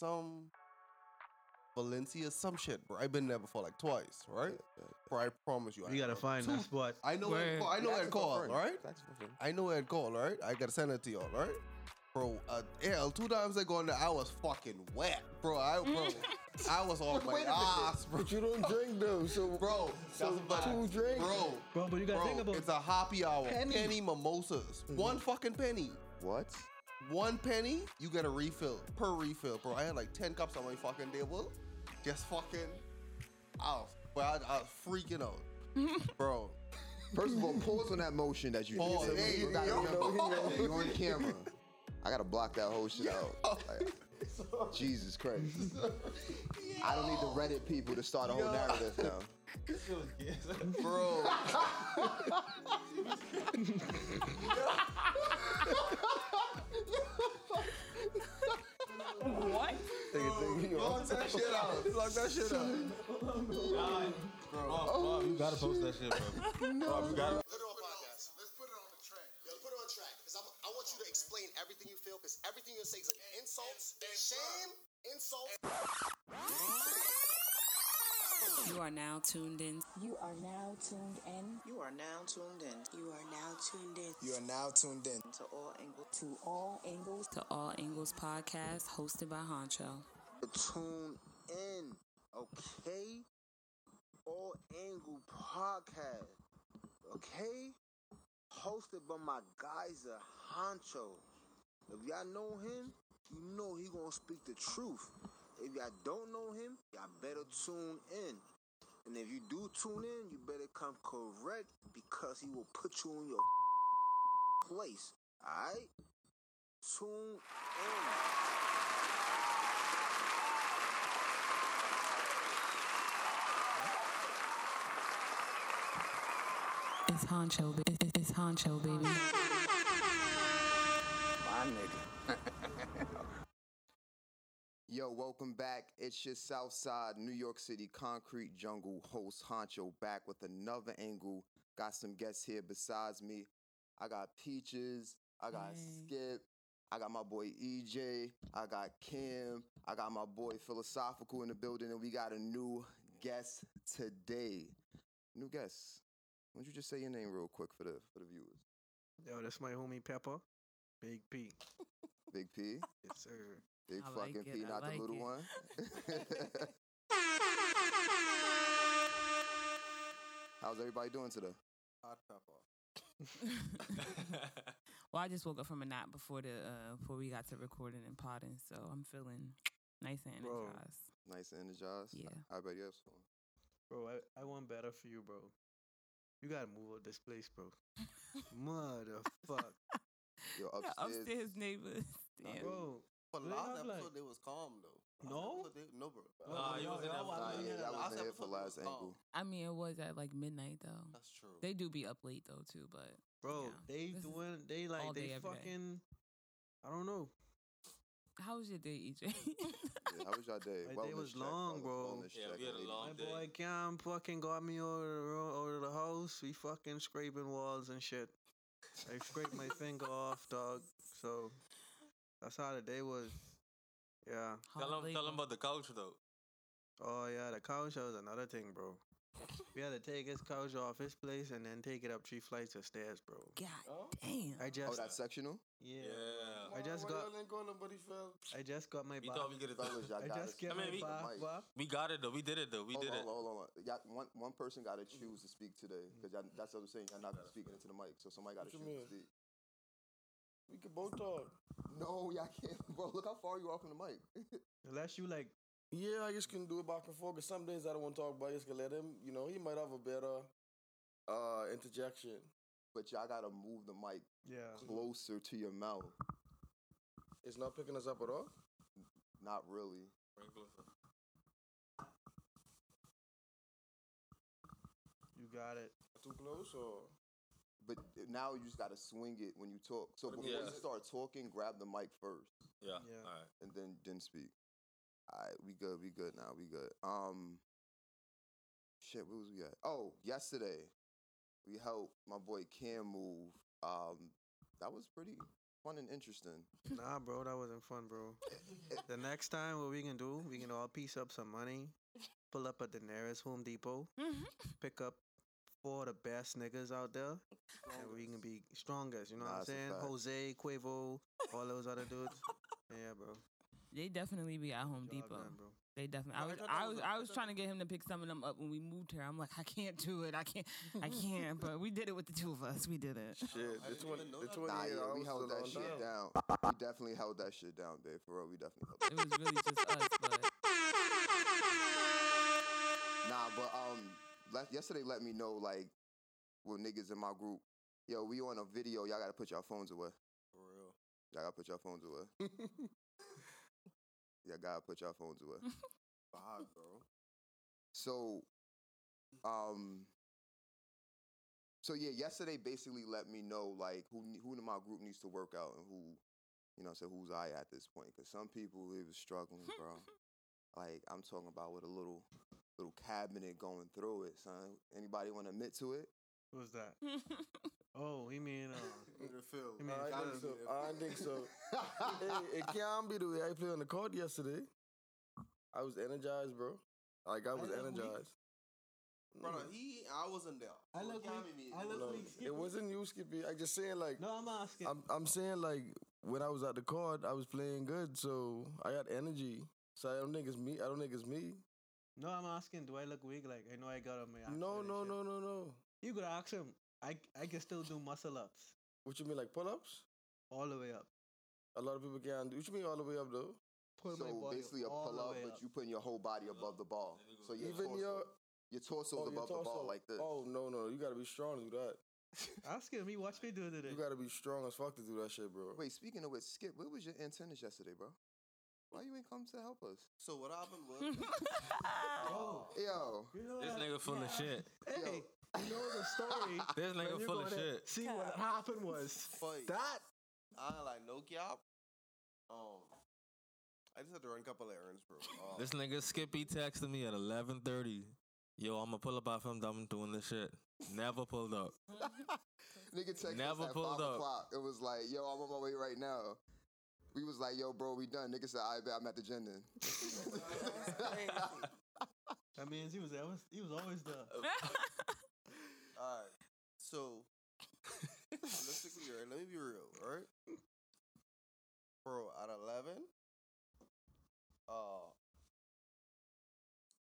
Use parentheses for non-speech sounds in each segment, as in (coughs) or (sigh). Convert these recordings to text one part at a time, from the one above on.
some Valencia, some shit, bro. I've been there before, like twice, right? Bro, I promise you. I You gotta ain't find that spot. I know where Word. I know where it called, for all right? That's for free. I know where it called, right? I gotta send it to y'all, all right? Bro, uh, hell, two times I go in there, I was fucking wet, bro. I, bro, I was on (laughs) my Wait ass, bro. But you don't drink though, so (laughs) Bro, so that's two drinks. Bro, Bro, but you gotta bro, think about it's a happy hour. Penny. Penny, mimosas. One fucking penny. What? One penny, you get a refill per refill, bro. I had like 10 cups on my fucking table. Just fucking, out. was, bro, I, I was freaking out. (laughs) bro, First of all, pause on that motion that you Pause. did. Hey, you, gotta yo. remember, you on camera. (laughs) I gotta block that whole shit out. Like, (laughs) Jesus Christ. I don't need the Reddit people to start a whole narrative now. bro. What? Block that shit out. Block that shit out. God, Bob, you gotta post that shit, bro. Bob, you gotta. Put it on podcast. Let's put it on the track. Yo, put it on track. Because I want you to explain everything you feel. Because everything you say is like insults, shame, insults. You are now tuned in. You are now tuned in You are now tuned in You are now tuned in You are now tuned in. to all angles. to all angles. to All Angles Podcast, hosted by Huncho. tune in, okay? All Angle Podcast, okay? Hosted by my geyser Huncho. If y'all know him, you know he gonna speak the truth. If y'all don't know him, y'all better tune in. And if you do tune in, you better come correct because he will put you in your (laughs) place. Alright? Tune in. It's Huncho, it's, it's Huncho, baby. My nigga. Yo, welcome back. It's your Southside New York City Concrete Jungle host Huncho back with another angle. Got some guests here besides me. I got Peaches. I got Hey. Skip. I got my boy EJ. I got Kim. I got my boy Philosophical in the building, and we got a new guest today. New guest. Why don't you just say your name real quick for the for the viewers? Yo, that's my homie Pepper. Big P. Big P. Yes, sir. Big I like fucking it, P, I not like the little it. one. (laughs) How's everybody doing today? Hot pepper. (laughs) (laughs) well, I just woke up from a nap before the uh, before we got to recording and potting, so I'm feeling nice and Bro. energized. Nice and energized. Yeah. How about you? feeling? Bro, I, I want better for you, bro. You gotta move out this place, bro. Motherfuck. Yo, upstairs. Upstairs neighbors. Damn. Bro. But They last episode, like- they was calm, though. No? they- no, bro. Nah, you was in that Nah, one. yeah, Last wasn't episode for last calm. angle. I mean, it was at like midnight though. That's true. They do be up late though too, but Bro, Yeah. they This doing they like they fucking I don't know. how was your day, EJ? Yeah, how was y'all day? My day was check, long, bro. wellness Yeah, check, we had a ladies. long My day. boy Cam fucking got me over of the room, out of the house. We fucking scraping walls and shit. I scraped my finger off, dog. So that's how the day was. Yeah. Tell him, tell him about the couch though. Oh yeah, the couch was another thing, bro. We had to take his couch off his place and then take it up three flights of stairs, bro. God oh. damn. I just. Oh, just that's sectional? yeah. Yeah. I just got y'all ain't going nobody fell? I just got my We bath. thought we could Fellas, have. I just get I mean, my we- bath, bath. We got it though. We did it though. We hold did on, it. hold on, hold on. Y'all, one, one person got to choose to speak today. Because that's what I'm saying. Y'all not speaking into the mic. So somebody got to choose to speak. We can both talk. No, (laughs) y'all can't. Bro, look how far you are from the mic. (laughs) Unless you like Yeah, I just can do it back and forth. Cause some days I don't want to talk, but I just can let him. You know, he might have a better uh interjection. but y'all got to move the mic yeah. closer to your mouth. It's not picking us up at all. Not really. You got it. Too close, or But now you just got to swing it when you talk. So before Yeah. you start talking, grab the mic first. Yeah. Yeah. All right. and then then speak. All right, we good. We good now. We good. Um, shit. What was we at? Oh, yesterday we helped my boy Cam move. Um, that was pretty. fun and interesting. (laughs) Nah, bro, that wasn't fun, bro. (laughs) the next time, what we can do, we can all piece up some money, pull up at the nearest Home Depot, pick up four of the best niggas out there, and we can be strongest. You know Nah, what I'm saying? Jose, Quavo, all those other dudes. Yeah, bro. They definitely be at Home Depot. done, bro. They definitely. I I was. I was was. a- I I was trying to get him to pick some of them up when we moved here. I'm like, I can't do it. I can't. I (laughs) can't. But we did it with the two of us. We did it. Shit, I the didn't 20, the that. 28 Nah, yeah, we held that shit time. down. We definitely held that shit down, babe. For real, we definitely held that. It was really just us. But Nah, but um, let, yesterday let me know like, with niggas in my group, yo, we on a video. Y'all gotta put your phones away. For real. Y'all gotta put your phones away. (laughs) Y'all gotta put your phones away. Bad, bro. So, um, so yeah, yesterday basically let me know like who who in my group needs to work out and who, you know, so who's I at this point? Because some people they was struggling, bro. (laughs) like I'm talking about with a little little cabinet going through it, son. Anybody want to admit to it? Who's that? (laughs) Oh, he mean, uh, In the field. Mean I Gotta think so. I think so. hey, it can't be the way I played on the court yesterday. I was energized, bro. Like I was look weak. energized. Brother, he, I wasn't there. I So look can't weak. be me. I It look was- weak. It wasn't you, Skippy. I just saying like no, I'm asking. I'm I'm saying like when I was at the court, I was playing good, so I got energy. So I don't think it's me. I don't think it's me. No, I'm asking. Do I look weak? Like I know I got on my. No, no, no, no, no. You could ask him. I I can still do muscle ups What you mean, like pull-ups? all the way up. A lot of people can't do. What you mean all the way up though? Pull my so basically a pull up, but up. you putting your whole body above the ball. So your Even torso, your your torso's oh, your above the ball like this. Oh no, no, you gotta be strong to do that. (laughs) Ask him. He watched me do it today. You gotta be strong as fuck to do that shit, bro. Wait, speaking of which, Skip, where was your antennas yesterday, bro? Why you ain't come to help us? So what happened was, Oh, (laughs) Yo, you know This nigga full of shit. Hey, you know the story. (laughs) This nigga full of shit. See what happened was Fight. that. I like no cap. Um, I just had to run a couple errands, bro. Uh, (laughs) This nigga Skippy texted me at 11:30. Yo, I'm gonna pull up off him. I'm doing this shit. Never pulled up. nigga texted Never us at pulled five up. o'clock. It was like, yo, I'm on my way right now. We was like, yo, bro, we done. Nigga said, I bet I'm at the gym then. (laughs) That means he was there. He was always the. (laughs) All right. So, realistically, right, let me be real, all right? Bro, at 11, uh,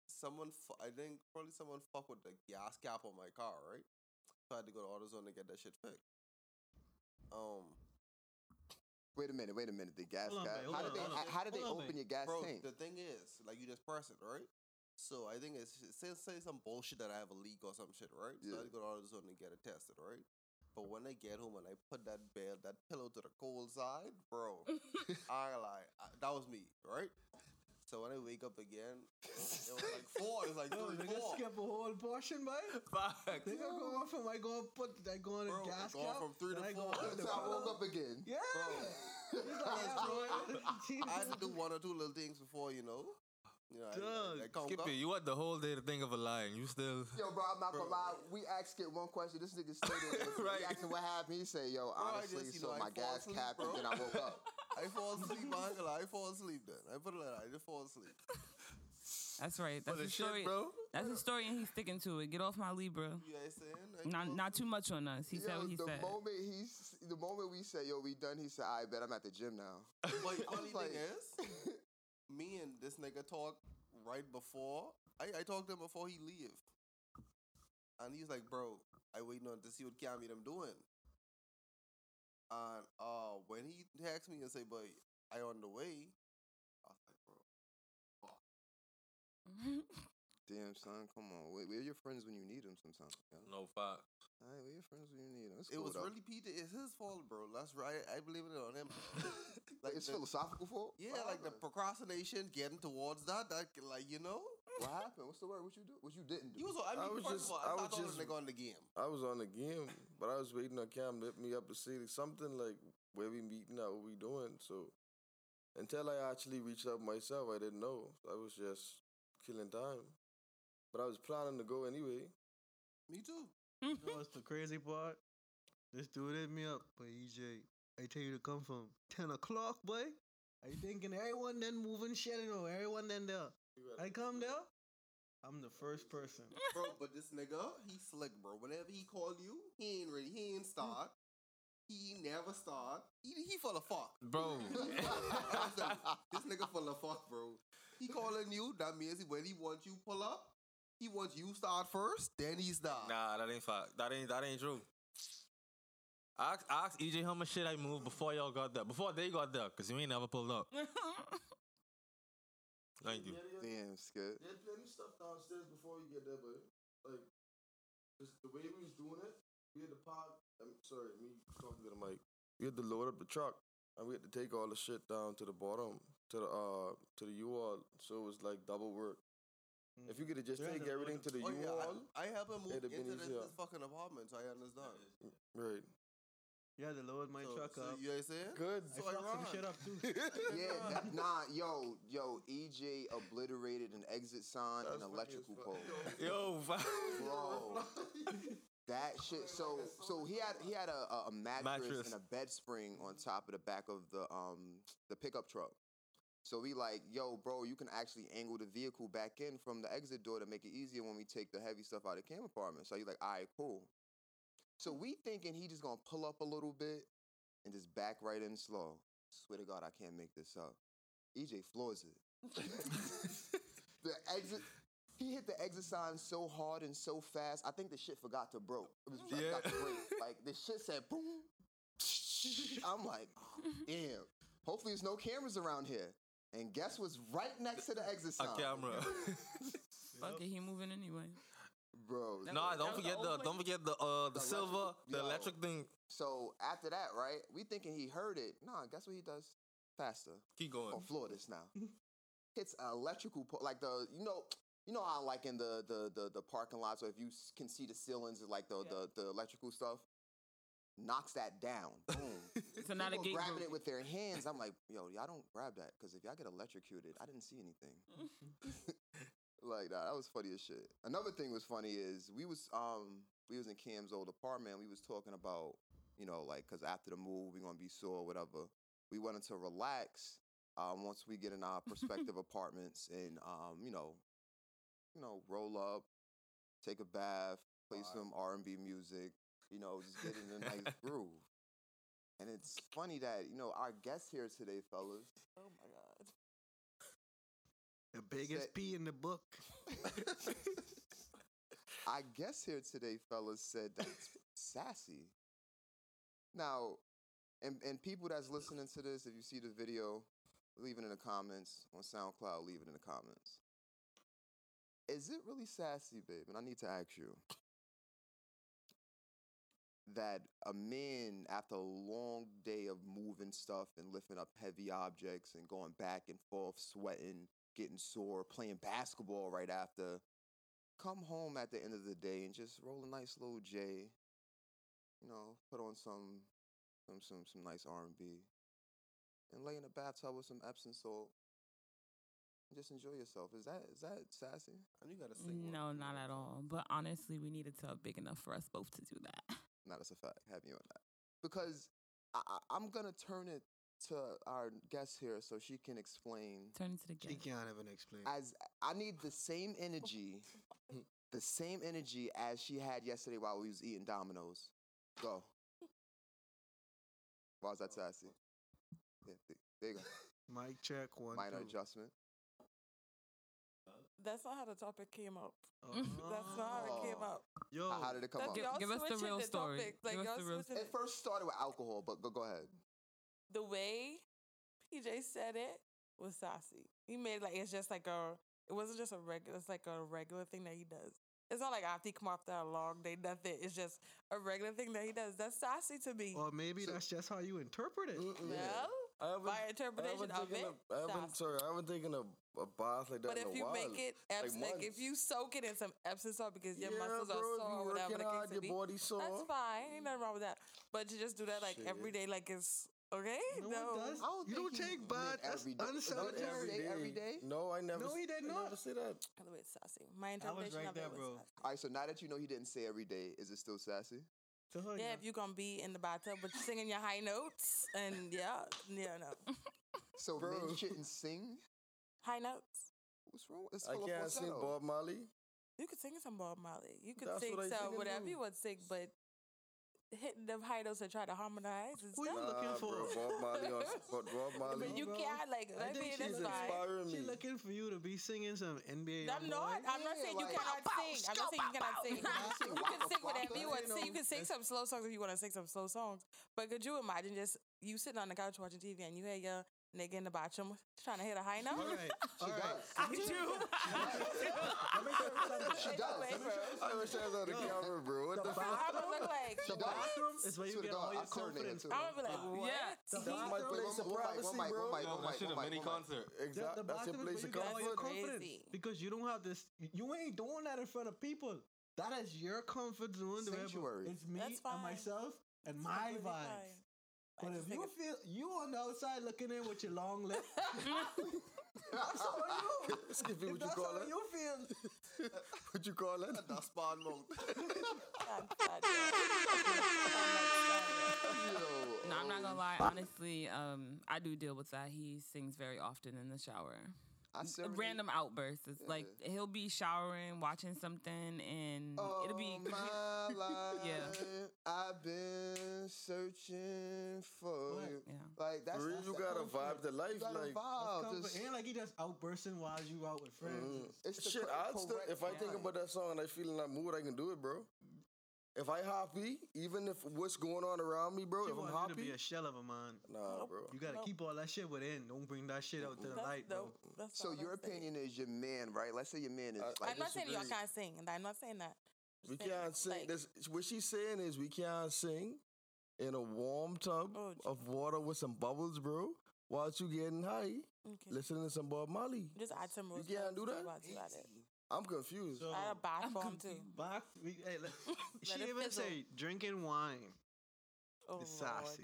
someone, fu- I think probably someone fuck with the gas cap on my car, right? So I had to go to AutoZone to get that shit fixed. Um, wait a minute, wait a minute. The gas Hold on, cap. babe, hold How did on, they? on. How, how did they Hold on, open babe. your gas bro, tank? the thing is, like, you just press it, right? So I think it's say, say some bullshit that I have a leak or some shit, right? Yeah. So I Yeah. had to go to AutoZone and get it tested, right? But when I get home and I put that bed, that pillow to the cold side, bro, (laughs) I like I, that was me, right? So when I wake up again, it was like (laughs) four. It was like Yo, three, nigga four. skip a whole portion, man. Fuck. Nigga go on from I go put I go on a Bro, gas going cap. from three to then I go four. on the So I woke up again. Yeah. Bro. (laughs) He's like, yeah, bro. (laughs) I had to do one or two little things before, you know. You know, I, I, I Doug, conquer. Skippy, you had the whole day to think of a lie, and you still. Yo, bro, I'm not Bro. gonna lie. We asked Skip one question. This nigga stayed there. Right. We asked him what happened. He said, "Yo, Bro, I honestly, just, you so know, I my fall gas asleep, cap, bro. and then I woke up." I fall asleep. I ain't gonna lie, I fall asleep then. I put it like that. I just fall asleep. That's right. That's of the shit, story. bro. That's the story, and he's sticking to it. Get off my Libra. You guys saying? I Not fall not too much on us. He said what he the said. moment he's the moment we said, "Yo, we done," he said, "I bet I'm at the gym now." But (laughs) I funny like, thing is, (laughs) me and this nigga talk right before. I, I talked to him before he leave. And he's like, bro, I waiting on to see what Cammy them doing. And uh when he texts me and say, boy, I on the way, I was like, bro, fuck." (laughs) Damn, son, come on. Where, where your friends when you need them? Sometimes. yo? No fuck. All right, where your friends when you need them? It's it cool, was though. really Peter. It's his fault, bro. That's right. I believe it on him. (laughs) like it's the- philosophical fault. Yeah, What like the procrastination, getting towards that, that like you know. What happened? What's the word? What you do? What you didn't do? You was, I I was just- of all, I I, was thought I was just- nigga on the game. I was on the game, but I was waiting on Cam to hit me up to see something like where we meeting at, what we doing. So until I actually reached out myself, I didn't know. I was just killing time. But I was planning to go anyway. Me too. Mm-hmm. You know what's the crazy part? This dude hit me up, but EJ, I tell you to come from 10 o'clock, boy. I thinking everyone then moving shit, you know, everyone then there. I come there, I'm the first person. (laughs) bro, but this nigga, he slick, bro. Whenever he call you, he ain't ready. He ain't start. He never start. He, he full of fuck. Bro. (laughs) This nigga full of fuck, bro. He calling you, that means when he wants you pull up, he wants you start first, then he start. Nah, that ain't fact. That ain't that ain't true. Ask, ask EJ how much shit I moved before y'all got there. Before they got there, because you ain't never pulled up. (laughs) Thank you. Damn, skid. There's plenty stuff downstairs before you get there, but like just the way we was doing it, we had to park. I'm sorry, me talking to the mic. We had to load up the truck and we had to take all the shit down to the bottom to the uh to the U-Haul, so it was like double work. If you could have just Yeah, take everything to the Oh, yeah, U-Haul, I, I help him move It'd have been into this, easier. this fucking apartment, so I understand. right? Yeah, they lowered my so, truck so up. You know what I'm saying? Good. I So I fucked some shit up too. (laughs) Yeah, that- nah, yo, yo, EJ obliterated an exit sign and That's funny as electrical pole. Yo, Bro, (laughs) that shit. So, so he had he had a, a- a mattress, Mattress. and a bed spring on top of the back of the um the pickup truck. So we like, yo, bro, you can actually angle the vehicle back in from the exit door to make it easier when we take the heavy stuff out of the camp apartment. So you like, all right, cool. So we thinking he just gonna pull up a little bit and just back right in slow. Swear to God, I can't make this up. EJ floors it. (laughs) the exit. He hit the exit sign so hard and so fast. I think the shit forgot to broke. It was Yeah. break. (laughs) Like the shit said boom. (laughs) I'm like, damn. Hopefully there's no cameras around here. And guess what's right next to the exit a camera. (laughs) Fuck it, (laughs) he moving anyway. Bro. That nah, was- don't forget the the don't forget the uh the, The silver electrical- the yo. electric thing. So after that, right? We thinking he heard it. Nah, guess what he does? Faster. Keep going. on floor this now. Hits an electrical po- like the you know you know how like in the the the, the parking lots or if you can see the ceilings like the, the the electrical stuff knocks that down. Boom. (laughs) So now the People grabbing broke. it with their hands. I'm like, yo, y'all don't grab that because if y'all get electrocuted, I didn't see anything. (laughs) (laughs) like that, that was funny as shit. Another thing was funny is we was um we was in Cam's old apartment. We was talking about you know like because after the move we gonna be sore whatever. We wanted to relax um once we get in our prospective apartments and um you know you know roll up, take a bath, play some R and B music, you know just get in a nice (laughs) groove. And it's funny that you know our guest here today, fellas. Oh my god. The biggest P in the book. (laughs) Our guest here today, fellas, said that's sassy. Now, and, and people that's listening to this, if you see the video, leave it in the comments on SoundCloud, leave it in the comments. Is it really sassy, babe? And I need to ask you that a man, after a long day of moving stuff and lifting up heavy objects and going back and forth, sweating, getting sore, playing basketball right after, come home at the end of the day and just roll a nice little J, you know, put on some some some some nice R and B, and lay in a bathtub with some Epsom salt. And just enjoy yourself. Is that is that sassy? And you gotta sing. No, not at all. But honestly, we need a tub big enough for us both to do that. (laughs) Not as a fact. Have you on that? Because I, I, I'm gonna turn it to our guest here so she can explain. Turn it to the guest. She can't even explain. As I need the same energy, the same energy as she had yesterday while we was eating Domino's. Go. Why was that sassy? Yeah, th- there you go. (laughs) Mic check one. Minor two. adjustment. That's not how the topic came up. Uh-huh. That's not how it came up. Yo, How, how did it come That's up? Give- give us the switching real story. topic. Like Give us the real switching It first started with alcohol, but go, go ahead. the way PJ said it was sassy. He made it like it's just like a. It wasn't just a regular. It's like a regular thing that he does. It's not like after he come off that long day, nothing. It's just a regular thing that he does. That's sassy to me. or maybe So- that's just how you interpret it. well, I haven't, my I interpretation of taken it. a, I haven't, sorry, I haven't taken a, a bath like that But in if a you while. make it, Epsom, like, if you soak it in some Epsom salt because your yeah, muscles bro, are if sore you or whatever working the hard, case your be, body sore. that's fine. Ain't nothing wrong with that. But to just do that like Shit. every day, like it's okay. No, No, one does. I don't you don't take meant bath. That's every day. Unsanitary. every day, every day? No, I never. No, he s- did I not. never say that. a little bit sassy. My I was interpretation right of there, it was bro. sassy. All right, so now that you know he didn't say every day, is it still sassy? Go ahead, Yeah, yeah. if you're gonna be in the bathtub but singing your high notes and yeah, yeah, no. (laughs) So Bro. men shouldn't sing. High notes. What's wrong? It's I full of can't sing. Bob Marley. You could sing some Bob Marley. You could That's sing what I some sing whatever and you do. want to sing, but hitting them high notes and try to harmonize is Who you tough. looking for? bro, Bob Marley on (laughs) but Bob Marley. But you bro. can't like. I I think mean, she's that's She's fine. inspiring She me. looking for you to be singing some NBA. I'm not. I'm not Yeah, saying you like- cannot sing. I'm not saying you cannot sing. sing You can Waka sing whatever you want you to sing. know, You can sing some slow songs if you want to sing some slow songs. But could you imagine just you sitting on the couch watching TV and you hear your nigga in the bathroom trying to hit a high note? All right, (laughs) all She right. does. I do. (laughs) Let me tell you something. She does. Wait, bro. I wish I was on the camera, bro. What the fuck? I'm gonna look like. She The does. bathroom is where you Swear to get God, all your I coordinate confidence. too. I'm gonna be like, what? Yeah. The That's my bathroom- place of One mic, privacy, one mic, bro. one mic, Yo, one that mic, shit a one mic, mini one mic. concert. The, Exactly. the That's your bathroom place is of where you get all your comfort. confidence Crazy. because you don't have this. You ain't doing that in front of people. That is your comfort zone. to be able- Sanctuary. It's me That's and fine. myself and It's my completely vibes. Fine. I But if you feel you on the outside looking in with your long lip, (laughs) that's all you. Skippy, what you that's call how it? you feel. (laughs) What you call it? That's spawn mode. (laughs) Yo, No, I'm not gonna lie. Honestly, um, I do deal with that. He sings very often in the shower. I serenade- Random outbursts. It's like he'll be showering, watching something, and it'll be. My (laughs) life, Yeah. I've been searching for What? you. Yeah. Like that's, For real, that's you gotta comfort. vibe the life, You gotta like- vibe. Just, Ain't like he just outbursting while you out with friends. Mm. it's the Shit, cor- I'd still, if I think about that song and I feel in that mood, I can do it, bro. If I happy, even if what's going on around me, bro, She if I'm wants you to be a shell of a man. nah, bro. You gotta Nope. keep all that shit within. Don't bring that shit out to the light, bro. dope. So your I'm saying. opinion is your man, right? Let's say your man is. I- like, I'm not saying y'all can't sing, I'm not saying that. I'm We saying, can't sing. like, this, what she's saying is we can't sing in a warm tub Oh, of water with some bubbles, bro, whilst you getting high, Okay. listening to some Bob Marley. Just add some rose. You can't do that? While you at. I'm confused. So, Add a bath bomb too. back, we, hey, (laughs) let, she Let it even fizzle. say drinking wine Oh, is Lord. sassy.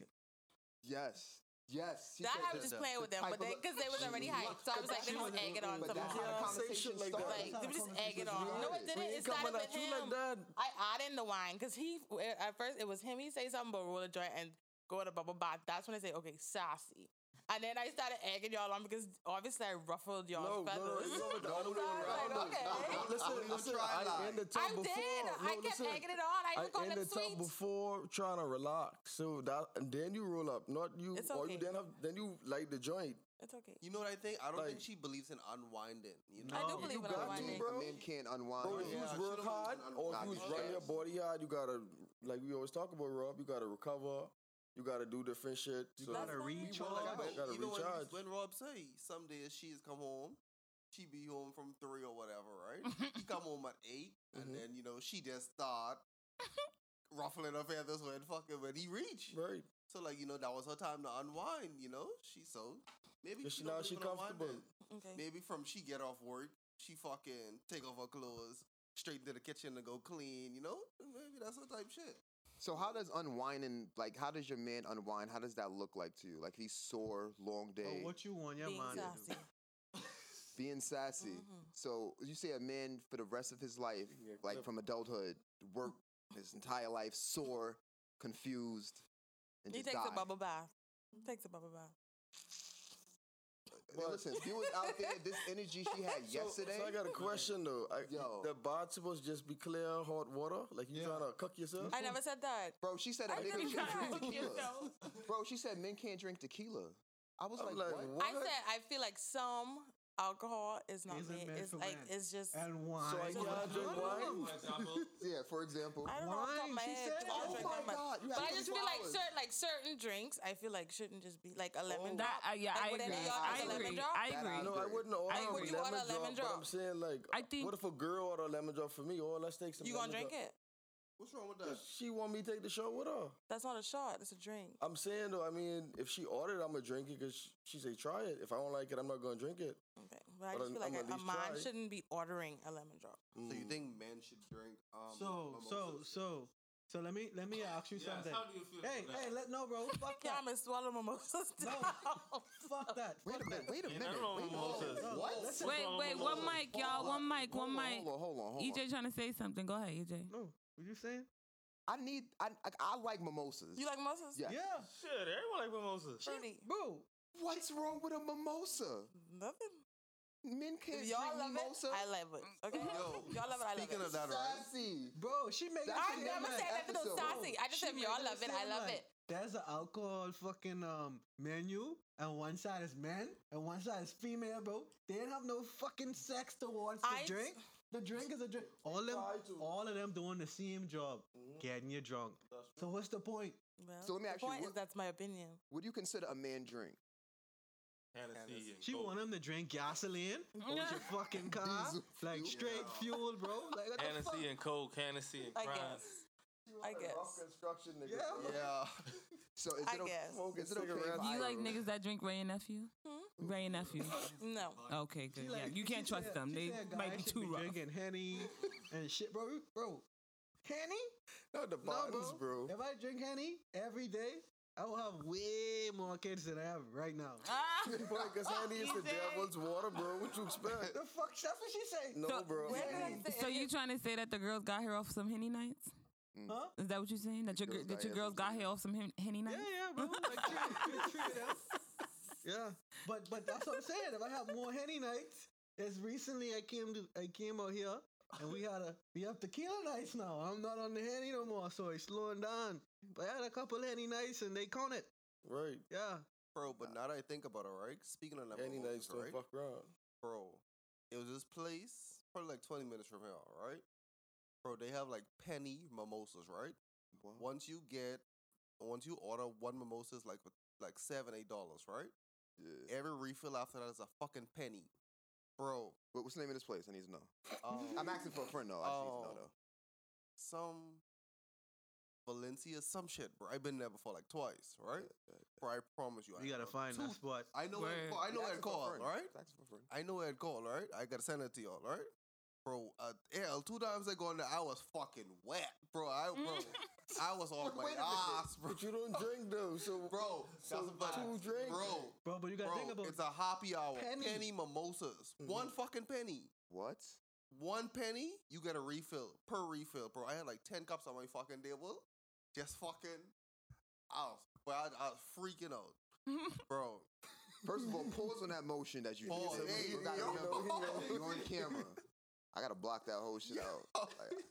yes, yes. She That said I was the- just playing the with them, but they because they was already hyped, so I was like, they just egg it on But some. that's the Yeah, conversation shit like that. Like, started. they just egg it on. No, it didn't. We It ain't coming started with you him. like that. I add in the wine because he at first it was him. He say something about roll a joint and go to a bubble bath. That's when I say okay, sassy. And then I started egging y'all on because obviously I ruffled y'all's no, no, feathers. it's over the other way So I like, okay. Listen, gonna listen, try I lie. in the tub I before. did. No, I kept listen. egging it on. I I even called in them the tub before trying to relax. So that and then you roll up, not you It's or you then have then you light the joint. It's okay. You know what I think? I don't Like- think she believes in unwinding. You know? I do believe You in got to, unwinding. bro. A man can't unwind. Bro, if you Yeah, was I work hard or if you was you your body hard, you gotta like we always talk about Rob, you gotta recover, you gotta do different shit. You so gotta fine. recharge. You gotta even when, recharge. when Rob say some days she's come home, she be home from three or whatever, right? he come home at 8 Mhm. (laughs) and then you know she just start (laughs) ruffling her feathers when fucking when he reach. Right. So like you know that was her time to unwind. You know she so maybe she she now she comfortable. Okay. Maybe from she get off work, she fucking take off her clothes, straight to the kitchen to go clean. You know maybe that's her type shit. So how does unwinding like how does your man unwind? How does that look like to you? Like he's sore, long day, Oh, what you want your Being man to sassy. do? (laughs) being sassy. Mhm. So you say a man for the rest of his life, Yeah, like from adulthood, work his entire life sore, confused, and He just takes die. a bubble bath. Takes a bubble bath. I mean, listen, if you was out there, this energy she had (laughs) So, yesterday. so I got a question though. I, Yo. the bath supposed to just be clear, hot water? Like you Yeah. trying to cook yourself? I never said that. Bro, she said a I nigga didn't can't drink tequila. Bro, she said men can't drink tequila. I was I'm like, like, what? what? I said I feel like some alcohol is not Isn't made. meant It's like men. it's just. And wine. So I can't drink wine? (laughs) Yeah, for example. I don't know. off the top of Wine, my she head, said 'cause I it. don't Oh my that much. God, you But I just feel like certain like certain drinks. I feel like shouldn't just be like a lemon Oh. drop. That, uh, yeah, Like, I would any agree. I do lemon agree. drop? I That I agree. No, I wouldn't order I a agree. Would you order a lemon drop, But drop? I'm saying like, I think- what if a girl order a lemon drop for me? Oh, let's take some. You gonna drink it? What's wrong with that? She want me to take the shot with her. That's not a shot. It's a drink. I'm saying though, I mean, if she ordered, I'm gonna drink it because she say try it. If I don't like it, I'm not gonna drink it. Okay, but I But just I'm- feel like I'm a, at a man try. shouldn't be ordering a lemon drop. So Mm. you think men should drink? Um, So so mimosas? so so let me let me (laughs) ask you yes, something. how do you feel Hey about that? hey let no bro (laughs) fuck Yeah, that I'm gonna swallow mimosas No. fuck that Wait a minute, wait a minute. nothing Wait with a minute. mimosas. No, What? listen. Wait, wait, one mic, y'all. One mic, one mic. Hold on, hold on, hold on. EJ trying to say something. Go ahead, EJ. No, what you saying? I need. I I, I like mimosas. You like mimosas? Yeah. Yeah, Shit, everyone like mimosas. Fruity. bro. What's wrong with a mimosa? Nothing. Men can't y'all drink love mimosa. it, I love it. Okay? Yo, (laughs) y'all love it, I love speaking it. of that, right? Sassy. Bro, she makes. That's I never said nothing no episode. sassy. I just said y'all love it, I love it. There's an alcohol fucking um menu, and one side is men, and one side is female, bro. They didn't have no fucking sex towards the I- drink. The drink is a drink. All them, all of them doing the same job, mm-hmm. getting you drunk. So what's the point? Well, So let me the ask you, point what- is that's my opinion. What do you consider a man drink? Hennessy and She Coke. want them to drink gasoline (laughs) on your fucking (laughs) car, Diesel like fuel. straight fuel, bro. Like what? Hennessy and Coke, Hennessy and I Crown. guess. I guess. construction nigga. Yeah. Yeah. (laughs) So is I it, o- guess. is it okay? cigarettes. if Do you like niggas that drink Wray and Nephew? Wray and Nephew. (laughs) No. Okay, good. She Yeah, you can't trust said- them. They said might be guys should too rough. Drinking henny and shit, bro. Bro, henny? Not the No, bro. bro. If I drink henny every day, I will have way more kids than I have right now. Ah! (laughs) Because Henny is the said- devil's water, bro. What you expect? the fuck? That's what she say. No, So- bro. Where did I say So you trying to say that the girls got here off some henny nights? Huh? Is that what you're saying? That your Girls got that your girls got henny here off some hen- henny nights? yeah, yeah, bro. Like, true, true, true, yeah. (laughs) yeah, but but that's what I'm saying. If I have more henny nights, as recently I came to I came out here and we had a we have tequila nights now. I'm not on the henny no more, so it's slowing down. But I had a couple henny nights and they count it. Right. Yeah. Bro, but now that I think about it, right? Speaking of that Henny nights don't right? fuck around. Bro, it was this place, probably like 20 minutes from here, right? Bro, they have like penny mimosas, right? Wow. Once you get, once you order one mimosa, is like like seven, eight dollars, right? Yeah. Every refill after that is a fucking penny, bro. What, what's the name of this place? I need to know. Um, I'm asking for a friend though. I just need to know Oh. though. some Valencia, some shit, bro. I've been there before, like twice, right? Bro, I promise you, I You gotta know. find that spot. I know where Word. I know where Asking it called, friend. all right? For. I know where it called, all right? I gotta send it to y'all, all right? Bro, uh, yeah, two times I go in there, I was fucking wet, bro. I, mm. bro, I was on my Wait ass, ah, bro. But you don't drink though, so Bro, So that's two drinks. bro. Bro, but you gotta think about it. it's a happy hour. penny. Penny, mimosas. Mm-hmm. One fucking penny. What? One penny, you get a refill per refill, bro. I had like ten cups on my fucking table, just fucking. I was, bro, I, I was freaking out, (laughs) bro. First of all, pause on that motion that you Pause. did. Hey, you gotta yo. remember, (laughs) you're on camera. I gotta block that whole shit out. (laughs) Like,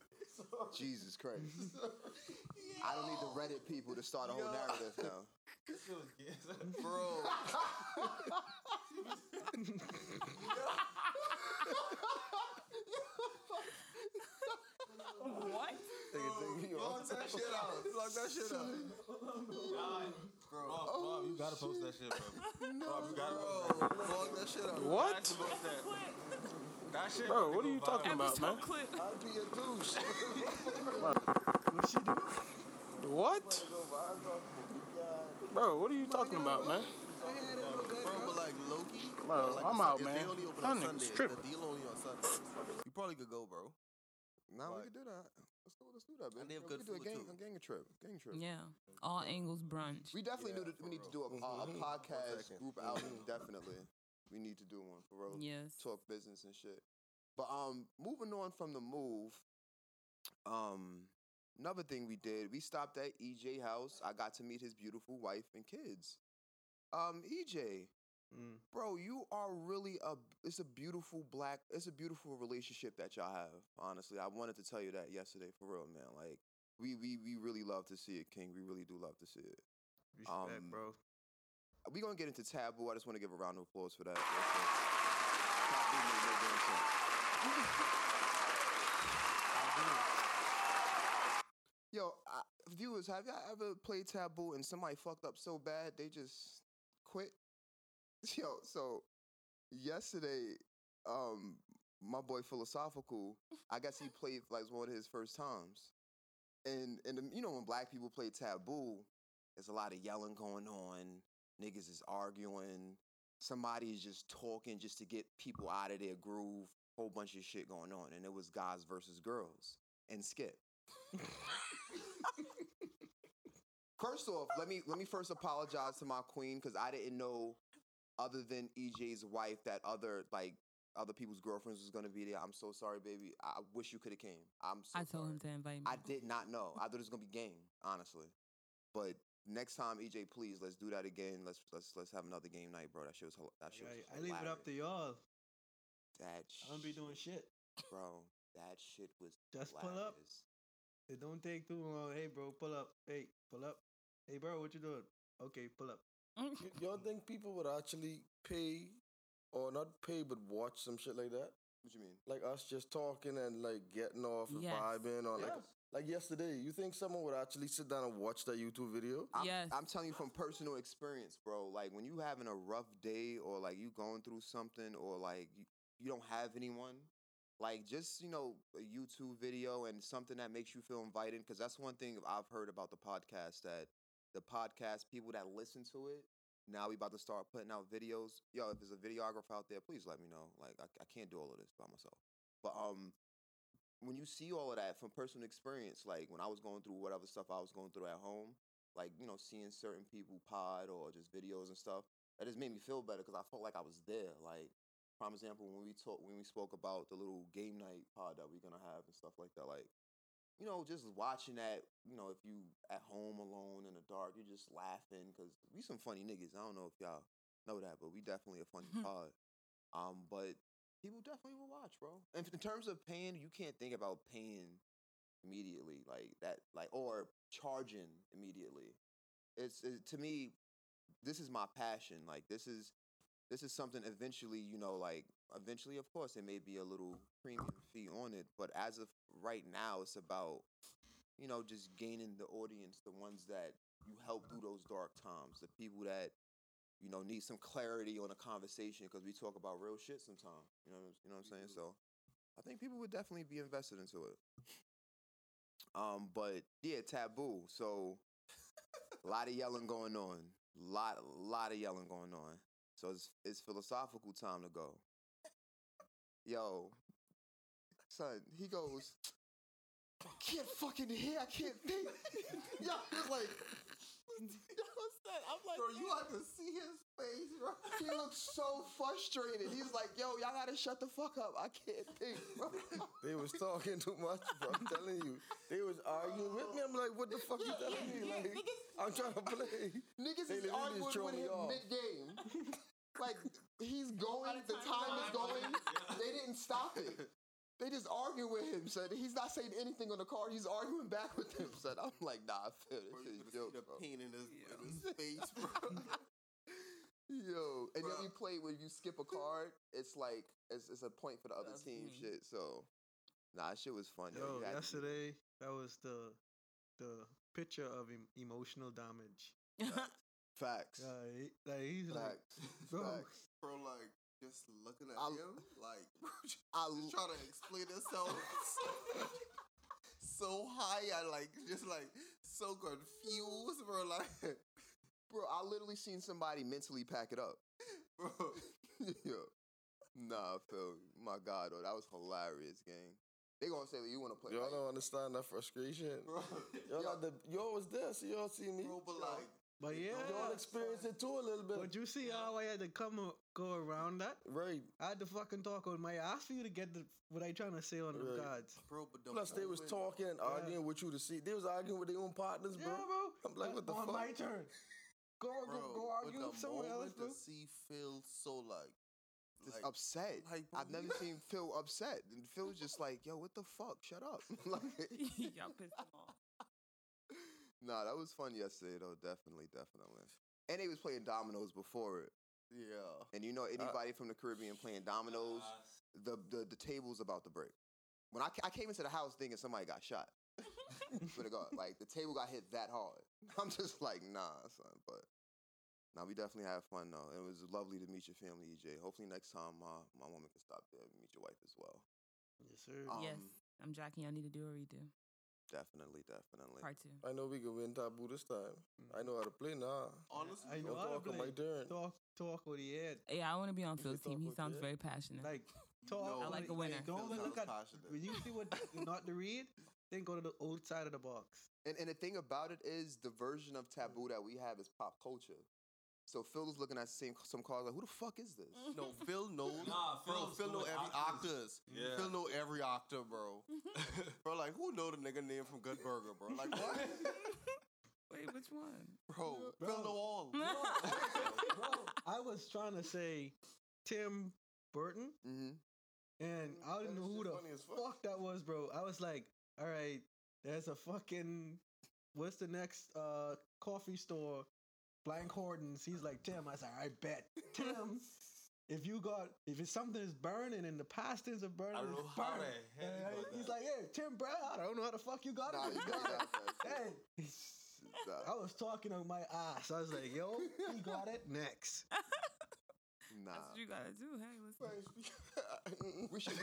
Jesus Christ. (laughs) I don't need the Reddit people to start a whole Yo. narrative now. bro. (laughs) What? Block that shit out. (laughs) Block that shit out. Bro, Rob, oh, you gotta post that shit, bro. Rob, you gotta bro, post that. block that shit out. What? Post that. That shit. Bro, what are you talking about, man? clip. I'd be a douche. what she do? What? Bro, what are you talking about, man? Bro, but like Loki, Bro, like I'm out, man. They only open Y'all niggas Sundays. tripping. The deal only on Sundays. You probably could go, bro. Now we Like- can do that. Let's do, let's do that, man. And they have we good can do a gang, a gang trip. Gang trip. Yeah. All angles brunch. We definitely Yeah, knew that we for need to do a, a, a Mhm. podcast group outing. Definitely, we need to do one for real. Yes. Talk business and shit. But um, moving on from the move, um, another thing we did, we stopped at EJ house. I got to meet his beautiful wife and kids. Um, EJ, Mm. bro, you are really a. It's a beautiful black. It's a beautiful relationship that y'all have. Honestly, I wanted to tell you that yesterday for real, man. Like we we we really love to see it, King. We really do love to see it. Respect, Um, bro. We gonna get into taboo. I just want to give a round of applause for that. Yo, I, viewers, have y'all ever played taboo and somebody fucked up so bad they just quit? (laughs) Yo, so yesterday, um, my boy Philosophical, I guess he played like one of his first times, and and you know when black people play taboo, there's a lot of yelling going on. Niggas is arguing. Somebody is just talking just to get people out of their groove. Whole bunch of shit going on, and it was guys versus girls and Skip. First off, let me let me first apologize to my queen because I didn't know, other than EJ's wife, that other like other people's girlfriends was gonna be there. I'm so sorry, baby. I wish you could have came. I'm so I told sorry. him to invite me. I did not know. I thought it was gonna be game, honestly. But next time, EJ, please let's do that again. Let's let's let's have another game night, bro. That shit was hil- that shit. Was I, I leave it up to y'all. That I don't be doing shit. bro. That shit was Just pull up. It don't take too long. Hey, bro, pull up. Hey, pull up. Hey, bro, what you doing? Okay, pull up. You, (laughs) y'all think people would actually pay, or not pay, but watch some shit like that? What you mean? Like us just talking and like getting off and Yes. vibing, or Yes. like yesterday. You think someone would actually sit down and watch that YouTube video? I'm, Yes. I'm telling you from personal experience, bro. Like when you having a rough day or like you going through something or like you, you don't have anyone, like just, you know, a YouTube video and something that makes you feel invited. Cause that's one thing I've heard about the podcast that the podcast people that listen to it, now we about to start putting out videos. Yo, if there's a videographer out there, please let me know. Like I, I can't do all of this by myself. But um when you see all of that from personal experience, like when I was going through whatever stuff I was going through at home, like you know, seeing certain people pod or just videos and stuff, that just made me feel better because I felt like I was there. Like, prime example, when we talk, when we spoke about the little game night pod that we're gonna have and stuff like that, like, you know, just watching that, you know, if you at home alone in the dark, you're just laughing because we some funny niggas. I don't know if y'all know that, but we definitely a funny (laughs) pod. Um, but people definitely will watch, bro. And in terms of paying, you can't think about paying immediately like that, like or charging immediately. It's it, to me, this is my passion. Like this is this is something eventually, you know, like eventually, of course, there may be a little premium fee on it, but as of right now, it's about you know just gaining the audience, the ones that you help through those dark times, the people that you know need some clarity on a conversation because we talk about real shit sometimes. You know, you know what I'm saying? So I think people would definitely be invested into it. Um, but yeah, taboo. So a lot of yelling going on. Lot, lot of yelling going on. So it's it's philosophical time to go. Yo, son, he goes. I can't fucking hear. I can't think. (laughs) Yo, it's like. (laughs) I'm like, bro, you have to see his face, bro. He looks so frustrated. He's like, "Yo, y'all gotta shut the fuck up. I can't think, bro." (laughs) They was talking too much, bro. I'm telling you. They was arguing with me. I'm like, what the fuck you telling me? Like, I'm trying to play. Niggas They is literally arguing with me him mid game. like he's (laughs) going, the time is going. They didn't stop it. They just argue with him, son. He's not saying anything on the card. He's arguing back with him, son. I'm like, nah, I feel this shit is joke, the bro. pain in his, in his face, bro. (laughs) Yo, and then Bruh. we play when you skip a card, it's like it's, it's a point for the other That's team. me. Shit, so nah, that shit was fun. Yo, Yo, You to yesterday that was the the picture of em- emotional damage. Facts. (laughs) Yeah, he, like he's like, Facts. (laughs) bro, Facts. bro, like just looking at I- him, like (laughs) just I trying to explain himself so high, I like just like so confused, bro. Like, (laughs) Bro, I literally seen somebody mentally pack it up. (laughs) bro, Yo. Nah, Phil. My God, oh, that was hilarious, gang. They gonna say that you wanna play. Y'all like- don't understand that frustration. bro, Y'all got the, y'all was there, so y'all see me. bro, but like, but yeah, Y'all experienced it too a little bit. but you see how I had to come go around that. right. I had to fucking talk on my ass for you to get the what I trying to say on the Right. cards. bro, but the Plus, they was moment- talking and arguing with you to see. They was arguing with their own partners, bro. Yeah, bro. I'm like, what the on fuck? my turn. Go Bro, go go but argue the with someone else, moment bro. to see Phil so like, just like upset. like, I've never seen Phil upset. And Phil's just like, yo, what the fuck? Shut up. (laughs) like, Y'all pissed him off. Nah, that was fun yesterday, though. Definitely, definitely. And they was playing dominoes before it. yeah. And you know, anybody from the Caribbean playing dominoes, the, the the table's about to break. When I, I came into the house thinking somebody got shot. (laughs) Swear to God, like the table got hit that hard. (laughs) I'm just like, nah, son. But now we definitely had fun though. It was lovely to meet your family, EJ. Hopefully next time my my woman can stop there and meet your wife as well. Yes, sir. Um, yes, I'm Jackie. I need to do a redo. Definitely, definitely. Part two. I know we can win taboo this time. I mm-hmm. know how to play now. Honestly, I know how to talk on my play. turn. Talk talk with the head. Yeah, I want to be on You Phil's team. He sounds very passionate. Like (laughs) talk. No, I like a winner. Don't Phil look at passionate. when you see what not to read. Then go to the old side of the box. And and the thing about it is the version of taboo mm. that we have is pop culture. So Phil was looking at same some cars like, who the fuck is this? (laughs) No, Phil knows. Nah, bro, Phil's Phil know every octaves. octaves. Yeah. Phil know every octave, bro. (laughs) bro, like who know the nigga name from Good Burger, bro? Like what? (laughs) Wait, which one? bro, Phil know all. I was trying to say Tim Burton, Mm-hmm. and I didn't know who the fuck. fuck that was, bro. I was like, all right, there's a fucking what's the next uh coffee store? Blank Hortons. He's like Tim. I said, I bet Tim. If you got, if it's something is burning and the pastors are burning, I don't know it's how burning. the hell you And got he's that. like, hey, Tim Brown. I don't know how the fuck you got Nah, it. you but you got got it. that. (laughs) Hey, I was talking on my ass. I was like, yo, he got it next. (laughs) Nah. That's what you gotta do. Hey, listen. (laughs) we should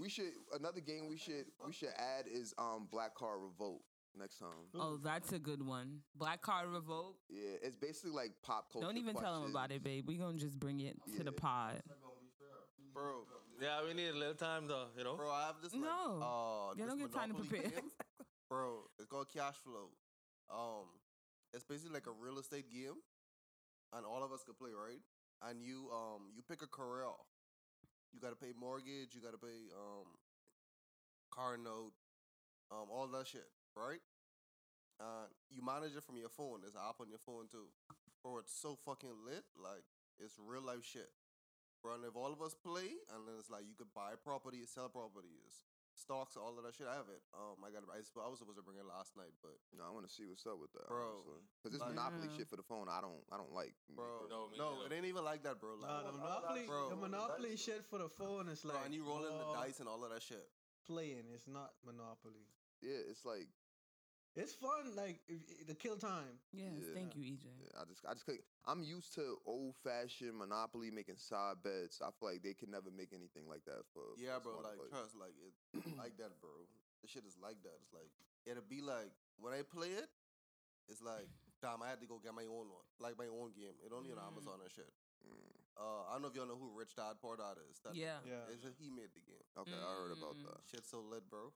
we should another game we should we should add is um Black Card Revoked next time. Oh, that's a good one. Black Card Revoked. Yeah, it's basically like pop culture. Don't even tell them about it, babe. We gonna just bring it to the pod. bro. Yeah, we need a little time though, you know. Bro, I have this like, No. uh, You this don't get time to prepare. (laughs) bro. It's called Cash Flow. Um, it's basically like a real estate game, and all of us could play, right? And you um you pick a career. You gotta pay mortgage. You gotta pay um car note, um all that shit, right? Uh, you manage it from your phone. There's an app on your phone too. Bro, it's so fucking lit. Like it's real life shit. Bro, and if all of us play, and then it's like you could buy properties, sell properties, stocks, all of that shit. I have it. Um, I got it. I, I was supposed to bring it last night, but No, I want to see what's up with that, Bro, Because this like- Monopoly Yeah. shit for the phone, I don't, I don't like. bro, No, me no, neither. it ain't even like that, bro. Like, Nah, the Monopoly, bro, the Monopoly shit for the phone is bro, like and you rolling the dice and all of that shit. playing. It's not Monopoly. Yeah, it's like, It's fun, like if, the kill time. Yes, Yeah. thank you, EJ. yeah, I just, I just, I'm used to old fashioned Monopoly making side bets. I feel like they can never make anything like that for. Yeah, for bro. Like, players. trust, like it, (clears throat) like that, bro. The shit is like that. It's like it'll be like when I play it, it's like damn, I had to go get my own one, like my own game. It only on Mm. Amazon and shit. Mm, Uh, I don't know if y'all know who Rich Dad Poor Dad is. That Yeah. Yeah. is he made the game. okay, I heard about Mm. that. Shit so lit, bro.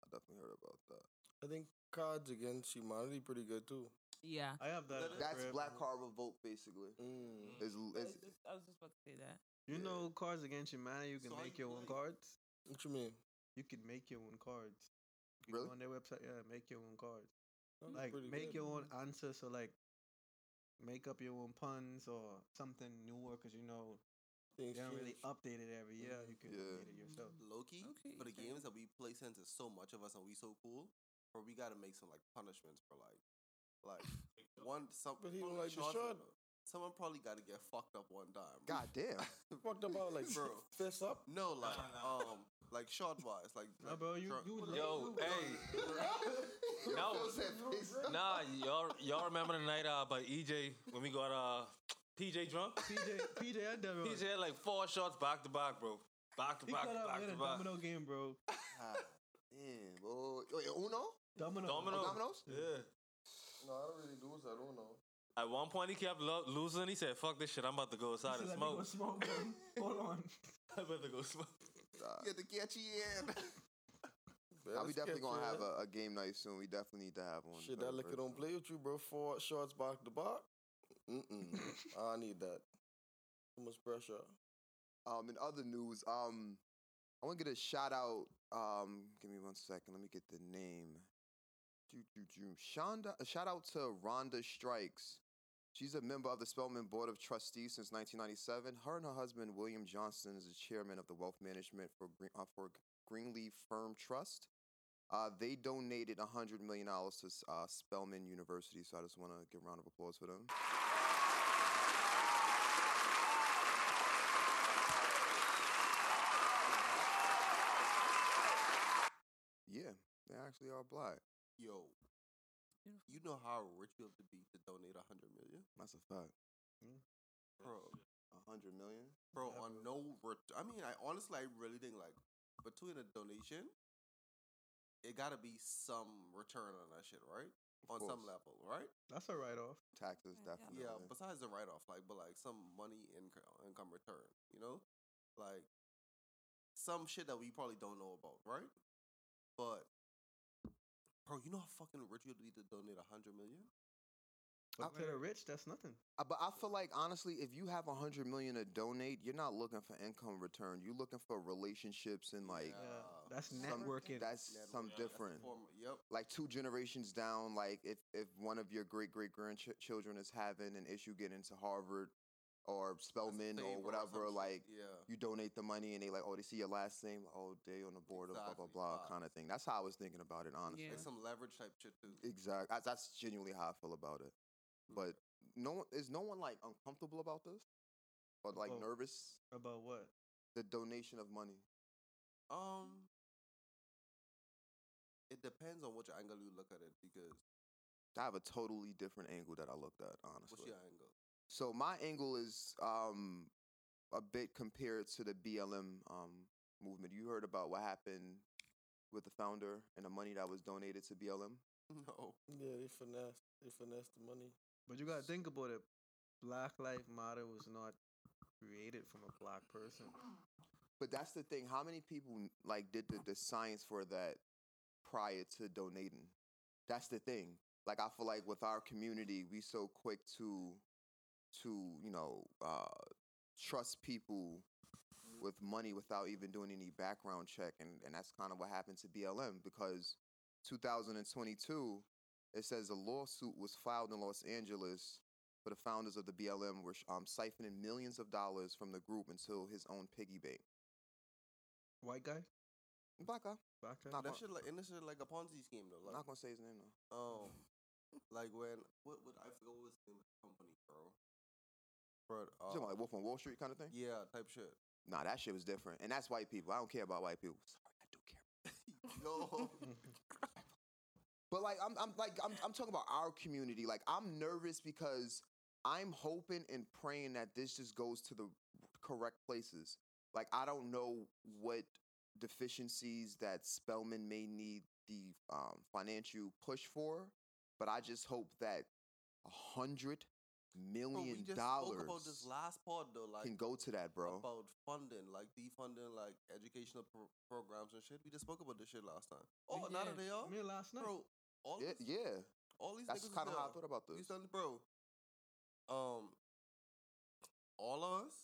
I definitely heard about that. I think Cards Against Humanity pretty good too. Yeah. I have that. That's crib. Black Card Revoked, basically. Mm. It's, I it's, was just- I was just about to say that. You know, Cards Against Humanity. You can So make you your own cards. What you mean? You can make your own cards. You Really? go on their website. Yeah, make your own cards. That's like make good. your own answers, So like, make up your own puns or something newer because you know Things they don't really update it every year. You can Yeah. update it yourself. Loki Okay, for the okay. games that we play since it's so much of us and we so cool, bro. We gotta make some like punishments for like, like (laughs) one some. But he don't like the short Someone probably got to get fucked up one time. God damn. (laughs) Fucked about like Bro. fist up. No, like um, like short wise, like, Nah, like bro, you drunk- you Yo, you- hey, (laughs) no, nah, y'all, y'all remember the night uh by EJ when we got uh PJ drunk? PJ PJ I never. PJ had like four shots back to back, bro. Back to He back, cut out back in to a back. domino game, bro. God damn, boy. Wait, Uno? Domino. Domino. Oh, Dominoes? Yeah. No, I don't really lose. I don't know. At one point, he kept lo- losing. He said, "Fuck this shit. I'm about to go He outside and "Let me go smoke. smoke. (laughs) bro. Hold on. I'm about to go smoke." Get the catchy in. (laughs) Yeah, Nah, we let's definitely gonna have a, a game night soon. We definitely need to have one. Shit, very, that liquor very don't play with you, bro. Four shots back to back. Mm-mm. (laughs) I need that. Too much pressure. Um, in other news, um, I want to get a shout out. Um, give me one second. Let me get the name. Shonda, shout out to Ronda Stryker. She's a member of the Spelman Board of Trustees since 1997. Her and her husband William Johnson is the chairman of the wealth management for Green, uh, for Greenleaf Firm Trust. Uh, they donated $100 million to uh, Spelman University, so I just want to give a round of applause for them. Yeah, they actually are black. Yo, you know how rich you have to be to donate a hundred million, That's a fact. Mm. bro. A hundred million. Bro, on no. Ret- I mean, I honestly, I really think like between a donation, it gotta be some return on that shit, right? Of on some course. level, right? That's a write off. Taxes, Yeah, definitely. Yeah, besides the write off, like, but like some money income income return, you know, like some shit that we probably don't know about, right? But bro, you know how fucking rich you'd be to donate a hundred million? But to the rich, that's nothing. Uh, But I feel like honestly, if you have a hundred million to donate, you're not looking for income return. You're looking for relationships and like that's some- networking. That's Networking, some that's a different. form- Yep. Like two generations down, like if if one of your great great grandchildren is having an issue getting into Harvard or Spelman or or whatever, some shit, like yeah. you donate the money and they like, oh, they see your last name, oh, they on the board of blah blah Exactly, blah kind of thing. That's how I was thinking about it, honestly. Like some leverage type shit too. Exactly. That's, that's genuinely how I feel about it. But no one is no one like uncomfortable about this, or like Oh. nervous About what? the donation of money. Um, it depends on which angle you look at it because I have a totally different angle that I looked at, honestly. what's your angle? So my angle is um a bit compared to the BLM um movement. You heard about what happened with the founder and the money that was donated to BLM? No. Yeah, they finesse. They finesse the money. But you gotta think about it. Black Life Matter was not created from a black person. But that's the thing. How many people like did the, the science for that prior to donating? That's the thing. Like I feel like with our community, we so quick to to you know uh, trust people with money without even doing any background check, and and that's kind of what happened to BLM because 2022 it says a lawsuit was filed in Los Angeles for the founders of the BLM were um, siphoning millions of dollars from the group until his own piggy bank. White guy? Black guy. Black guy? Not that gonna- shit like and this shit like a Ponzi scheme though. Like, not gonna say his name though. Um, (laughs) like when what what I forgot what was the name of the company, bro. But uh, about like Wolf on Wall Street kind of thing? yeah, type shit. Nah, that shit was different, and that's white people. I don't care about white people. Sorry, I do care. (laughs) Yo, But like, I'm, I'm like, I'm, I'm talking about our community. Like, I'm nervous because I'm hoping and praying that this just goes to the correct places. Like, I don't know what deficiencies that Spelman may need the um, financial push for, but I just hope that a hundred bro, we million just spoke dollars about this last pod though, like can go to that, bro. about funding, like defunding, like educational pro- programs and shit. We just spoke about this shit last time. Oh, We not did. that they are, Me last night. bro. All Yeah, these, yeah. all these That's niggas kind of how I thought about We this. done, bro. Um, all of us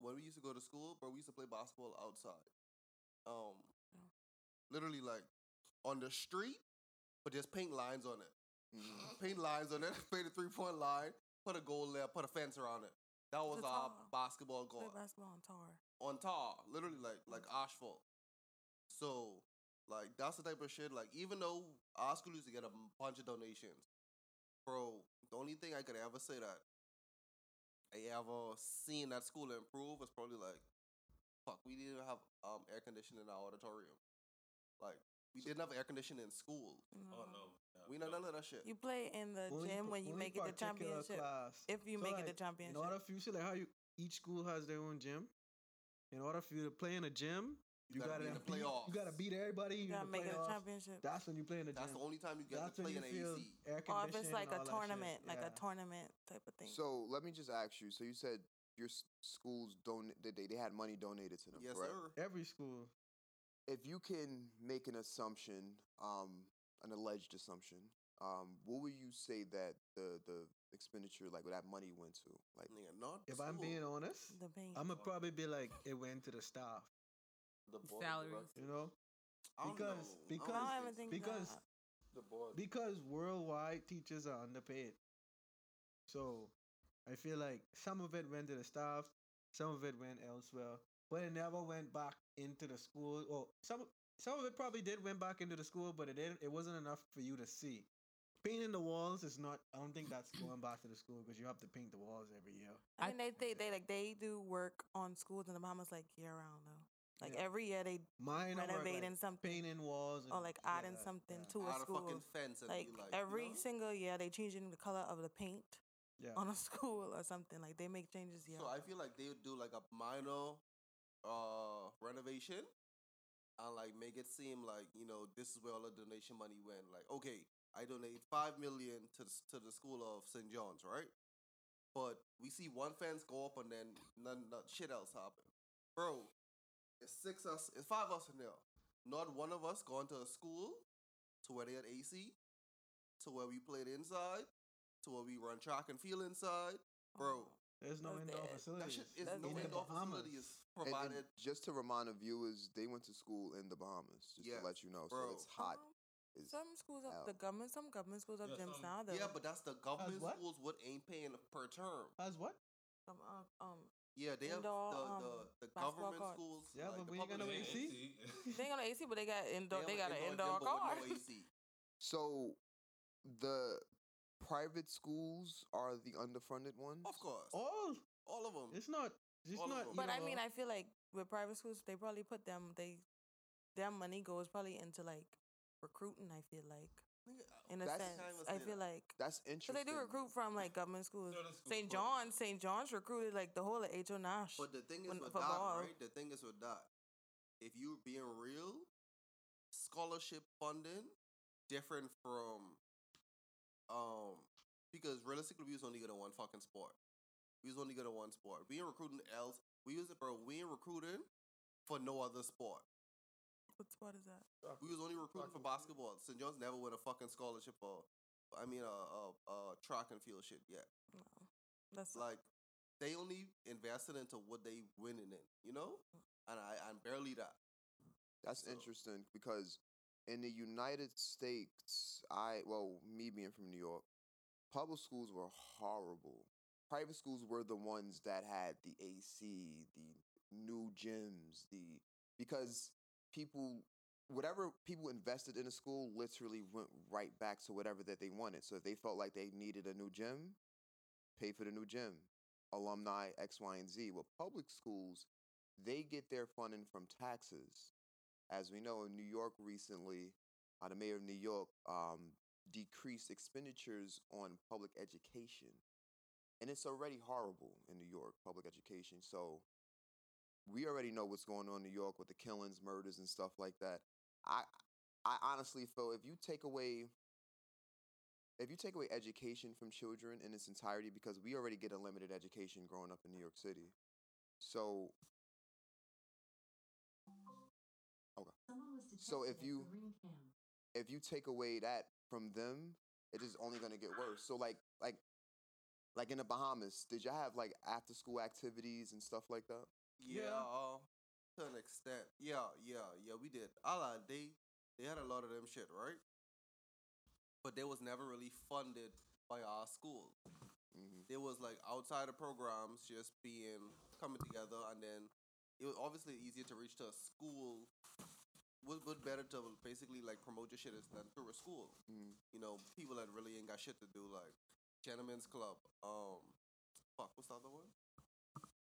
when we used to go to school, bro, we used to play basketball outside. Um, literally like on the street, but just paint lines on it. Mm-hmm. Paint lines on it. (laughs) Paint a three point line. Put a goal there. Put a fence around it. That was The our tar. basketball Play basketball on tar. on tar, literally like like asphalt. So like that's the type of shit. Like even though our school used to get a bunch of donations, bro, the only thing I could ever say that I ever seen that school improve was probably like, fuck, we didn't have um air conditioning in our auditorium. Like we didn't have air conditioning in school. Oh no. We know none of that shit. You play in the Only gym when you make it the championship. class. If you So, make it like, the championship. In order for you to like how you each school has their own gym. In order for you to play in a gym, you, gotta gotta, be in the beat, you gotta beat everybody. you in gotta the make it a playoffs. championship. That's when you play in the That's the only time you get That's to play in you feel AC. air Or if it's like a all that shit. tournament, like Yeah. a tournament type of thing. So let me just ask you. So you said your schools don't they they had money donated to them, Yes, correct? sir. Every school. If you can make an assumption, um, an alleged assumption, um, what would you say that the the expenditure like where that money went to? Like, Nigga, not If I'm being honest, The paint. I'm gonna probably be like it went to the staff. the board Salaries. You know, because know. Because I don't because that. The board. because worldwide teachers are underpaid. So I feel like some of it went to the staff, some of it went elsewhere, but it never went back into the school. Well, some some of it probably did went back into the school, but it didn't. It wasn't enough for you to see. Painting the walls is not. I don't think that's going back to the school because you have to paint the walls every year. I think they, they they like they do work on schools in the Bahamas like year round though. Like Yeah. every year they Mine are renovating like something painting walls or like adding that, something yeah. to a Add a school. fucking fence like like every you know? single year they changing the color of the paint Yeah. on a (laughs) school or something. Like they make changes year. So I feel like they would do like a minor uh renovation and like make it seem like you know this is where all the donation money went. Like okay, I donate five million to the, to the school of St. John's, right? But we see one fence go up and then none, none shit else happen, bro. It's six us, it's five us in there. Not one of us gone to a school to where they had AC, to where we played inside, to where we run track and field inside, bro. There's no That's indoor dead. That facilities. shit is That's no in the indoor Bahamas. Facilities And- and just to remind the viewers, they went to school in the Bahamas. Just Yes, to let you know, bro. so it's hot. Um, It's Some schools have hell. the government. Some government schools have Yeah, gyms some- now. Though. yeah, but that's the government what? schools. What ain't paying per term? As what? Some, uh, um, Yeah, they have Indoor, the, um, the, the government courts. schools. Yeah, like but the we ain't got no AC. they ain't got no AC, but they got indoor. They, have got an gym, indoor but car. with no AC. (laughs) so the private schools are the underfunded ones. Of course, All. all of them. It's not. It's All not. them. you But I mean, I feel like with private schools, they probably put them. They their money goes probably into like recruiting. I feel like in a sense, I feel like That's so interesting. they do recruit from like government schools. St. put- John's, St. John's recruited like the whole of H.O. Nash. But the thing is when- with for that, ball. right? The thing is with that, if you're being real, scholarship funding different from um because realistically we was only good at one fucking sport. We was only good at one sport. We ain't recruiting else. We was bro. We ain't recruiting for no other sport. what sport is that? We was only recruiting for basketball. St. John's never win a fucking scholarship for. I mean, uh, uh, uh, track and field shit yet. No, that's Like, they only invested into what they winning in, you know, and I, and barely that. That's So- interesting because in the United States, I well, me being from New York, public schools were horrible. Private schools were the ones that had the AC, the new gyms, the because people whatever people invested in a school literally went right back to whatever that they wanted. So if they felt like they needed a new gym, pay for the new gym. Alumni X, Y, and Z. Well, public schools, they get their funding from taxes as we know, in New York recently, uh, the mayor of New York um, decreased expenditures on public education. And it's already horrible in New York, public education. So we already know what's going on in New York with the killings, murders, and stuff like that. I, I honestly feel if you take away if you take away education from children in its entirety, because we already get a limited education growing up in New York City. So okay. So if you if you take away that from them, it is only gonna get worse. So like like like in the Bahamas, did y'all have like after school activities and stuff like that? Yeah, uh, to an extent. Yeah, yeah, yeah. We did. Allah, they they had a lot of them shit, right? But they was never really funded by our school. Mm-hmm. There was like outside of programs just being coming together, and then it was obviously easier to reach to a school. Was but better to basically like promote your shit is done through a school. Mm. You know, people that really ain't got shit to do, like Gentlemen's Club. Um, fuck, what's the other one?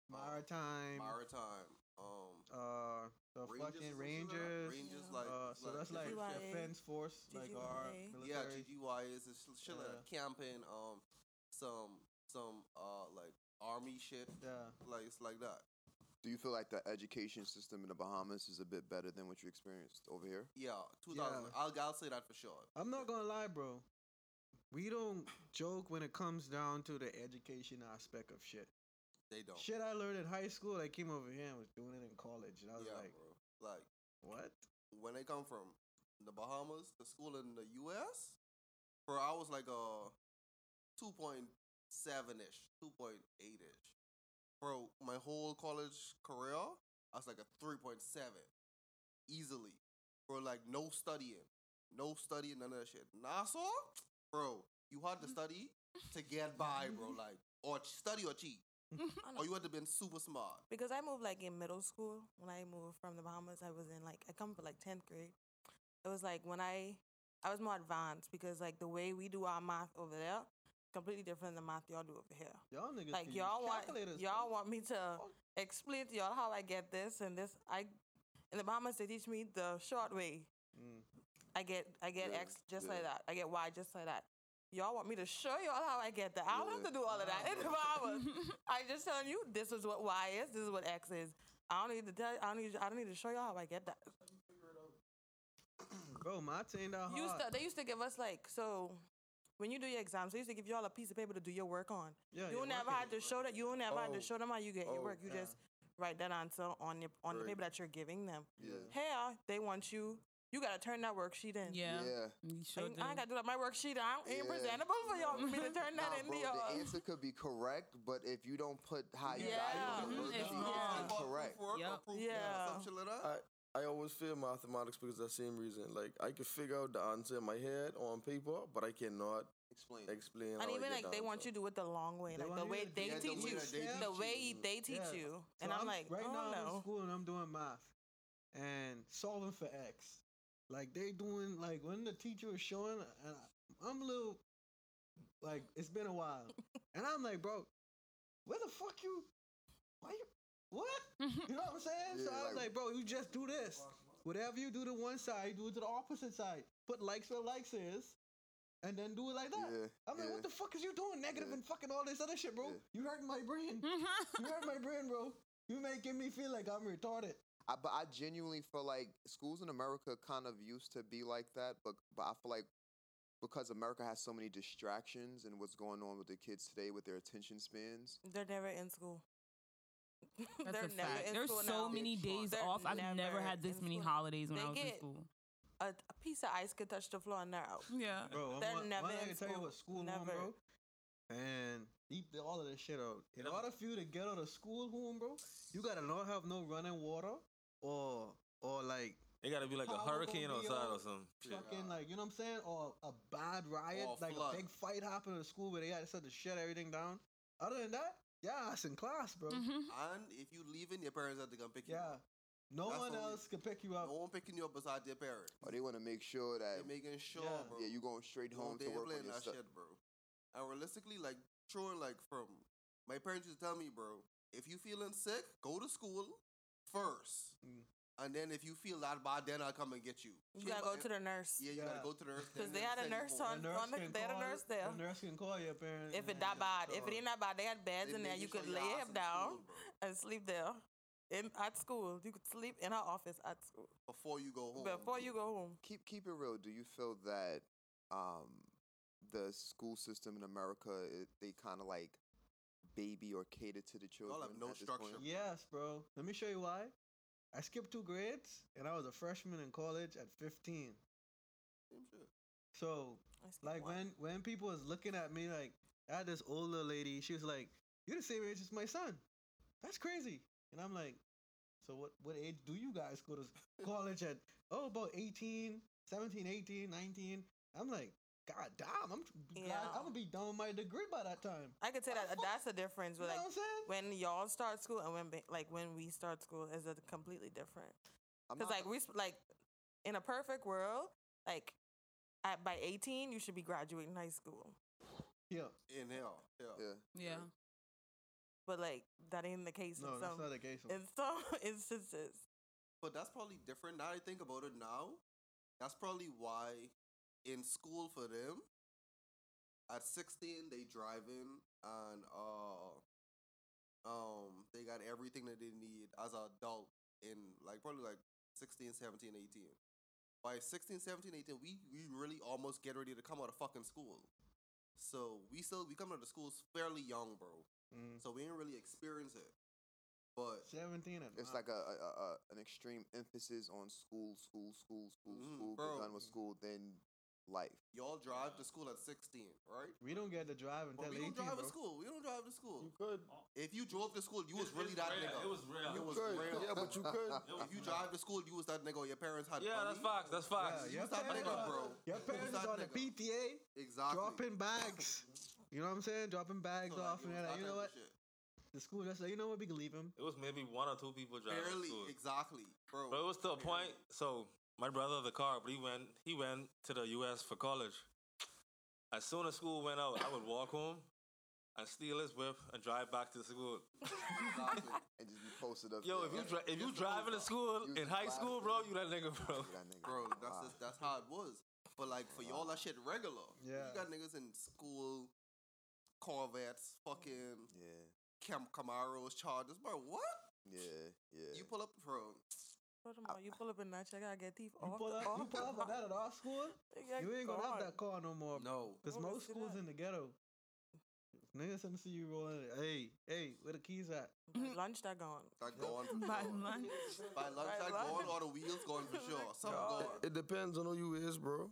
Maritime. Maritime. Um, uh, the Rangers fucking or something like that? Rangers. Rangers, like- uh, so like that's like different- defense force, like our yeah, military. GGY is a sh- shit like camping. Um, some some uh like army shit. Yeah, like it's like that. Do you feel like the education system in the Bahamas is a bit better than what you experienced over here? Yeah, two thousand. I'll I'll say that for sure. I'm not gonna lie, bro. We don't joke when it comes down to the education aspect of shit. They don't. Shit I learned in high school, I came over here and was doing it in college, and I was yeah, like, bro. Like what? when they come from the Bahamas, the school in the U.S. Bro, I was like a two point seven ish, two point eight ish. Bro, my whole college career, I was like a three point seven, easily. Bro, like no studying, no studying, none of that shit. Nassau, bro, you had to study to get by, bro. (laughs) Like or study or cheat, or you had to been super smart. Because I moved like in middle school. When I moved from the Bahamas, I was in like I come from like tenth grade. It was like when I I was more advanced because like the way we do our math over there completely different than the math y'all do over here. Y'all niggas like y'all want y'all want me to explain to y'all how I get this and this. I in the Bahamas they teach me the short way. Mm. I get I get Yeah, X just yeah. like that. I get Y just like that. Y'all want me to show y'all how I get that. I don't have to do all of that in the Bahamas. I just telling you this is what Y is, this is what X is. I don't need to tell I don't need I don't need to show y'all how I get that. (clears throat) Bro, my ain't that hard. Used to, they used to give us like so when you do your exams, they used to give you all a piece of paper to do your work on. Yeah, you your never had to show that. You never had to Oh. show them how you get your Oh, work. You yeah. just write that answer on your on the paper that you're giving them. Yeah. Here, they want you You gotta turn that worksheet in. Yeah. Yeah. You I, sure ain't- I gotta do that. My worksheet I ain't Yeah. presentable for y'all for me to turn that Nah, in. bro, y'all. the answer could be correct, but if you don't put how you Yeah. got it on the Mhm, it's worksheet, wrong. it's incorrect. Work or Yep. proof, Yeah. some shit like that. I I always fear mathematics because of that same reason. Like I can figure out the answer in my head or on paper, but I cannot Explain. explain. And even like the they want answer. you to do it the long way, like the way they teach you, the way they teach Yeah. you, So and I'm, like, right oh now I'm in school and I'm doing math and solving for X. Like they doing like when the teacher was showing, and I, I'm a little like it's been a while, (laughs) and I'm like, bro, where the fuck you? Why you? What? (laughs) You know what I'm saying? so I was like- like, bro, you just do this. Whatever you do to one side, do it to the opposite side. Put likes where likes is, and then do it like that. Yeah, I'm like, yeah. what the fuck is you doing? Negative Yeah. and fucking all this other shit, bro. Yeah. You hurting my brain. (laughs) you hurt my brain, bro. You making me feel like I'm retarded. I, but I genuinely feel like schools in America kind of used to be like that, but but I feel like because America has so many distractions and what's going on with the kids today with their attention spans. They're never in school. (laughs) That's They're a never fact. in There's school so now. many days They're off. I've never never had this many school. holidays when They I was in school. A, a piece of ice could touch the floor and they're out. Yeah. Bro, I'm They're one, never one I in can tell you school. what school home, Never. bro. And deep all of this shit out. In order for you to get out of school home, bro, you gotta not have no running water or or like It gotta be like a hurricane outside or something. shit. fucking like you know what I'm saying, or a bad riot, Or a like flood. a big fight happened at school where they had to set to shut everything down. Other than that, yeah, it's in class, bro. Mhm. And if you leaving, your parents have to come pick you Yeah, up. no That's one else can pick you up. No one picking you up besides your parents. Or they want to make sure that They're making sure, Yeah. bro. yeah, you going straight home they to work on your that stuff. shit, bro. And realistically, like, throwing like from my parents used to tell me, bro, if you feeling sick, go to school first. Mm. And then if you feel that bad, then I'll come and get you. You gotta go to the nurse. Yeah, you Yeah. gotta go to the nurse. Because (laughs) they had a nurse on, The nurse on the, they had a nurse there. The nurse can call you, parents. If it and- that bad, if it ain't that bad, they had beds They in there. You could lay ass him down school, and sleep there. In at school, you could sleep in our office at school before you go home. before you go home. Keep keep it real. Do you feel that um, the school system in America it, they kind of like baby or cater to the children? have no structure. point? Yes, bro. Let me show you why. I skipped two grades, and I was a freshman in college at 15. Same. So, like one. when when people was looking at me, like I had this older lady. She was like, "You're the same age as my son. That's crazy." And I'm like, "So what? What age do you guys go to (laughs) college at? Oh, about 18, 17, 18, 19." I'm like, "God damn! I'm glad Yeah. I'm gonna be done with my degree by that time." I could say that that's the difference. You With know like what I'm saying? when y'all start school and when like when we start school is a completely different. I'm Because like we sp- like in a perfect world, like at by 18 you should be graduating high school. Yeah. In hell. Yeah. yeah. Yeah. But like that ain't the case No, in that's some not the case. in some (laughs) instances. But that's probably different. Now I think about it now, that's probably why in school for them, at 16 they driving and uh um they got everything that they need as an adult in like probably like 16, 17, 18. By 16, 17, 18, we, we really almost get ready to come out of fucking school. So we still we come out of schools fairly young, bro. Mm. So we didn't really experience it. But 17 and It's like a, a, a, a an extreme emphasis on school, school, school, school, Mhm, school. bro. Get done with school, then life. y'all drive to school at 16, right? we don't get to drive until But we 18, don't drive bro. to school. We don't drive to school. You could. If you drove to school, you was really that rare. nigga. It was rare. It was could. real. Yeah, but you could. (laughs) If you drive to school, you was that nigga. Your parents had Yeah, money. that's facts. That's facts. Yeah, You your was that parents, nigga, bro. your You was parents that on the nigga. PTA Exactly. dropping bags. You know what I'm saying? Dropping bags So, like, off, it and like, you know what? shit. The school just like, you know what? We can leave him. It was maybe one or two people driving to Barely, school. exactly, bro. But it was to a point. So my brother the car, but he went he went to the U.S. for college. As soon as school went out, I would walk home and steal his whip and drive back to school. And just be posted up. Yo, there. if you dri- if you driving to school You in high school, bro, you that nigga, bro. That nigga. bro, that's Wow. just, that's how it was. But like for y'all, that shit regular. Yeah. You got niggas in school, Corvettes, fucking Yeah, Cam Camaros, Chargers, bro. What? yeah, yeah. You pull up, bro. Furthermore, you pull up in that check, I get teeth You off. pull the, up, you pull up the- (laughs) on that at our school, you ain't gonna have that car no more. No. Because Where most schools in the ghetto, Niggas wanna see you rolling. Hey, hey, where the keys at? By lunch, that gone. That (laughs) gone for By lunch. By lunch, By that gone or the wheels gone for sure. (laughs) Something gone. It depends on who you is, bro.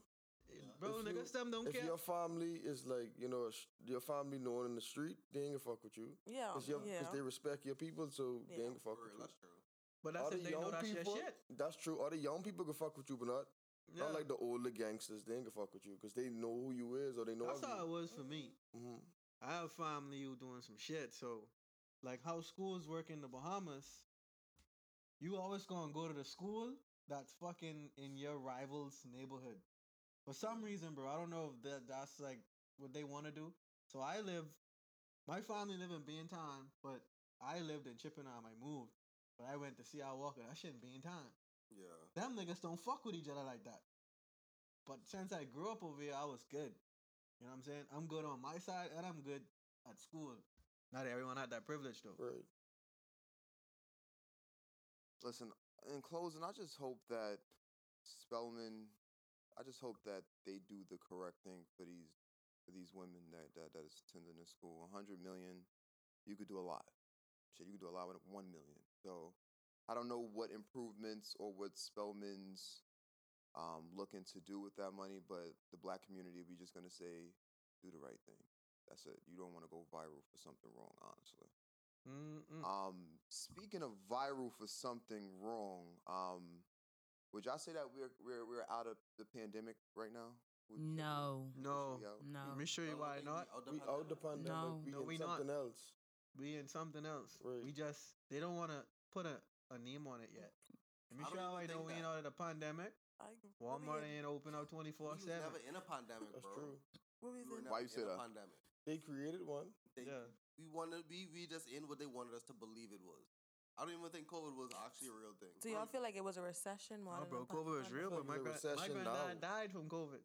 Bro, If niggas them don't if care. If your family is like, you know, your family known in the street, they ain't gonna fuck with you. Yeah, Cause, your, yeah. cause they respect your people, so they ain't gonna fuck with you. That's true. But that's All if the they young that's your people- shit. That's true. All the young people can fuck with you, but not Yeah. not like the older gangsters. They ain't gonna fuck with you because they know who you is or they know. That's how you. it was for me. Mhm. I have family who doing some shit. So, like how schools work in the Bahamas, you always gonna go to the school that's fucking in your rival's neighborhood. For some reason, bro, I don't know if that that's like what they want to do. So I live, my family live in Bain Town, but I lived in Chippingham. I moved, but I went to C.R. Walker. That be in Bain Town. Yeah. Them niggas don't fuck with each other like that. But since I grew up over here, I was good. You know what I'm saying? I'm good on my side and I'm good at school. Not everyone had that privilege though. Right. Listen, in closing, I just hope that Spelman, I just hope that they do the correct thing for these for these women that that, that is attending the school. A hundred million, you could do a lot. Shit, you could do a lot with one million. So I don't know what improvements or what Spelman's um, looking to do with that money, but the black community, we just gonna say, do the right thing. That's it. You don't want to go viral for something wrong, honestly. Mm-mm. Um, speaking of viral for something wrong, um, would y'all say that we're we're we're out of the pandemic right now? Would No. No. No. Let me show you why not. We out the pandemic. No. We No, in we not. something else. We in something else. Right. We just they don't want to put a, a name on it yet. Let me I show you why even know we ain't out of the pandemic. I, Walmart ain't open out twenty four We was seven. never in a pandemic, That's bro. true. What was We were Why you say that? Pandemic. They created one. They, Yeah. We wanted we we just in what they wanted us to believe it was. I don't even think COVID was actually a real thing. So y'all feel like it was a recession more No, bro, COVID was real, but my, a gra- my granddad now. died from COVID.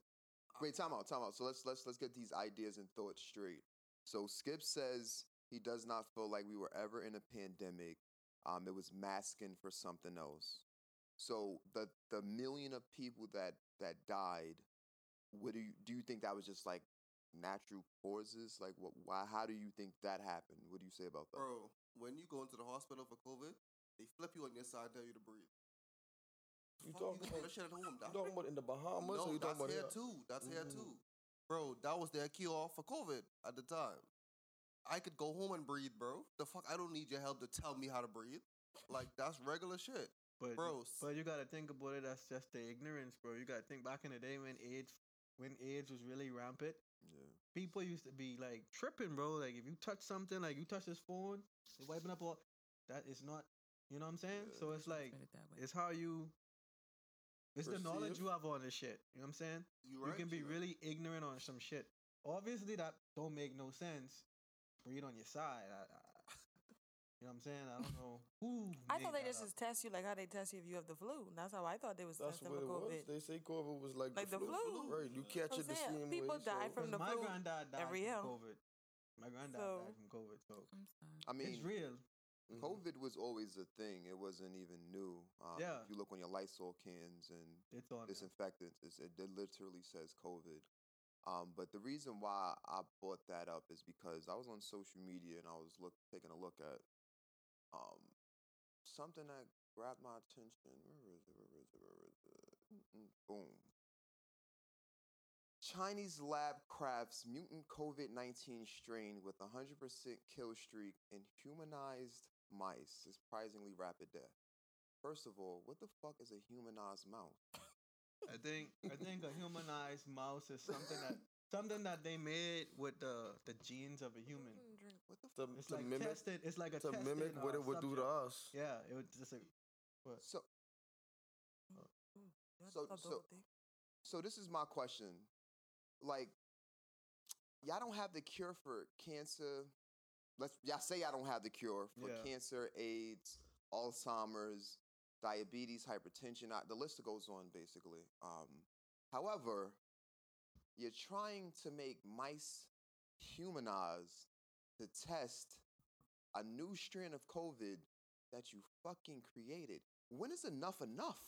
Wait, time out, time out. So let's let's let's get these ideas and thoughts straight. So Skip says he does not feel like we were ever in a pandemic. Um, it was masking for something else. So the the million of people that that died, what do you do you think that was just like natural causes? Like what why how do you think that happened? What do you say about that? Bro, when you go into the hospital for COVID, they flip you on your side, tell you to breathe. You talking you about, that shit at home, you talking about in the Bahamas no, or you that's talking about here here? too. That's here Mhm. too. Bro, that was their cure for COVID at the time. I could go home and breathe, bro. The fuck, I don't need your help to tell me how to breathe. Like that's regular shit, But bro. But you gotta think about it. That's just the ignorance, bro. You gotta think back in the day when AIDS, when AIDS was really rampant. Yeah. People used to be like tripping, bro. Like if you touch something, like you touch this phone, they wiping up all. That is not. You know what I'm saying? So it's like it it's how you. It's the knowledge you have on this shit. You know what I'm saying? You You can be you right. really ignorant on some shit. Obviously, that don't make no sense. Breathe on your side. I, I, (laughs) you know what I'm saying? I don't know (laughs) who. I thought they just up. just test you like how they test you if you have the flu. That's how I thought they was That's testing what for it was. COVID. They say COVID was like, Like the flu. Right. You catch I'm it the saying, same people way. die so- from the my flu granddad died every from year. COVID. My granddad So- died from COVID, so I'm sorry. I mean, it's real. Mhm. COVID was always a thing. It wasn't even new. Um, Yeah. If you look on your Lysol cans and It's on. there. disinfectants, it's, it, it literally says COVID. Um, but the reason why I brought that up is because I was on social media and I was look taking a look at um, something that grabbed my attention. Where is it? Where is it? Where is it? Boom. Chinese lab crafts mutant COVID 19 strain with 100% kill streak in humanized mice. Surprisingly rapid death. First of all, what the fuck is a humanized mouse? I think I think a humanized mouse is something that something that they made with the the genes of a human. What the To, It's to like mimic, tested. It's like a to mimic what uh, it would do to us. Yeah, it was just a. What? So, Y'all So- so- so this is my question. Like, y'all don't have the cure for cancer. Let's y'all say y'all don't have the cure for Yeah. cancer, AIDS, Alzheimer's, diabetes, hypertension. uh, The list goes on, basically. Um, however, you're trying to make mice humanized to test a new strain of COVID that you fucking created. When is enough enough?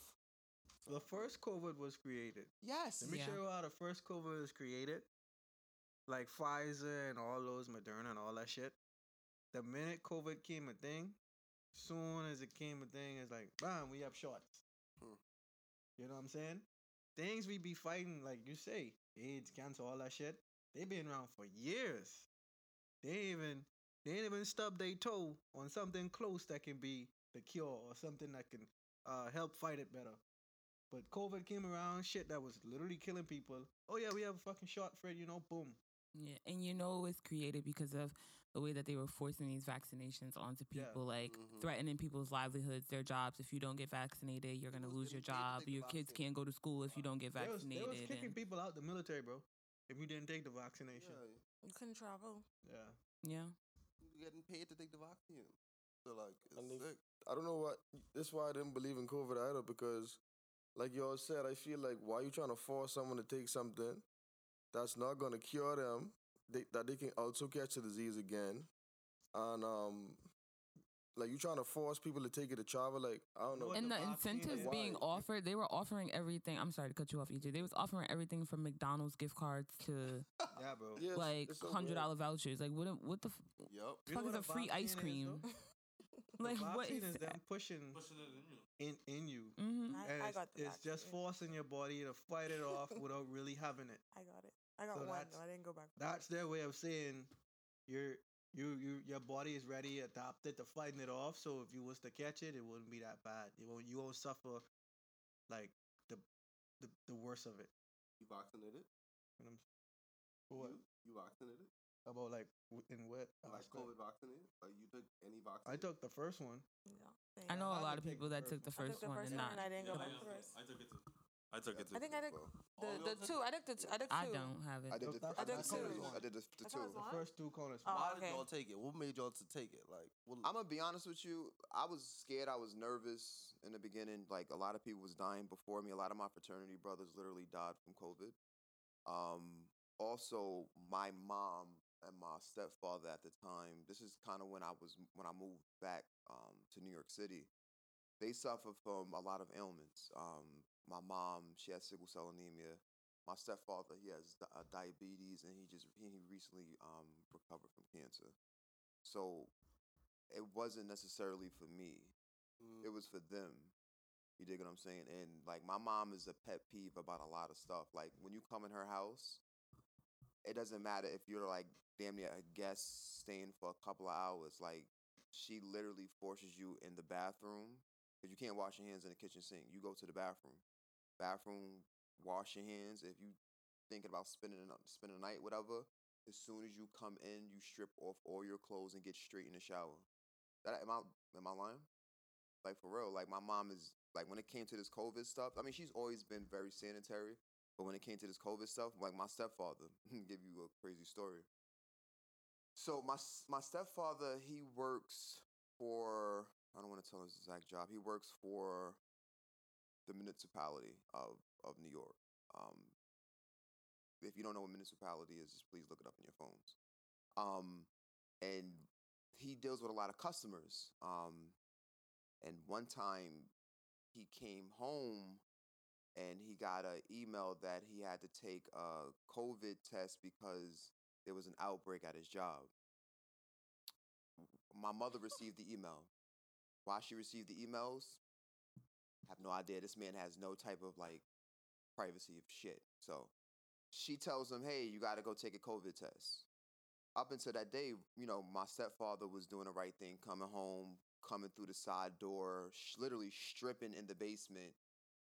The first COVID was created. Yes. Let me Yeah. show you how the first COVID was created. like Pfizer and all those Moderna and all that shit. The minute COVID came a thing, soon as it came a thing, it's like bam, we have shots. Hmm. You know what I'm saying? Things we be fighting, like you say, AIDS, cancer, all that shit. They been around for years. They even they ain't even stub their toe on something close that can be the cure or something that can uh, help fight it better. But COVID came around, shit that was literally killing people. Oh yeah, we have a fucking shot, Fred. You know, boom. Yeah, and you know it was created because of the way that they were forcing these vaccinations onto Yeah. people, like Mhm. threatening people's livelihoods, their jobs. If you don't get vaccinated, you're gonna People lose your getting paid to job. Your kids can't go to school if you don't get They was, they vaccinated. was kicking and- people out the military, bro. If you didn't take the vaccination. Yeah, You couldn't travel. Yeah. yeah, You're getting paid to take the vaccine. So like, it's And they- sick. I don't know what. That's why I didn't believe in COVID either because, like y'all said, I feel like why are you trying to force someone to take something that's not gonna cure them, they, that they can also catch the disease again, and um, like you trying to force people to take it to travel. Like I don't know. And the the incentives is- being offered, they were offering everything. I'm sorry to cut you off, EJ. They was offering everything from McDonald's gift cards to (laughs) Yeah, bro. Yeah, like it's so hundred dollar vouchers. Like what? the- What the f- Yep. You know fuck is what a free ice vaccine is, cream? (laughs) The like what vaccine is is that? them pushing Pushing it in you. in in you. hmm I, I it's, got the it's just forcing your body to fight it off (laughs) without really having it. I got it. I got So one. that's- though. I didn't go back. That's their way of saying your you you your body is ready, adapted to fighting it off. So if you was to catch it, it wouldn't be that bad. You won't you won't suffer like the the, the worst of it. You vaccinated? You know what I'm- what? You, you vaccinated? About like w- in what? Like aspect? COVID vaccinated? Like you took any vaccine? I took the first one. Yeah. I know I a lot of people that took the I took first the one first and one not. I didn't go Yeah, back yeah, first. I took it too. I took it too. I think I did Well, the all the y'all took two. I did the t- I did two. I don't have it. I did the, That's- I did that's the two. two. I did the, the two. The first two corners. Oh, Why okay. did y'all take it? What made y'all to take it? Like, what, I'm gonna be honest with you. I was scared. I was nervous in the beginning. Like a lot of people was dying before me. A lot of my fraternity brothers literally died from COVID. Um, also, my mom and my stepfather at the time. This is kind of when I was when I moved back um, to New York City. They suffer from a lot of ailments. Um, my mom, she has sickle cell anemia. My stepfather, he has uh, diabetes, and he just he he recently um, recovered from cancer. So it wasn't necessarily for me. Mm. It was for them. You dig what I'm saying? And like my mom is a pet peeve about a lot of stuff. Like when you come in her house, it doesn't matter if you're like damn near a guest staying for a couple of hours. Like she literally forces you in the bathroom because you can't wash your hands in the kitchen sink. You go to the bathroom. Bathroom, wash your hands. If you thinking about spending spending the night, whatever, as soon as you come in, you strip off all your clothes and get straight in the shower. That am I am I lying? Like for real, like my mom is like when it came to this COVID stuff. I mean, she's always been very sanitary, but when it came to this COVID stuff, like my stepfather, (laughs) give you a crazy story. So my my stepfather, he works for I don't want to tell his exact job. He works for the municipality of of New York. Um, if you don't know what municipality is, just please look it up in your phones. Um, and he deals with a lot of customers. Um, and one time he came home and he got an email that he had to take a COVID test because there was an outbreak at his job. My mother received the email. Why she received the emails, I have no idea. This man has no type of like privacy of shit. So she tells him, hey, you got to go take a COVID test. Up until that day, you know, my stepfather was doing the right thing, coming home, coming through the side door, sh- literally stripping in the basement,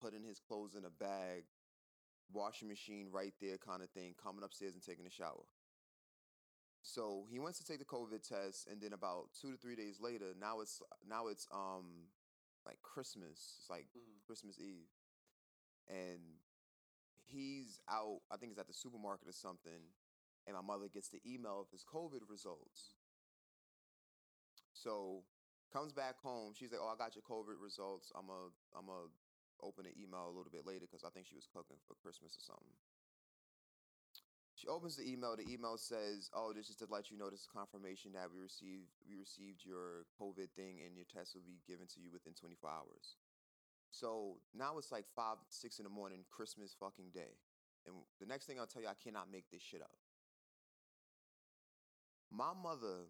putting his clothes in a bag, washing machine right there, kind of thing, coming upstairs and taking a shower. So he went to take the COVID test, and then about two to three days later, now it's now it's um like Christmas. It's like Mhm. Christmas Eve, and he's out. I think he's at the supermarket or something, and my mother gets the email of his COVID results. So comes back home. She's like, "Oh, I got your COVID results. I'm a I'm a open the email a little bit later because I think she was cooking for Christmas or something." She opens the email. The email says, "Oh, this is to let you know this is confirmation that we received we received your COVID thing and your test will be given to you within 24 hours." So now it's like five, six in the morning, Christmas fucking day, and the next thing I'll tell you, I cannot make this shit up. My mother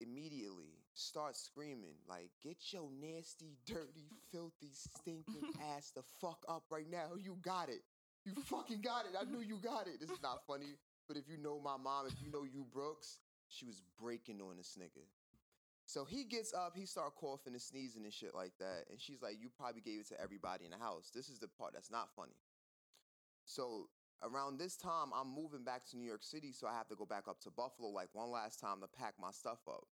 immediately starts screaming, like, get your nasty, dirty, filthy, stinking (laughs) ass the fuck up right now. You got it. You fucking got it. I knew you got it. This is not funny. But if you know my mom, if you know you Brooks, she was breaking on this nigga. So he gets up, he start coughing and sneezing and shit like that. And she's like, You probably gave it to everybody in the house. This is the part that's not funny. So around this time, I'm moving back to New York City, so I have to go back up to Buffalo like one last time to pack my stuff up.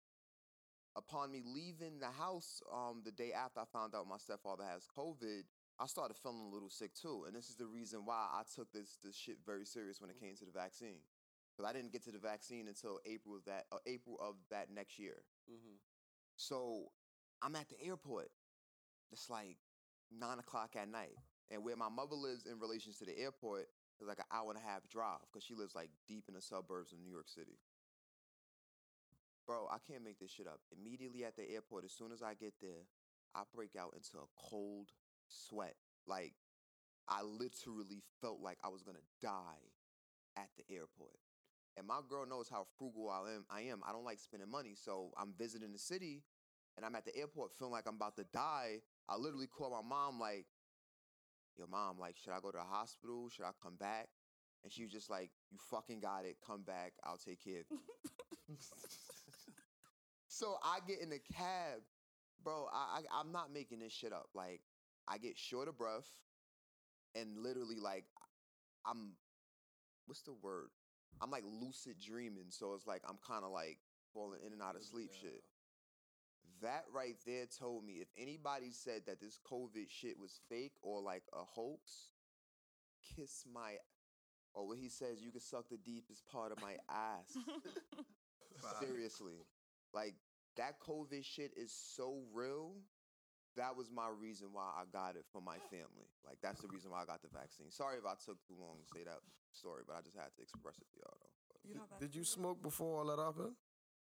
Upon me leaving the house um, the day after I found out my stepfather has COVID, I started feeling a little sick too. And this is the reason why I took this this shit very serious when it came to the vaccine. Because I didn't get to the vaccine until April of that uh, April of that next year. Mm-hmm. So I'm at the airport. It's like nine o'clock at night. And where my mother lives in relation to the airport is like an hour and a half drive because she lives like deep in the suburbs of New York City. Bro, I can't make this shit up. Immediately at the airport, as soon as I get there, I break out into a cold sweat. Like, I literally felt like I was gonna die at the airport. And my girl knows how frugal I am. I am. I don't like spending money. So I'm visiting the city and I'm at the airport feeling like I'm about to die. I literally call my mom like, yo, mom, like, should I go to the hospital? Should I come back? And she was just like, you fucking got it. Come back. I'll take care of you. (laughs) (laughs) so I get in the cab. Bro, I, I I'm not making this shit up. Like, I get short of breath and literally like I'm what's the word? I'm like lucid dreaming, so it's like I'm kind of like falling in and out of sleep shit. That right there told me if anybody said that this COVID shit was fake or like a hoax, kiss my or what he says, you can suck the deepest part of my (laughs) ass. Seriously. Like that COVID shit is so real. That was my reason why I got it for my oh. family. Like that's the reason why I got the vaccine. Sorry if I took too long to say that story, but I just had to express it to y'all though. You know Did you smoke before all that happened?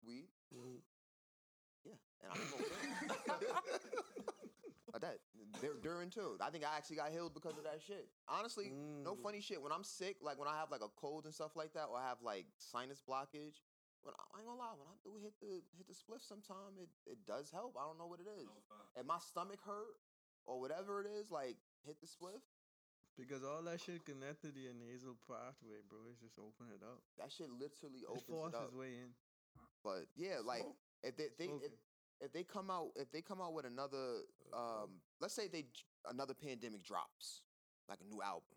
Weed? Mm-hmm. Yeah, and I smoked I did. Dur- During too. (laughs) I think I actually got healed because of that shit. Honestly, no mm. funny shit. When I'm sick, like when I have like a cold and stuff like that, or I have like sinus blockage, when I, I ain't gonna lie, when I do hit the hit the spliff, sometime it it does help. I don't know what it is. And my stomach hurt or whatever it is, like hit the spliff. Because all that shit connected to your nasal pathway, bro. It's just open it up. That shit literally It opens forces it up. way in. But yeah, like if they, they if, if they come out if they come out with another um let's say they another pandemic drops like a new album.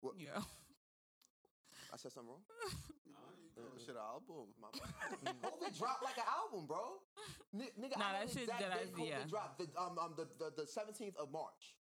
What? Yeah. (laughs) I said something wrong. Oh, (laughs) shit, album. My bad. COVID dropped like an album, bro. Ni- nigga, Nah, I that the shit's exact good day idea. COVID dropped. The, um, um, the, the, the 17th of March.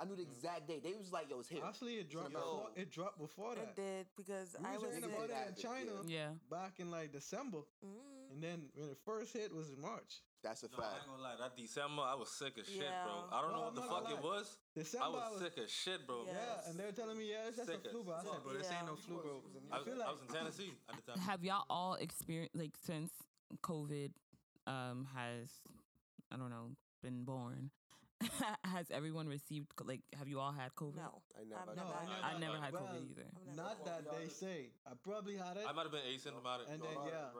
I knew the exact date. They was like, yo, it's here. Actually, it dropped Yo. before. It dropped before that. It did because We I was was hearing in- about it in China Yeah. back in like December, Mm. and then when it first hit was in March. That's a No, I fact. ain't gonna lie. That December, I was sick as shit, Yeah. bro. I don't No, know what I'm the fuck gonna it was. December I was was- sick as shit, bro. Yeah. Yeah, and they were telling me, yeah, it's just a Sick flu, as bro. I said, fuck. bro, this ain't no flu, bro. I I was, feel I like was in Tennessee at the time. Have y'all all experienced like since COVID um has I don't know been born? (laughs) has everyone received like have you all had COVID? No, I never. I've No, never. I had never- I never had Well, COVID either. Not that they say. I probably had it, I might have been asymptomatic. and then yeah,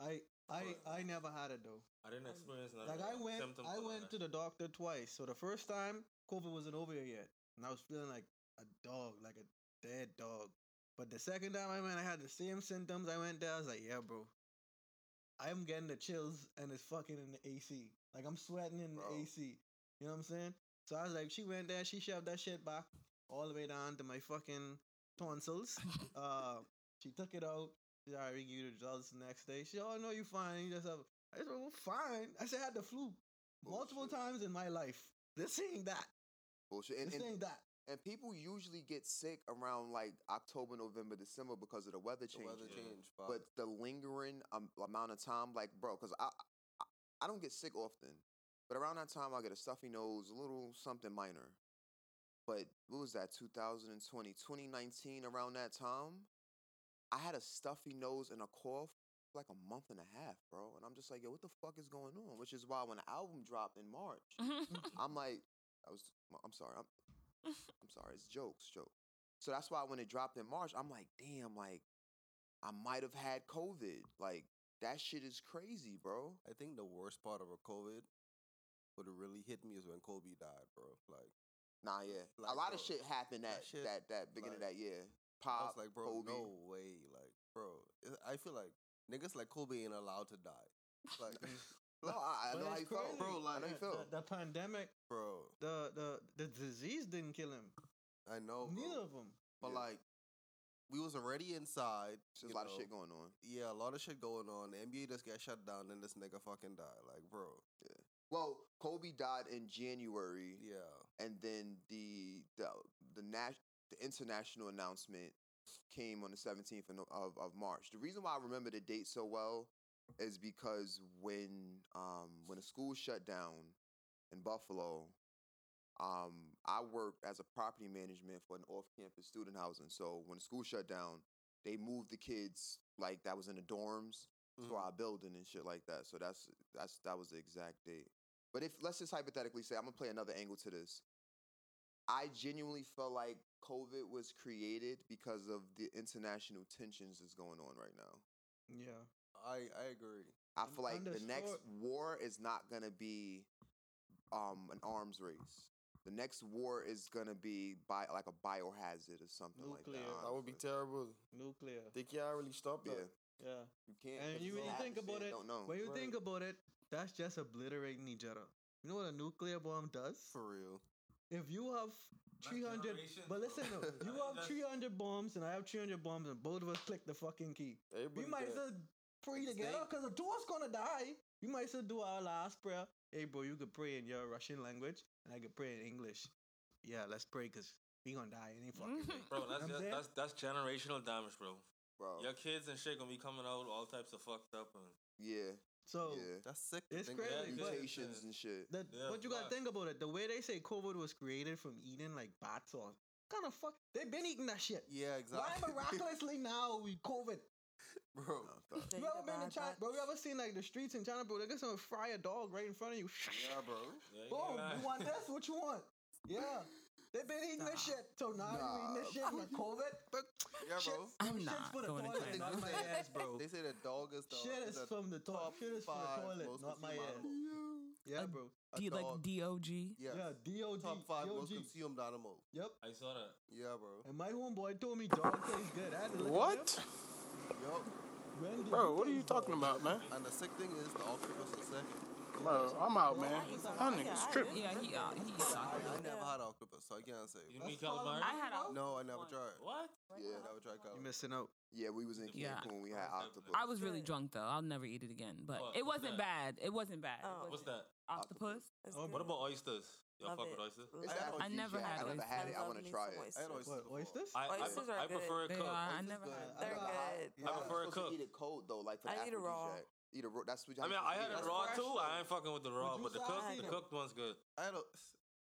I I I never had it though. I didn't experience none Like I went. I went to the doctor twice. So the first time, COVID wasn't over here yet, and I was feeling like a dog, like a dead dog. But the second time I went, I had the same symptoms. I went there, I was like, yeah, bro, I'm getting the chills, and it's fucking in the AC. Like I'm sweating in Bro. the AC. You know what I'm saying? So I was like, she went there, she shoved that shit back all the way down to my fucking tonsils. (laughs) uh, she took it out. She already gave you the results the next day. She, oh no, you fine. You just have. I said, well, fine. I said I had the flu multiple Bullshit. times in my life. This ain't that. Bullshit. And, This and, ain't that. and people usually get sick around like October, November, December because of the weather The change. weather change. fuck. But the lingering um, amount of time, like, bro, because I, I I don't get sick often, but around that time I get a stuffy nose, a little something minor. But what was that? 2020, 2019, around that time, I had a stuffy nose and a cough for like a month and a half, bro. And I'm just like, yo, what the fuck is going on? Which is why when the album dropped in March, (laughs) I'm like, I was, I'm sorry, I'm, I'm sorry, it's jokes, joke. So that's why when it dropped in March, I'm like, damn, like, I might have had COVID. Like that shit is crazy, bro. I think the worst part of a COVID would have really hit me is when Kobe died, bro. Like, Nah, yeah. a lot bro, of shit happened that that shit, that that beginning like, of that year. I Pop, was like, bro, Kobe. no way. Like, bro, I feel like niggas like Kobe ain't allowed to die. Like, (laughs) (laughs) No, I, I know how it's you felt, bro. Like, know how you The- felt. The, the pandemic, bro, the the the disease didn't kill him. I know. bro. Neither of them. But Yeah. like, we was already inside. There's a lot of shit going on. Yeah, a lot of shit going on. The NBA just got shut down, and this nigga fucking died. Like, bro. Well, Kobe died in January, Yeah. and then the the the nat- the international announcement came on the 17th of, of of March. The reason why I remember the date so well is because when um when the school shut down in Buffalo, um I worked as a property management for an off-campus student housing. So when the school shut down, they moved the kids like that was in the dorms to Mhm. our building and shit like that. So that's that's that was the exact date. But if let's just hypothetically say I'm gonna play another angle to this. I genuinely felt like COVID was created because of the international tensions that's going on right now. Yeah. I I agree. I feel like the next war is not gonna be um an arms race. The next war is gonna be by like a biohazard or something like Nuclear. that. That would be terrible. Nuclear. They can't really stop that. Yeah, Yeah. you can't. And 'cause you it's really think about it, Don't know. when you Right. think about it, that's just obliterating each other. You know what a nuclear bomb does? For real. If you have 300, but listen, though, (laughs) you have 300 bombs and I have 300 bombs and both of us click the fucking key. Everybody We might as well pray together because the two of us gonna die. We might as well do our last prayer. Hey, bro, you could pray in your Russian language and I could pray in English. Yeah, let's pray because we gonna die any fucking (laughs) way. Bro, that's just, that's that's generational damage, bro. bro. Your kids and shit gonna be coming out all types of fucked up and Yeah, So yeah. That's sick. It's crazy, but- Mutations and shit. The, Yeah, but you gotta think about it. The way they say COVID was created from eating like bats or kind of fuck. They've been eating that shit. Yeah, exactly. Why miraculously (laughs) now we COVID? bro. They You ever been to China, bro? You ever seen like the streets in China, bro? They got some fry a dog right in front of you. Yeah, bro. yeah, you Boom! You want this? What you want? (laughs) Yeah. They've been eating this shit. So now you eating this shit with COVID? But, Yeah, Shit, bro. I'm shit's not for the going to toilet, China. not my ass, bro. They say the dog is the Shit is the from the top. top Shit is for the five toilet, most not my consumed ass. animal. Yeah, A bro. A D like dog. DOG. Yes. Yeah, DOG. Top five most consumed animal. Yep. I saw that. Yeah, bro. And my homeboy told me dog tastes good. I had to What? him. Yup. When did Bro, what are you talking about, man? And the sick thing is the octopus is sick. Bro, I'm out, man. That nigga's Yeah, tripping. Yeah, he uh, he eats I, never had octopus, so I can't say. You mean calamari? I had a, No, I never tried. What? Yeah, I never tried You calamari. missing out. yeah. We was in Yeah. Cancun. We had octopus. I was really drunk though. I'll never eat it again. But What? it wasn't bad. It wasn't bad. It Oh. What's wasn't- that? Octopus. It's Oh, good. What about oysters? Y'all Love fuck it. with oysters? It's I had. I never had it. I never had it. I love want to me try some it. I had oysters. oysters. What, before. oysters? I, I, Oysters pre- are I good. prefer it They cooked. are. I never had. I They're good. I, I prefer it cooked. eat it cold though, like for I eat it raw. aphrodisiac. Eat it raw. That's what I mean, I had it raw fresh, too. though. I ain't fucking with the raw, but the cooked, the cooked one's good. I had a.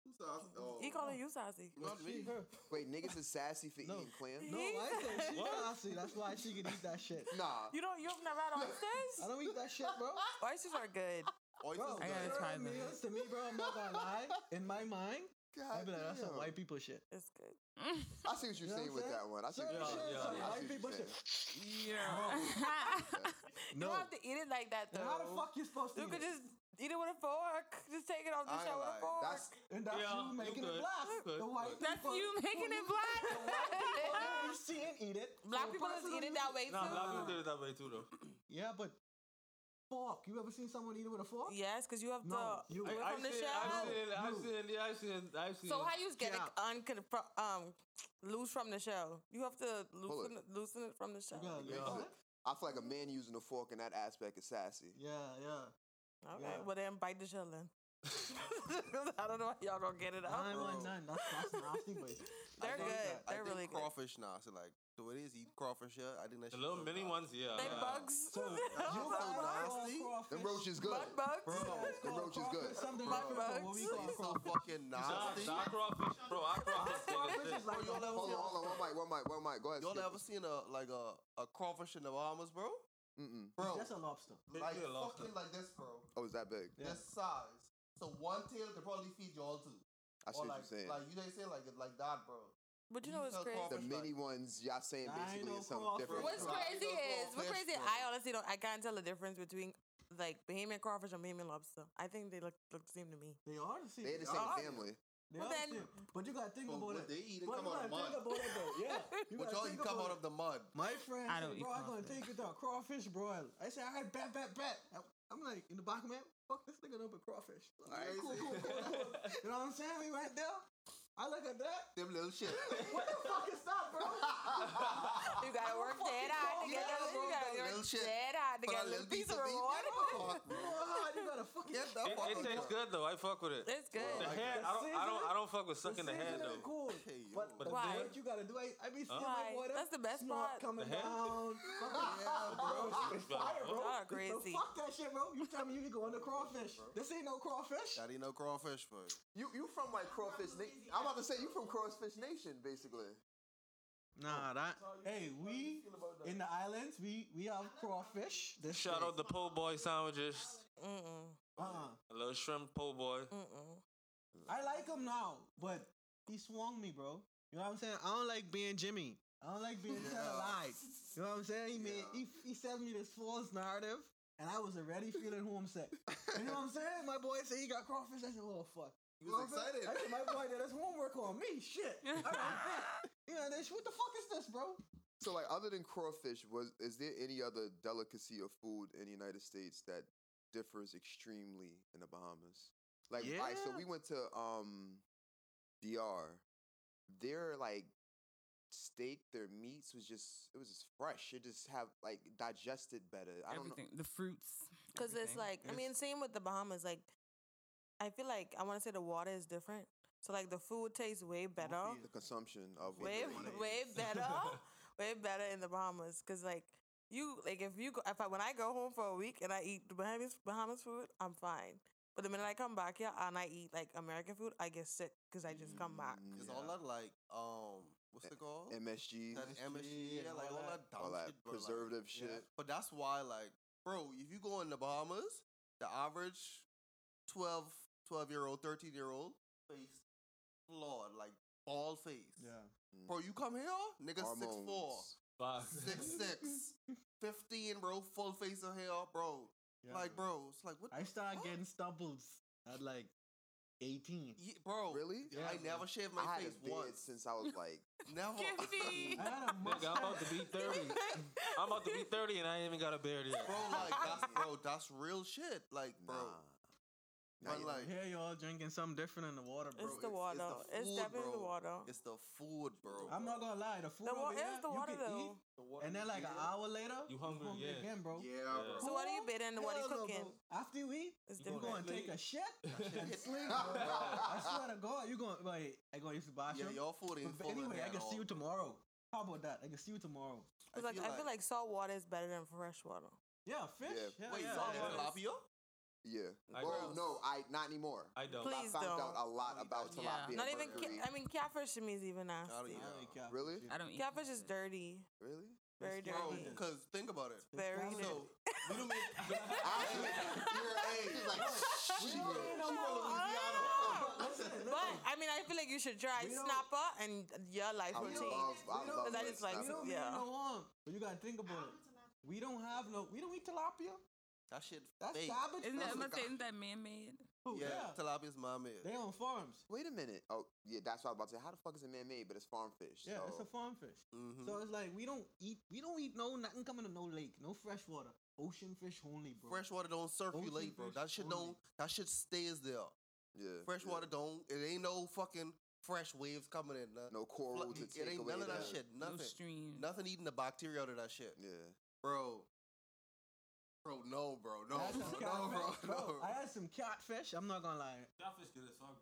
Who's sauce? Oh, He calling you sassy. Not me. Wait, niggas is sassy for No. eating clam? No, I said she What? classy. That's why she can eat that shit. Nah. You don't. You've never had oysters? I don't eat that shit, bro. Oysters are good. Oysters Bro, I gotta good. try certain them. to me, bro, I'm not gonna lie. In my mind, I'd be like, that's some white people shit. It's good. (laughs) I see what you're saying with that one. I see what you're saying. yeah, some yeah. I white people you're shit. Yeah. (laughs) You don't have to eat it like that though. How the fuck you supposed to You could just eat it with a fork. Just take it off the I show with a fork. That's And that's Yeah, you you making it black. You. The white That's people, you making it black. (laughs) you see it, eat it. Black So people just eat it that way too. Nah, black people did it that way too, though. (clears throat) Yeah, but fork. You ever seen someone eat it with a fork? Yes, because you have No, to you- do it I, I from the seen, shell. I seen, I You. seen, yeah, I seen, I seen. So how you get it Yeah. uncon- um loose from the shell? You have to loosen it, loosen it from the shell. You gotta Makes lick it- I feel like a man using a fork in that aspect is sassy. Yeah, yeah. Okay, Yeah. well then bite the shell then. (laughs) I don't know how y'all gonna get it out. Nine one nine. That's that's (laughs) nasty, but They're good. I They're think really good. crawfish nasty. Like the way it is, eat crawfish. Yeah, I think that the little mini nasty. ones, yeah. They yeah. bugs. So (laughs) you so nasty. Them roaches good. Mud bugs. Bro, Them roaches good. Something Mud different from what we bugs. call It's so fucking nasty. nah, crawfish, bro. I crawfish thing is Crawfish is like Bro, y'all the ever Hold on, uh, hold on. One mic, one mic, one mic. Go ahead. Y'all Skip ever seen a like a, a crawfish in the Bahamas, bro? Mm-mm. Bro, That's a lobster. like Yeah, lobster. fucking like this, bro. Oh, is that big? Yeah. This size. So one tail could probably feed you all two. I see or what like, you're saying. like you guys say like it like that, bro. But you know what's crazy? The mini ones, y'all saying basically is something different. What's crazy is what's crazy. bro. I honestly don't. I can't tell the difference between like Bahamian crawfish and Bahamian lobster. I think they look look the same to me. They are the same. They're the same are. family. They Well, then- same. But you gotta think But about what it. they eat, it But come you out of gotta mud. think about it though. Yeah. (laughs) You But y'all eat come out of the mud. My friend I don't eat bro, I'm gonna take you to a crawfish broil. I said, all right, bet, bet, bet. I'm like, in the back of my head, fuck this nigga up with crawfish. All right, cool, cool, cool, cool. You know what I'm saying? We right there. I look at that. Them little shit. (laughs) What the fuck is that, bro? (laughs) You gotta work dead hard to get Yeah, that. bro, You gotta the work little shit. dead hard to get a a little little piece of piece of reward. (laughs) Fuck, Bro, bro. you gotta fucking Get the It, fuck it out tastes good though. I fuck with it. It's good. The head, I don't, I don't, I don't fuck with sucking the head seasoning though. Cool. Hey, yo. But, but Why? what you gotta do, I, I be seeing Why? my boy, That's the best snot part. coming The head? down. Yeah, bro. It's fire, bro. Y'all So crazy. fuck that shit, bro. You tell me you go on the crawfish. This ain't no crawfish. That ain't no crawfish, bro. You you from like crawfish? Na- I'm about to say you from Crawfish Nation, basically. Nah, that. Hey, we in the islands, we we have crawfish. This Shout out the po' boy sandwiches. Mm-mm. Uh-uh. A little shrimp po' boy. Mm-mm. I like him now, but he swung me, bro. You know what I'm saying? I don't like being Jimmy. I don't like being tell a lie. You know what I'm saying? He made he he sent me this false narrative, and I was already feeling homesick. You know what I'm saying? My boy said he got crawfish. I said, oh fuck. He was excited. I said, my boy did his homework on me. Shit. (laughs) All right. you know, this, what the fuck is this, bro? So like, other than crawfish, was is there any other delicacy or food in the United States that differs extremely in the Bahamas? Like, all right, so we went to um, DR. Their like steak, their meats was just it was just fresh. It just have like digested better. I don't know. Everything, the fruits. Because it's everything. like, I mean, same with the Bahamas. Like, I feel like I want to say the water is different. So like the food tastes way better, The consumption of what way they- way (laughs) better, way better in the Bahamas. Because like you, like if you go, if I when I go home for a week and I eat the Bahamas Bahamas food, I'm fine. But the minute I come back here and I eat like American food, I get sick because I just come back. Mm, It's yeah. all that like um, what's it called? MSG, That MSG, yeah, like all that dumb all that shit, bro, like- preservative Yeah. shit. But that's why, like, bro, if you go in the Bahamas, the average 12, 12 year old, 13 year old face flawed, like bald face. Yeah. Mm. Bro, you come here, nigga, six four, Five. six six, (laughs) 15, bro, full face of hair, bro. Like, bro, it's like, what I the started fuck? getting stubbles at like 18. Yeah, bro, Really? Yeah, I never shaved my I face once. since I was like, (laughs) Never. Gifty. I (laughs) had a Nigga, I'm about to be 30. I'm about to be 30 and I ain't even got a beard yet. bro, like, that's, bro, that's real shit. Like, bro. nah. Nah, But you- like, Here y'all drinking something different in the water, bro. It's the water. the It's food, definitely the bro. water. It's the food, bro. I'm not gonna lie, the food The over wa- here, it's the you water can though. eat, and then like an hour later, You hungry, yeah. again, bro. Yeah, bro. So what are you bidding? What are you Hell no, cooking? bro. After you eat, It's you different. gonna take a shit (laughs) and sleep, bro. (laughs) I swear to God, you gonna like I gonna use the bathroom. Yeah, bathroom. your food ain't But full anyway, I can see you tomorrow. How about that? I can see you tomorrow. It's like I feel like salt water is better than fresh water. Yeah, fish. Yeah. Yeah, Wait, yeah, salt yeah. and tilapia? Yeah. I well, don't. no, I not anymore. I don't. Please I found don't. out a lot about Yeah. tilapia. Not even. Ca- I mean, catfish to me is even I don't eat I that. ain't cap. Really? I don't eat. Catfish is dirty. Really? Very It's Bro, dirty. dirty. because think about it. Very It's dirty. So, we don't (laughs) mean. She's like, We don't need no Ah! Listen, listen. But I mean, I feel like you should try snapper, and your life I will change. I We don't- love Because I red just like- We don't Yeah. need no harm. But you gotta think about it. We don't have no. We don't eat tilapia. That shit That's fake. garbage. Isn't that, fish. must say, isn't that man made? Who? Yeah, Yeah. tilapia's my man. They on farms. Wait a minute. Oh, yeah, that's what I was about to say. How the fuck is it man-made, but it's farm fish? Yeah, so. it's a farm fish. Mm-hmm. So it's like we don't eat. We don't eat no nothing coming to no lake, no fresh water, ocean fish only, bro. Freshwater don't circulate, Ocean bro. That shit only. don't. That shit stays there. yeah. Freshwater yeah. don't. It ain't no fucking fresh waves coming in. Nah. No coral Flo- to it take ain't away none of that that. shit. No Nothing. stream. Nothing eating the bacteria out of that shit, Yeah. bro. Bro, no, bro, no, I had some bro, no, bro, catfish. no. I had some catfish. I'm not gonna lie. Catfish good as fuck.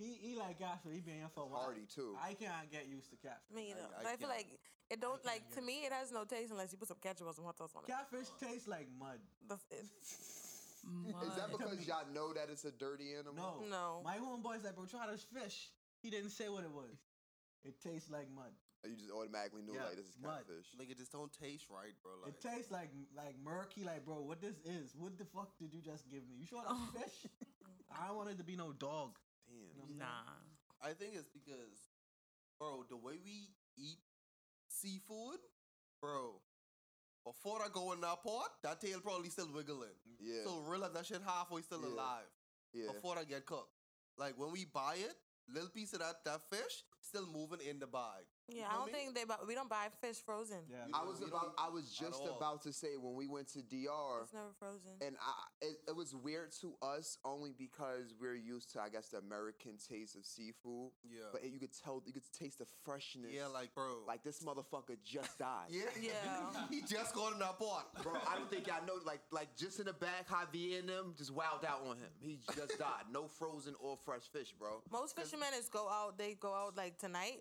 He he like catfish. He been here for a while. Hardy too. I can't get used to catfish. Me either. I- I I feel like it don't like to me. It has no taste unless you put some ketchup or some hot sauce on it. Catfish tastes like mud. That's it. Is that because y'all know that it's a dirty animal? No, No. My homeboy's like, bro, try this fish. He didn't say what it was. It tastes like mud. Or You just automatically knew Yeah, like this is mud. catfish. Like it just don't taste right, bro. Like It tastes like like murky. Like, bro, what this is? What the fuck did you just give me? You sure that's (laughs) fish? I don't want it to be no dog. Damn. You know I'm? Nah. I think it's because bro, the way we eat seafood, bro. Before I go in that pot, that tail probably still wiggling. Yeah. So realize that shit halfway still Yeah. alive. Yeah. Before I get cooked. Like when we buy it, little piece of that that fish still moving in the bag. You Yeah, know I don't think they. bu- We don't buy fish frozen. Yeah. You I was about. I was just about to say when we went to DR, It's never frozen. and I it, it was weird to us only because we're used to I guess the American taste of seafood. Yeah. But you could tell you could taste the freshness. Yeah, like bro. like this motherfucker just died. yeah. (laughs) Yeah. (laughs) he just got in that pot. Bro, I don't think I know. Like, like just in the back, Javier and them just wowed out on him. He just died. No frozen or fresh fish, bro. Most fishermen is go out. They go out like tonight,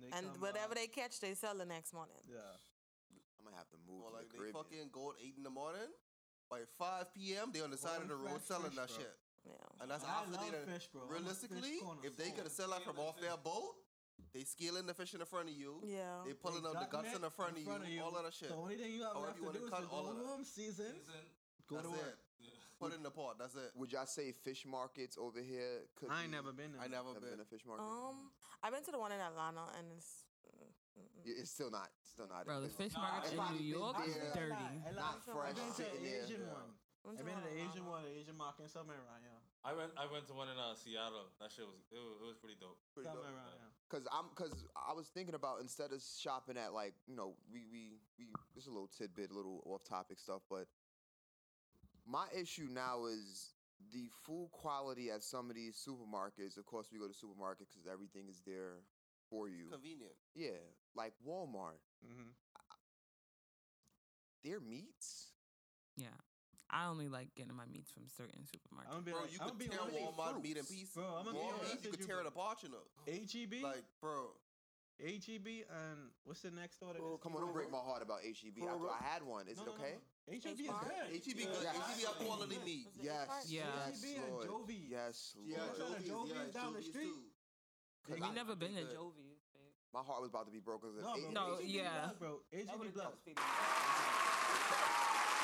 They and come whatever back. they catch, they sell the next morning. Yeah. I'm gonna have to move Or like the they Caribbean. fucking go at eight in the morning. By five p.m., they on the side of the road selling fish, that bro. shit. Yeah. And that's I after they fish, bro. Realistically, if they could have sell that from off their boat, they scaling the fish in the front of you. Yeah. They pulling out the guts in the front, of, you, all of that shit. The only thing you have However left you to wanna do is cut all go of that. home, season, go That's to work. it. Put it in the pot. That's it. Would y'all say fish markets over here could I ain't be- never been there. I never Never been. been a fish market. Um, I've been to the one in Atlanta, and it's. mm-mm. It's still not. Still not. Bro, the fish Nah, markets in New York is there. dirty. Not fresh. I've been to the. Asian Yeah. one. I've been to the Asian one, the Asian market somewhere around here. I went. I went to one in uh, Seattle. That shit was. It was, it was pretty dope. Pretty dope. Somewhere around here. Cause I'm, cause I was thinking about instead of shopping at like, you know, we we we. This is a little tidbit, a little off topic stuff, but my issue now is the food quality at some of these supermarkets. Of course, we go to supermarkets because everything is there for you. Convenient. Yeah, like Walmart, Mm-hmm. their meats. Yeah. I only like getting my meats from certain I'm supermarkets. gonna be Bro, like, you I'm could gonna be tear honest with Walmart meat in pieces. Bro, I'm gonna be honest meat, you with could tear it bro. apart, you know. HEB, Like, bro. HEB, and what's the next order? Oh, come on, don't break my heart about HEB. I, thought I had one. Is No, it no, no, okay? No. HEB is H-Mart? good. HEB Yeah. good. Yes. HEB have quality meat. Was it Yes, H-Mart? Yeah. yes, HEB and Lord. Jovi's. Yes, Lord. Yeah, You know the Jovi's, Jovi's yeah, down the street? too. Have you never been to good. Jovi's? My heart was about to be broken. 'cause No, bro. No, HEB yeah. Black, bro. HEB black.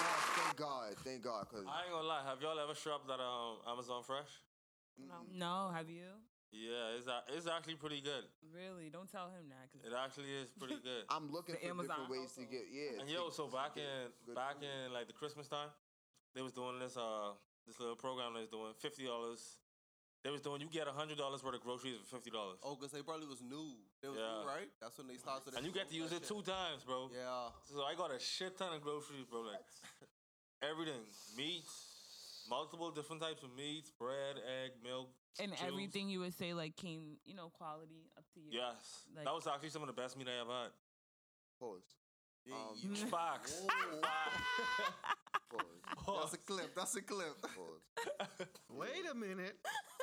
Yes, thank God, thank God, cause I ain't gonna lie. Have y'all ever shopped at um, Amazon Fresh? No. No, have you? Yeah, it's it's actually pretty good. Really? Don't tell him that. 'cause- It actually is pretty (laughs) good. I'm looking The for Amazon different ways to get yeah. And yo, to- so to back get in good back food. in like the Christmas time, they was doing this uh this little program they was doing fifty dollars. They was doing you get hundred dollars worth of groceries for fifty dollars. Oh, because they probably was new. They was Yeah. new, right? That's when they started. And you get to use it two times, bro. Yeah. So I got a shit ton of groceries, bro. Like (laughs) everything, meats, multiple different types of meats, bread, egg, milk, And juice. everything you would say like came, you know, quality up to you. Yes, Like- that was actually some of the best meat I ever had. Pause. Yeah, Um, you- (laughs) Fox. Pause. That's a clip. That's a clip. Pause. (laughs) Wait a minute.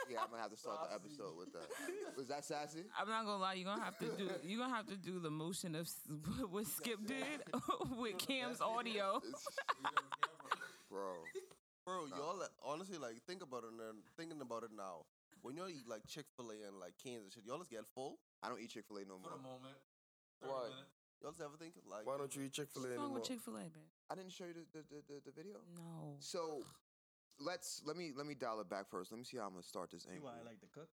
Yeah, I'm gonna have to start the episode with that. Was that sassy? I'm not gonna lie, you're gonna have to do you're gonna have to do the motion of (laughs) what Skip did with Cam's audio. Bro. Bro, y'all honestly like think about it and thinking about it now. When y'all eat like Chick Fil A and like Cane's and shit, y'all just get full. I don't eat Chick Fil A no more. For more. the moment. Why? Y'all just ever think like Why don't you eat Chick Fil A anymore? What's wrong with Chick Fil A, babe? I didn't show you the the, the, the, the video. No. So let's let me let me dial it back first. Let me see how I'm gonna start this See angle. why I like to cook.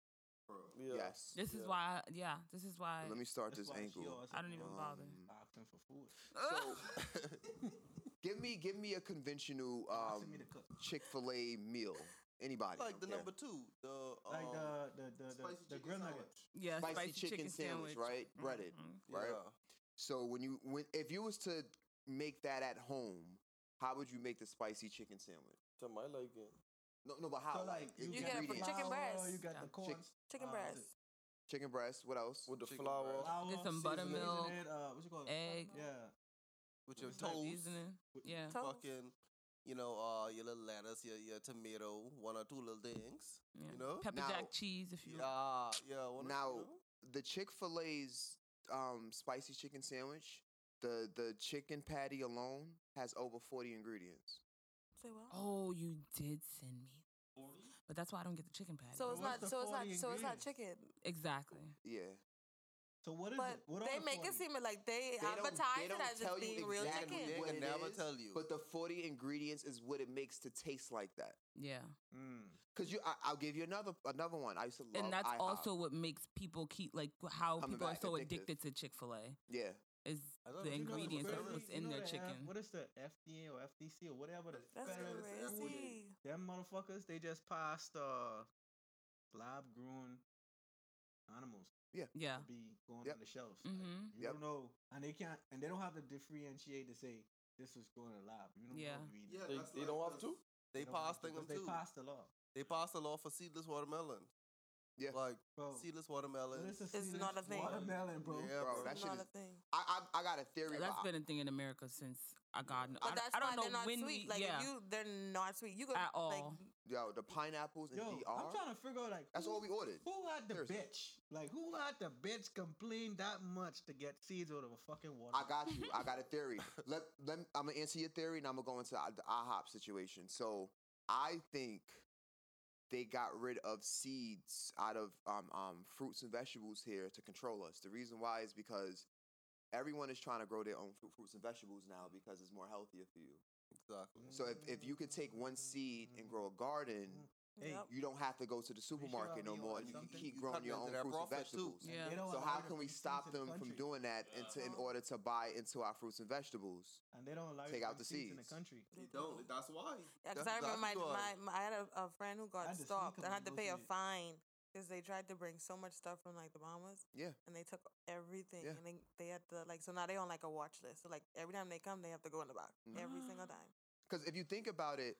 Yeah. Yes. This is Yeah. why, yeah, this is why. Let me start this angle. I don't even bother. Um, Asking for food. So (laughs) (laughs) give me give me a conventional um, Asking me to cook. Chick Fil A meal. Anybody? like the okay. number two, the Like um, the the the, the, spicy the chicken grill sandwich. nuggets. yeah, spicy, chicken, sandwich, right? Breaded, Mhm. right? Yeah. So when you when if you was to make that at home, how would you make the spicy chicken sandwich? To my liking. No, no, but how? So like you, You get get it from chicken breast. You got the Yeah. corn. Chick- Chicken uh, breast. Chicken breast. What else? With the Chicken flour. breast. Flour, Get some buttermilk, it, uh, what you call it? egg. Yeah. with your It's like toast, Seasoning. Yeah. Toast. fucking, you know, uh, your little lettuce, your your tomato, one or two little things. yeah. You know. Pepper Now- jack cheese if you Yeah, yeah. One or- Now, you know? the Chick Fil A's um, spicy chicken sandwich, the the chicken patty alone has over forty ingredients. Say what? Oh, you did send me. But that's why I don't get the chicken patty. So it's What's not. the So it's not. So it's not chicken. exactly. Yeah. So what is but it? What they the make 40? it seem like they, they advertise it as just being exactly real chicken. They can never is, tell you. But the forty ingredients is what it makes to taste like that. Yeah. Mm. Cause you, I, will give you another another one. I used to love, and that's IHop. also what makes people keep like how Coming people are so addicted, addicted to Chick Fil A. Yeah. Is the ingredients that's was in their chicken? Have, what is the FDA or FDC or whatever? The that's crazy. Them motherfuckers, they just passed uh, lab grown animals. Yeah. Yeah. Be going yep. on the shelves. Mm-hmm. Like, you yep. don't know, and they can't, and they don't have to differentiate to say this was going to lab. You don't yeah. Know you yeah. They, like, they, don't have to. They, they passed things They passed the law. They passed the law for seedless watermelon. Yeah. Like bro, seedless watermelon. It's, not a thing. Watermelon, bro. Yeah, bro. That not is, a thing. I, I, I got a theory. That's been a thing in America since I got. But I, that's I don't why know they're not when sweet. We, like yeah. you, they're not sweet. You go at like, all. Yo, the pineapples and Yo, DR. I'm trying to figure out like that's who, all we ordered. Who had the Seriously. bitch? Like who had the bitch complain that much to get seeds out of a fucking water? I got you. I got a theory. (laughs) let let I'm gonna answer your theory and I'm gonna go into the IHOP situation. So I think they got rid of seeds out of um, um, fruits and vegetables here to control us. The reason why is because everyone is trying to grow their own fruits and vegetables now because it's more healthier for you. Exactly. So if, if you could take one seed and grow a garden, hey, you don't have to go to the supermarket no more. You can keep growing your own fruits and vegetables. Yeah. So how can we stop them from doing that into, in uh-huh. order to buy into our fruits and vegetables? And they don't allow take out the seeds in the country. They don't. That's why. Because I remember my, my, my, I had a, a friend who got stopped. I had to pay a fine because they tried to bring so much stuff from like the Bahamas. Yeah. And they took everything. Yeah. And they, they had to like so now they on like a watch list. So like every time they come they have to go in the box. Mm-hmm. Every single time. Cause if you think about it,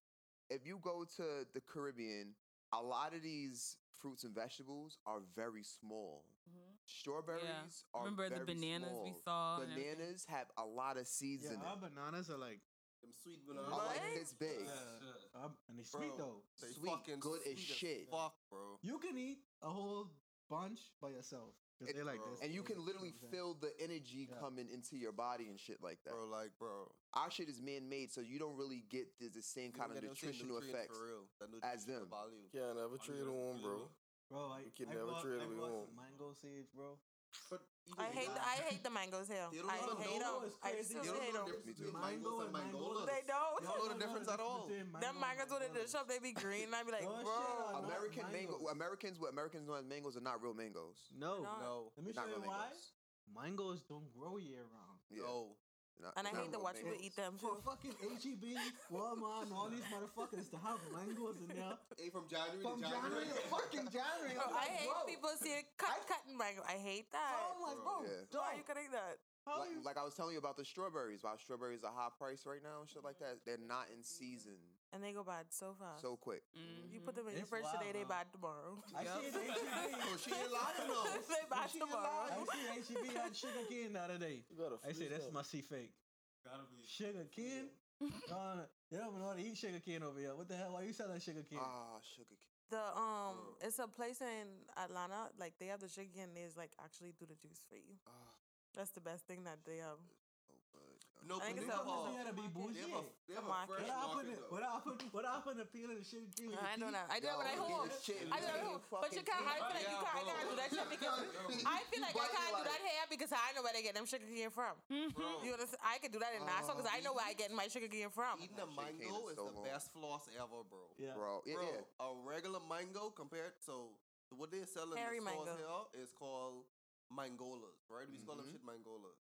if you go to the Caribbean, a lot of these fruits and vegetables are very small. Mm-hmm. Strawberries yeah. are Remember the bananas small. we saw? Bananas have a lot of seeds yeah, in our it. Bananas are like them sweet bananas. Like this big. Yeah. Um, and they sweet though. They sweet, good sweet as, as shit. Fuck bro. You can eat a whole bunch by yourself. They like this, and you can literally feel the energy yeah. coming into your body and shit like that. Bro, like bro, our shit is man made, so you don't really get the, the same kind of nutritional effects as them. Yeah, never treat them on, bro. Bro, I, you can I never bought, treat it on. Mango seeds, bro. But I hate the, I hate the mangoes here. You don't I know hate them. I crazy. still You don't hate know them. difference between mango and mangolas. They don't. You don't know the difference at all. Them Them mangoes with the up, they be green. and I be like, bro. American mango. mangoes. Americans, what Americans know as mangoes are not real mangoes. No, No. Let me show not you real why. mangoes. Mangoes don't grow year round. Yeah. Yo, not, and I hate to watch people eat them. For fucking HEB, Walmart, and all these motherfuckers to have mangoes in there. A from January from to January. January fucking January. Bro, like, I hate bro. people seeing cut, cutting mango. I hate that. So I'm like, bro, yeah. why are you cutting that? Like, like, I was telling you about the strawberries. Why strawberries are high price right now and shit like that. They're not in season. And they go bad so fast. So quick. Mm-hmm. You put them in it's your fridge today, they bad tomorrow. I see it she ain't lying though. (laughs) they bad tomorrow. I see had sugar cane the other day. I say that's my C fake. Sugar cane? uh, they don't even know how to eat sugar cane over here. What the hell? Why you selling sugar cane? Ah, sugar cane. The um, oh. it's a place in Atlanta. Like they have the sugar cane. They like actually do the juice for you. Uh, That's the best thing that they have no. I think gonna be bougie. They have a, they have a fresh market. What I put, what I put the peel and shit. I don't know. I do that I home. I do. But you can't. I feel like you can't. I can't do that shit because I feel like I can't do that hair because I know where they get them sugar cane from. You understand? I can do that in Nassau because I uh, know where I get my sugar cane from. Eating a mango is the best floss ever, bro. Bro, bro, a regular mango compared so what they're selling Harry the mango. here is called mangolas, right? We mm-hmm. call them shit mangolas.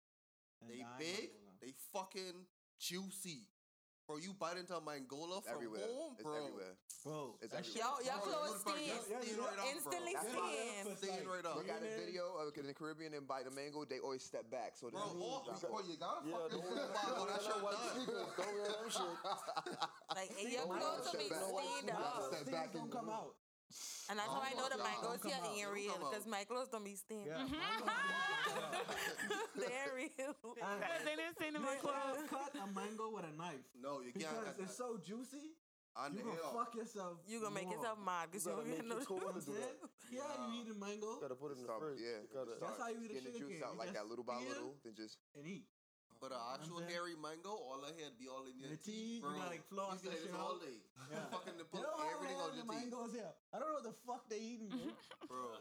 And they big. Angola. They fucking juicy. Bro, you bite into my Angola it's from everywhere. home, bro. It's everywhere. Bro, it's everywhere. y'all, y'all close skin. Instantly skin. Skin right up. We got a video of in the Caribbean and bite the mango. They always step back. So bro, off before you gotta fucking don't bottle. That shit done. Don't wear that shit. (laughs) Like, y'all, close to me. Stand up. Things. Don't come out. And that's oh, how I know the mangos clothes here ain't real because my clothes don't be stained. Yeah. They're real. Because they didn't stain my clothes. Cut a mango with a knife. No, you can't. Because it's so juicy. And you gonna fuck yourself. You gonna make yourself mad because you don't even know the truth. Yeah, yeah, you eat a mango. You gotta put it in the fridge. Yeah, that's how you eat a sugar the juice cane. out like that little by little, then just and eat. But an actual hairy mango, all I had be all in your the teeth, bro. You gotta, like floss you this all day. (laughs) Yeah. fucking the poop, everything on your mangoes teeth. I don't know what the fuck they eating, bro. (laughs) bro.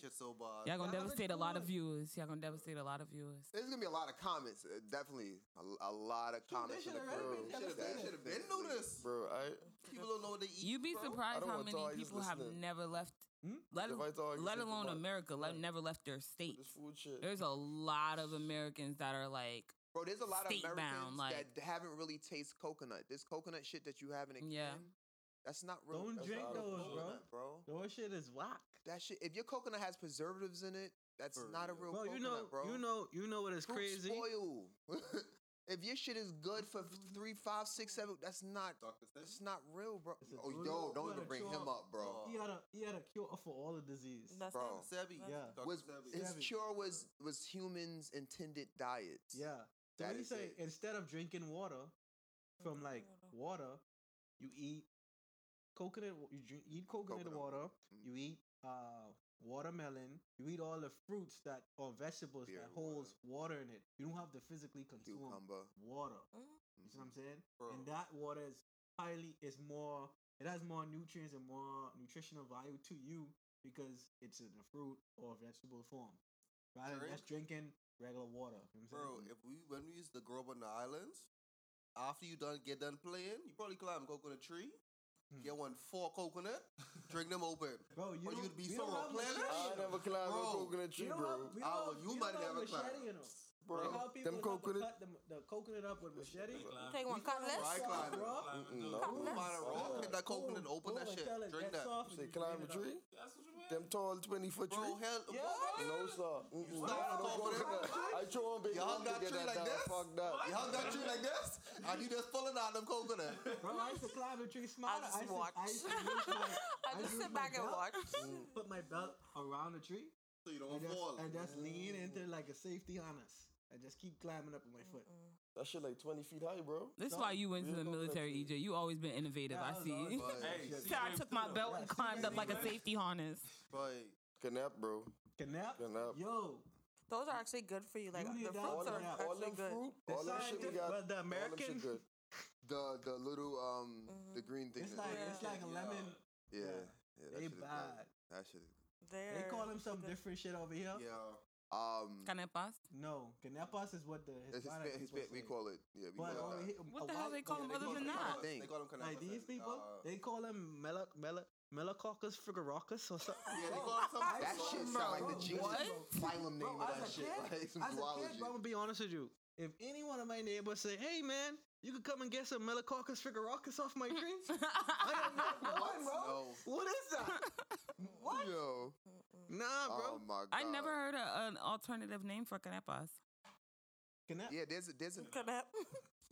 Shit so bad. Y'all gonna devastate a lot of viewers. Y'all gonna devastate a lot of viewers. There's gonna be a lot of comments. Uh, definitely a, a, lot of comments. Should have been, been noticed, bro. I, people don't know what they eat. You'd be bro. surprised how many people have never left Hmm? Let, If I talk, I let alone about- America, let never left their state. this food shit. There's a lot of Americans that are like, Bro, there's a lot of State Americans bound, like- that haven't really tasted coconut. This coconut shit that you have in a can, Yeah. that's not real. Don't that's drink those, bro. coconut, bro. Those shit is whack. That shit. If your coconut has preservatives in it, that's For not a real. real Bro, coconut, you know, bro. you know, you know what is Fruit crazy? spoil. (laughs) if your shit is good for three, five, six, seven, that's not. That's not real, bro. Oh, yo, don't even bring cure. him up, bro. He had a he had a cure for all the disease. That's Bro. Sebi. Yeah. Dr. Was Sebi. his Sebi. cure was was humans intended diets. Yeah. So That what he is say? it. Instead of drinking water from like water, you eat coconut. You drink, eat coconut, Coconut water. You eat uh watermelon. You eat all the fruits that or vegetables Beer that and water. holds water in it. You don't have to physically consume Cucumber. water. Mm. You see what I'm saying? Bro. And that water is highly is more. It has more nutrients and more nutritional value to you because it's in a fruit or vegetable form, rather than just drinking regular water. You know what I'm Bro, saying? if we when we used to grow up on the islands, after you done get done playing, you probably climb go on a coconut tree. Get one four coconut, drink them open. (laughs) Bro, you Or don't- you'd be we so don't replenished. I you never climbed Bro, a coconut We tree, don't bro. have, we Ah, don't you might don't never machete, climb. you know. Bro, Like how people them would have to coconut- cut the, the coconut up with machete. Take one We climb cutlass. Right, climb it. bro. Mm-mm, no. You find a rock, hit that coconut, open that shit, drink that. soft and Say you climb clean a it up. tree? Them tall 20 foot tree? Bro, hell, Yeah. No, sir. Mm-mm. Stop No talking. coconut. I throw on big You hung one to that tree like this? Fuck that. You hung that tree like this, and you just pulling out them coconut. Bro, I used to climb the tree smart. I used to, watch. I used to use my, (laughs) I used just sit back and watch. Put my belt around the tree So you don't fall. and just lean into like a safety harness and just keep climbing up with my foot. That shit like 20 feet high, bro. This is why you went to the military. EJ. You always been innovative. Yeah, I (laughs) I see. always- Hey, So I took my belt and climbed up like a safety harness. Right. Canap, bro. Canap? Canap. Yo, Those are actually good for you. Like You the need fruits All are them, yeah. all actually good. fruit, The all that shit we got. but the all them American- shit good. The the little um the green thing. it's like they- it's like a lemon. yeah, yeah. that They shit is bad. That shit. Is, They're They call them some different shit over here. Yeah. Um, Canepas? No, canepas is what the it's Hispanic Hispa- Hispa- we call it. Yeah, we But call over it. What the hell they call them they other than that? They call them canapes. Like these and, people, uh, they call them mela, mela, Melacoccus frigorocus or something. Yeah, they call them something. That shit sound like the Bro, genus what? phylum name Bro, of that shit. kid- Like some As a kid, bro, I'm gonna be honest with you. If any one of my neighbors say, "Hey, man, you could come and get some Melacoccus frigorocus off my tree," (laughs) I am not going, bro. No. What is that? (laughs) what? Yo. Nah, bro. Oh my god. I never heard a, an alternative name for canepas. Canap. Yeah, there's a there's a (laughs) Canap.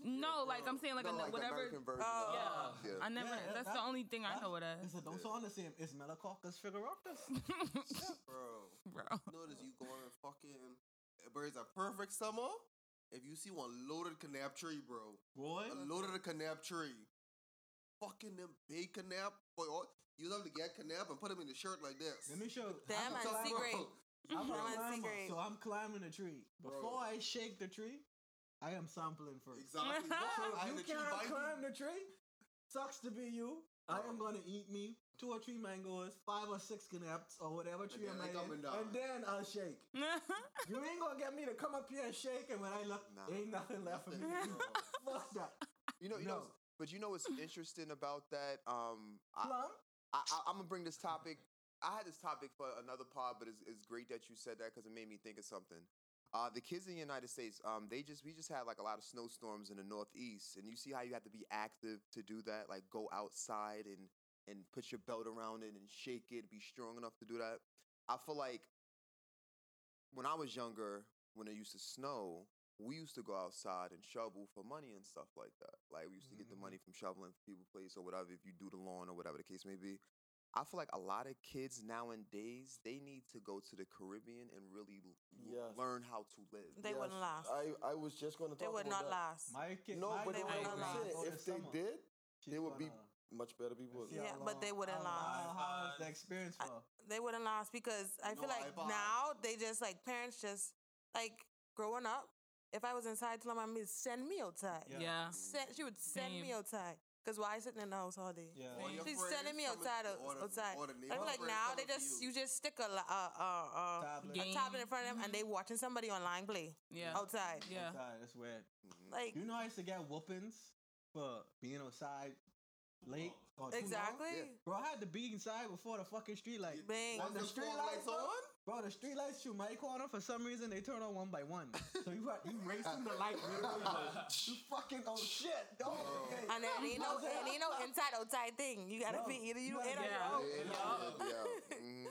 No, like I'm saying, like, no, a, like whatever. Oh. of yeah. Yeah. I never. Yeah, that's that- the only thing I know it as. Listen, don't sound the same. It's Melacoccus frigorocus. Bro. Bro. Notice you going fucking. Bro, it's a perfect summer. If you see one loaded canap tree, bro. Boy, A loaded canap tree. Fucking them big canap. Boy, all- you love to get canap and put them in the shirt like this. let me show. Damn, I'm a I climber. see. I'm a Damn, climber, so I'm climbing a tree. Bro. Before I shake the tree, I am sampling first. Exactly. (laughs) So if you can't climb the tree, sucks to be you. I am gonna eat me two or three mangoes, five or six canaps, or whatever tree I'm they in, coming down. and then I'll shake. (laughs) You ain't gonna get me to come up here and shake, and when I look, Nah. ain't nothing left for me. to Nothing, do. bro. (laughs) Fuck that. You know, you No. know, but you know what's interesting about that? Um, I, Plum? I, I, I'm gonna bring this topic. I had this topic for another pod, but it's, it's great that you said that because it made me think of something. Uh, the kids in the United States, um, they just we just had like a lot of snowstorms in the Northeast, and you see how you have to be active to do that, like go outside and and put your belt around it and shake it, be strong enough to do that. I feel like when I was younger, when it used to snow, we used to go outside and shovel for money and stuff like that. Like we used to get the Mhm. money from shoveling for people place or whatever if you do the lawn or whatever the case may be. I feel like a lot of kids nowadays they need to go to the Caribbean and really l- Yes. learn how to live. They wouldn't last. I, I was just going to talk They would about not that. last. My kid, No, my but They would not last. if they summer, did, she's they would be gonna much better people. Yeah, how but they wouldn't how- last. How, how's the experience for? They wouldn't last because I feel like iPod. now they just like parents just like growing up. If I was inside, telling my mom, "Send me outside." Yeah. Yeah. Send, she would send me outside. Cause why sitting in the house all day? Yeah. All She's sending me outside. or the- outside. or the I neighbor feel like now they just you. you just stick a li- uh, uh, uh, Tablet. a tablet in front of them and they watching somebody online play. Yeah. Outside. Yeah. Outside, that's weird. Like You know I used to get whoopings for being outside late or too long? Exactly. Bro, I had to be inside before the fucking street light. Bang. When the the street lights lights on? on? Bro, the street lights through my corner, for some reason, they turn on one by one. So you got- you racing the light. literally, like, you fucking, oh shit. Oh, okay. and then ain't no and ain't no inside outside thing. You gotta No, be either you you in or gotta you be out. Yeah, yeah. Mm,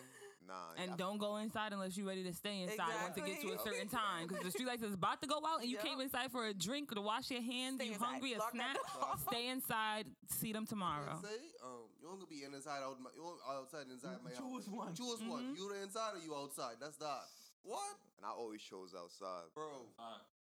nah. And don't go inside unless you're ready to stay inside once it gets to a certain time. Because the (laughs) street lights is about to go out and you Yep. came inside for a drink or to wash your hands, Stay you inside. hungry, a Lock snack, (laughs) that stay inside, see them tomorrow. Say, um, you don't gonna be in inside out. My, you don't outside inside my house. Choose one. Choose Mm-hmm. one. You the inside or you outside? That's that. What, and I always chose outside. bro?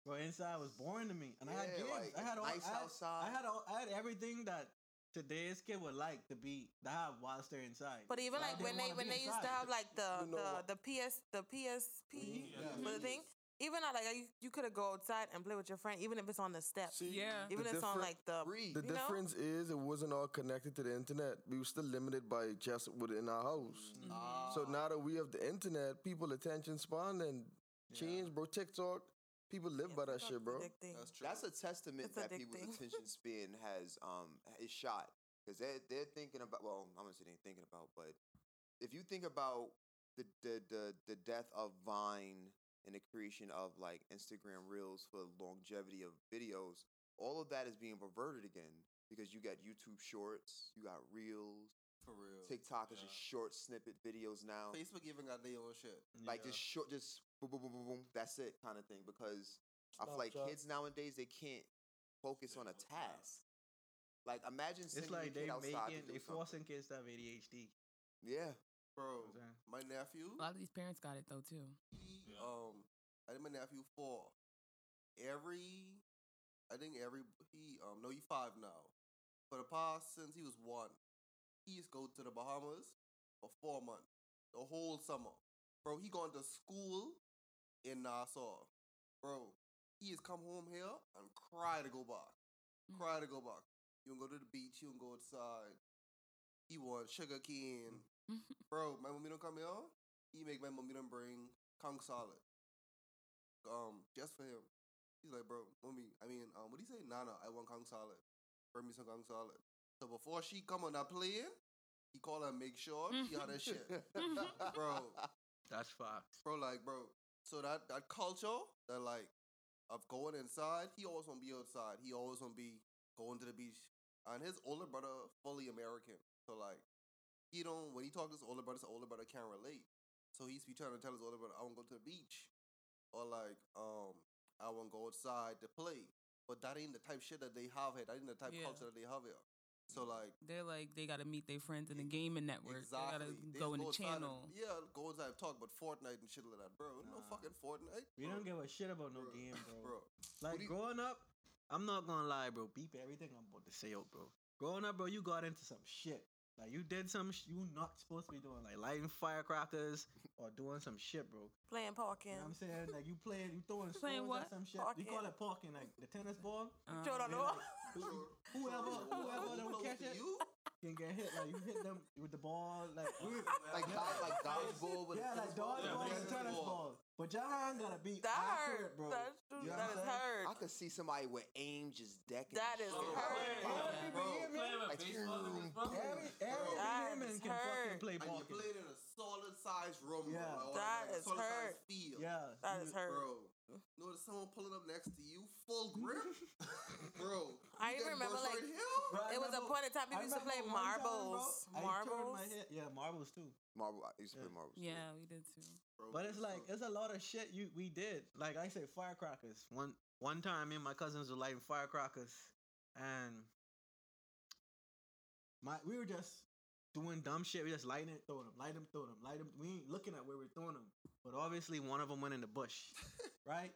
Bro, inside was boring to me. And I had Yeah, games. like, I had all, nice I had, outside. I had all, I had everything that today's kid would like to be to have whilst they're inside. But even But like when they when be they used to have like the You know the, the PS the PSP mm-hmm. Yeah. for the mm-hmm. thing. Even now, like you, you could have go outside and play with your friend, even if it's on the step. See, Yeah. even the if it's on different- like the Free. The you know? difference is it wasn't all connected to the internet. We were still limited by just within our house. Mm-hmm. Ah. So now that we have the internet, people attention span and change, bro. TikTok, people live by that shit, bro. Addicting. That's true. That's a testament It's that people's attention (laughs) span has um is shot because they're they're thinking about. Well, I'm gonna say they ain't thinking about, but if you think about the the the, the death of Vine and the creation of like Instagram Reels for longevity of videos, all of that is being reverted again because you got YouTube Shorts, you got Reels, for real. TikTok is just short snippet videos now. Facebook even got their own shit. Like just short, just boom, boom, boom, boom, boom. That's it, kind of thing. Because I feel like Snapchat. kids nowadays they can't focus on a task. Like imagine It's sending like they kid outside making, to do they something. forcing kids to have ADHD. Yeah, Bro, Okay. my nephew, A lot of these parents got it though too. he, um, I think my nephew four. Every, I think every he um no he five now. For the past since he was one, he used to go to the Bahamas for four months, the whole summer. Bro, he gone to school in Nassau. Bro, he has come home here and cry to go back. Cry to go back. You can go to the beach, you can go outside. He want sugar cane. (laughs) Bro, my mommy don't come here. He make my mommy don't bring conch salad. Um, just for him. He's like, bro, mommy, I mean, um, what do you say? Nana, I want conch salad. Bring me some conch salad. So before she come on that plane, he call her and make sure she had her shit. (laughs) bro, That's facts. bro, like, bro. So that that culture, that like of going inside, he always wanna be outside. He always wanna be going to the beach. And his older brother, fully American. So like, he don't when he talk to his older brother, his older brother can't relate. So he's be trying to tell his older brother, I wanna go to the beach. Or like, um, I wanna go outside to play. But that ain't the type shit that they have here. That ain't the type Yeah. culture that they have here. So like They're like they gotta meet their friends in the gaming network. Exactly. They gotta They go just in the outside and- channel. yeah, go inside and talk about Fortnite and shit like that, bro. No fucking Fortnite. We don't give a shit about no game, bro. (laughs) Bro. Like growing up, I'm not gonna lie, bro. Beep everything I'm about to say out, bro. Growing up, bro, you got into some shit. Like you did some sh- you not supposed to be doing, like lighting firecrackers or doing some shit, bro. Playing parking. You know what I'm saying? Like you playing, you throwing Playing stones what? at some shit. Parking. We call it parking, like the tennis ball. Throw it on the wall. Like, whoever, whoever don't catch it, can get hit. Like you hit them with the ball, like Like yeah. dodge- like dodgeball with yeah, like tennis ball? dodgeball Yeah, with a tennis tennis ball. ball. But your hand gotta be That accurate, hurt. bro. That's true. You know That what is I'm saying? hurt. I could see somebody with aim just decking. That is hurt. bro. Like, Every, every That human is can fucking hurt. play And you played in a solid sized room, Yeah. bro. Or That like a is solid hurt. field. Yeah. That is hurt. Bro. Notice someone pulling up next to you, full grip, (laughs) bro. I even remember like right here? Bro, I it was a point in time I people used to play remember one time, marbles. I my marbles. head- Yeah, marbles too. Marble. I used to play marbles. Yeah, we did too. But it's like it's a lot of shit you we did. Like I say, firecrackers. One one time, me and my cousins were lighting firecrackers, and my we were just doing dumb shit. We just lighting it, throwing them, light them, throw them, light them. We ain't looking at where we're throwing them. But obviously, one of them went in the bush, (laughs) right?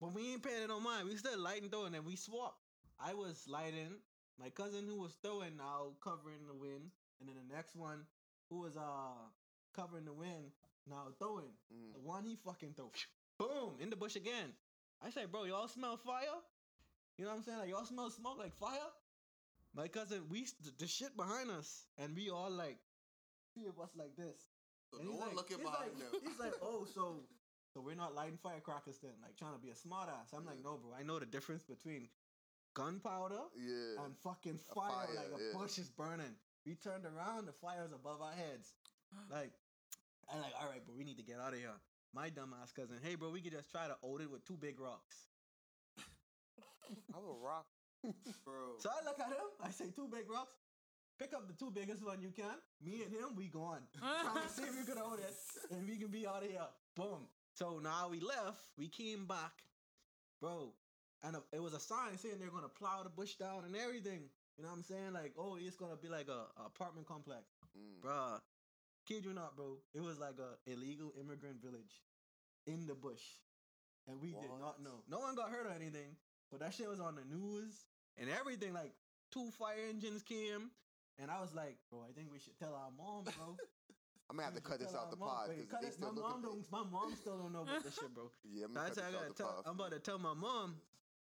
But we ain't paying it no mind. We still lighting, throwing, and we swapped. I was lighting. My cousin who was throwing now covering the wind, and then the next one who was uh covering the wind now throwing. Mm. The one he fucking threw, (laughs) boom, in the bush again. I say, bro, y'all smell fire? You know what I'm saying? Like y'all smell smoke like fire? My cousin, we the shit behind us, and we all like three of us like this. So And no one like, looking he's behind like, them. He's like, (laughs) oh, so so we're not lighting firecrackers then, like trying to be a smartass. I'm like, no, bro. I know the difference between gunpowder Yeah. and fucking A fire. fire, like a yeah. bush is burning. We turned around, the fire's above our heads. (gasps) Like, I'm like, all right, bro, we need to get out of here. My dumbass cousin, hey, bro, we could just try to old it with two big rocks. (laughs) I will rock. Bro. So I look at him. I say, two big rocks. Pick up the two biggest one you can. Me and him, we gone. (laughs) Trying to see if we can hold it, and we can be out of here. Boom. So now we left. We came back, bro, and uh, it was a sign saying they're gonna plow the bush down and everything. You know what I'm saying? Like, oh, it's gonna be like a, a apartment complex, Mm. bruh. Kid you not, bro. It was like a illegal immigrant village in the bush, and we did not know. No one got hurt or anything, but that shit was on the news and everything. Like two fire engines came, and I was like, bro, I think we should tell our mom, bro. (laughs) I'm gonna have to cut this out the mom, pod because they still my mom don't. My mom still don't know about this shit, bro. (laughs) Yeah, I'm gonna how I gotta tell. pod. I'm about to tell my mom,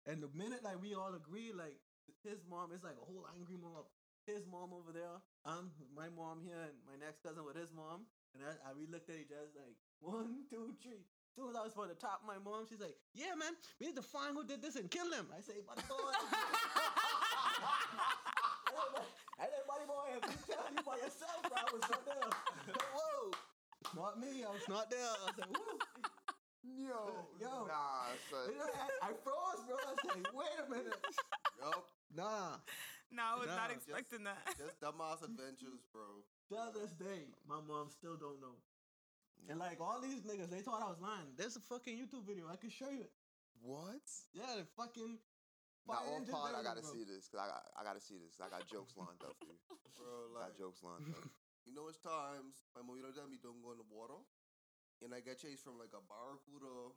and the minute like we all agree, like his mom is like a whole angry mom. His mom over there, I'm my mom here, and my next cousin with his mom, and I, I we looked at each other like one, two, three. As soon as I was on the top of my mom, she's like, "Yeah, man, we need to find who did this and kill him." I say, "Buddy boy." I said, "Buddy boy, if you tell you by yourself, bro, I was not there." Whoa, not me. I was not there. I was like, "Woo." Yo, Yo. nah, son. You know, I, I froze, bro. I was like, wait a minute. Yup. Nah. No, I was not No, expecting that. Just dumbass adventures, bro. Till this day, my mom still don't know. And like all these niggas, they thought I was lying. There's a fucking YouTube video. I can show you it. What? Yeah, the fucking. Now fire on engine pod, I gotta bro. see this because I got I gotta see this. I got jokes lined up for you. (laughs) Bro, I got jokes lined up. (laughs) you know, it's times my mom, you know, tell me don't go in the water, and I get chased from like a barracuda.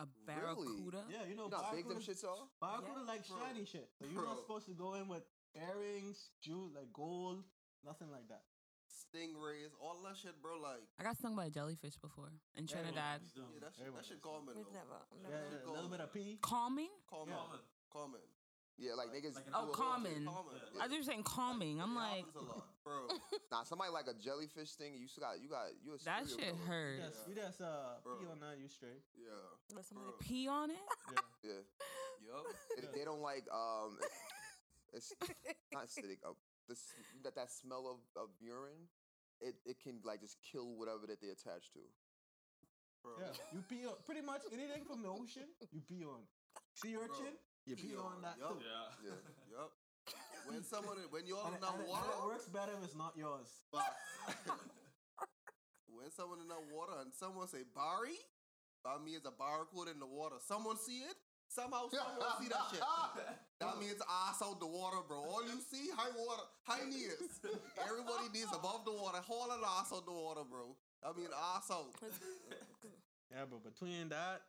A barracuda. Yeah, you know, You know how big them shits are? Barracuda Yeah. like Bro. shiny shit. So you're not supposed to go in with earrings, jewels, like gold, nothing like that. Stingrays, all that shit, bro. Like, I got stung by a jellyfish before in Trinidad. yeah, that shit, Everyone that shit does. We've though. never. Yeah, never. yeah, a little bit of pee. Calming? Common, Yeah. common. Yeah, like niggas. Like an Oh, do a- common. common. I was you were saying calming. I'm like, happens bro. (laughs) Nah, somebody like a jellyfish thing. You still got you got you a that shit killer. hurt. Yes, you just uh, Bro. pee on that, you straight. Yeah. Let somebody Bro. Pee on it? Yeah. Yeah, Yup. If they don't like um, (laughs) it's not acidic. Uh, this that that smell of, of urine, it, it can like just kill whatever that they attach to. Bro. Yeah, you pee on pretty much anything from the ocean. (laughs) You pee on sea urchin. You pee Pee on on, that yup. too. Yeah. Yeah. (laughs) Yup. When (laughs) someone, when you're in it- that and it- and water, it works better if it's not yours. but when someone in that water and someone say Barry, that means a barracuda in the water. Someone see it. Somehow someone see that shit. (laughs) That means ass out the water, bro. All you see, high water, high knees. Everybody needs above the water, hauling ass out the water, bro. I mean ass out. Yeah, but between that,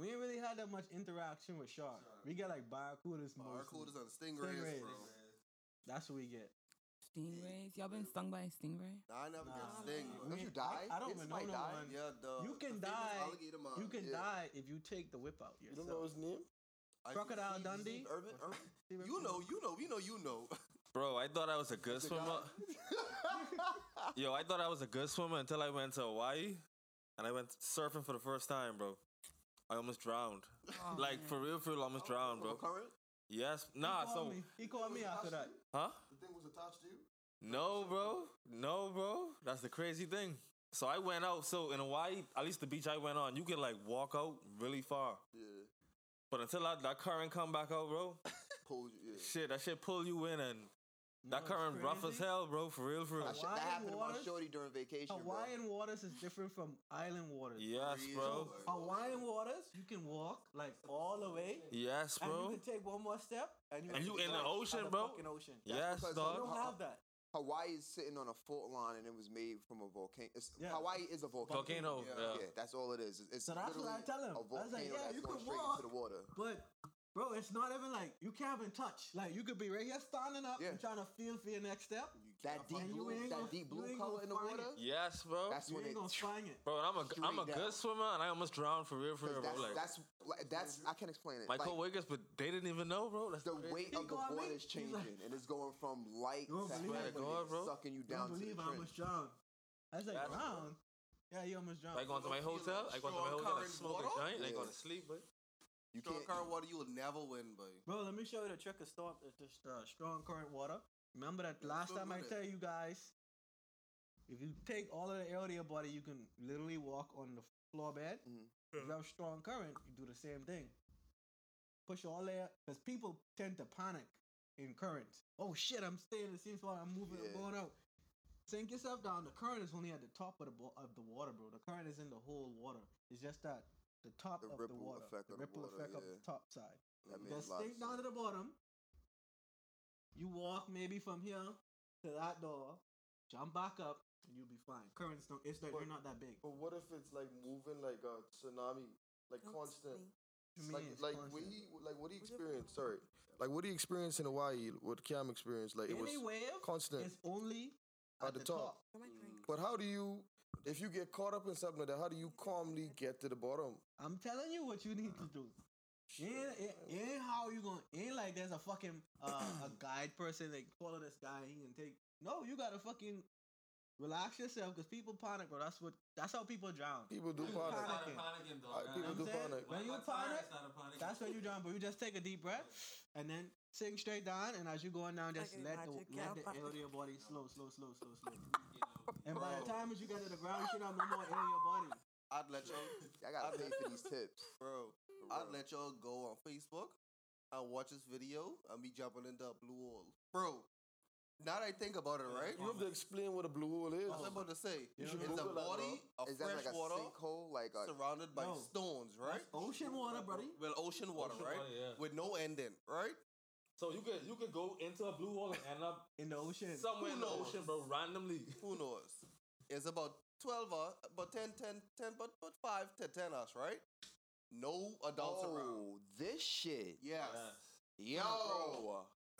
we ain't really had that much interaction with sharks. We get like barracudas, mostly. Barracudas and stingrays, Stingrays. bro. That's what we get. Stingrays? Y'all been stung by a stingray? Nah, I never Nah, get sting, man. bro. Don't you die? I, I don't even know no die? one. Yeah, the You can the die. You can Yeah. die if you take the whip out You yourself. don't know his name? I- Crocodile Steve- Dundee? Steve Irvin, Irvin? You know, you know, you know, you know. Bro, I thought I was a good swimmer. (laughs) Yo, I thought I was a good swimmer until I went to Hawaii and I went surfing for the first time, bro. I almost drowned. Oh, (laughs) like man. for real, for real, I almost oh, drowned, bro. Current? Yes, nah. called So, me. he called me after that. huh? The thing was attached to you. No, bro. No, bro. That's the crazy thing. So I went out. So in Hawaii, at least the beach I went on, you can like walk out really far. Yeah, But until that, that current come back out, bro, (laughs) pulls you. Yeah. shit, that shit pull you in and that what's current rough as hell, bro. For real, for real. That, shit, that Hawaiian happened to my shorty during vacation, bro. Hawaiian waters is different from island waters. Yes, bro. Hawaiian waters, you can walk like all the way, Yes, and you can take one more step, and you And you in the at ocean, the bro? fucking ocean. Yes, because You dog. don't have that. Hawaii is sitting on a fault line and it was made from a volcano. It's, Yeah. Hawaii is a volcano. Volcano. Yeah. Yeah. Yeah, that's all it is. It's- It's So that's what I literally tell him. a I was volcano like, yeah, you going could straight walk. into the water. But bro, it's not even like you can't even touch. Like you could be right here standing up Yeah. and trying to feel for your next step. That deep blue, that gonna- deep blue color in the water. it. Yes, bro. That's You when ain't it. gonna find it. Bro, and I'm a I'm a straight good swimmer, and I almost drowned for real, for real, 'Cause bro. That's, Like that's like that's I can't explain it. my Like, co-workers, but they didn't even know, bro. That's the crazy. weight of the called me, water is changing, like- and it's going from light to heavy, it? Swear to God, bro. sucking you I down don't to believe the I almost trench. drowned. I was like, drowned? Yeah, you almost drowned. I go into my hotel. a I go into my hotel. I current smoke a water? joint. and I go to sleep, but You Strong can't. current water, you will never win, boy. Bro, let me show you the trick of storm. It's just uh, strong current water. Remember that last time I tell you guys, if you take all of the air out of your body, you can literally walk on the floor bed. Mhm. If you have strong current, you do the same thing. Push all air, because people tend to panic in currents. Oh shit, I'm staying in the same spot. I'm moving, Yeah. I'm going out. Sink yourself down. The current is only at the top of the bo- of the water, bro. The current is in the whole water. It's just that the top The of ripple the water, effect the the ripple water, effect of the top side. That You makes just a lot of sink down to the bottom. You walk maybe from here to that door, jump back up, and you'll be fine. Currents don't. It's like But- they're not that big. But what if it's like moving like a tsunami, like Don't constant? me. Like, like, constant. what he, like, what do you experience? Sorry, like, what do you experience in Hawaii? What Cam experienced? Like, it was wave constant is only at, at the, the top. top. Where? Mm. But how do you, if you get caught up in something like that, how do you calmly get to the bottom? I'm telling you what you need to do. It ain't, it, it ain't how you gonna. it Ain't like there's a fucking uh, a (clears throat) guide person that follow this guy. He can take. No, you gotta fucking relax yourself because people panic, bro. That's what. That's how people drown. People do People panic. panicking. panicking, Uh, people You know do saying? panic. When you panic, that's when you drown. But you just take a deep breath and then sink straight down. And as you're going down, just let the let the Cal air of your body slow, slow, slow, slow, slow. (laughs) And by the time as you get to the ground, you should have no more air in your body. I'd let y'all, I gotta pay for these tips. bro. I'd let y'all go on Facebook and watch this video and be jumping into a blue hole, bro. Now that I think about it, right? You have to explain what a blue hole is. I was about to say, You should it's a Google that, body of Is that fresh like a water sinkhole? Like a surrounded by No. stones, right? That's ocean water, buddy. Well, ocean water, Ocean right? water, yeah. With no ending, right? So you could you could go into a blue hole and end up In the ocean. somewhere Who in the ocean, bro, randomly. Who knows? It's about 12 uh, about 10, 10, 10, but, but 5 to 10 us, right? No adults around. oh, this shit. Yes. Yo.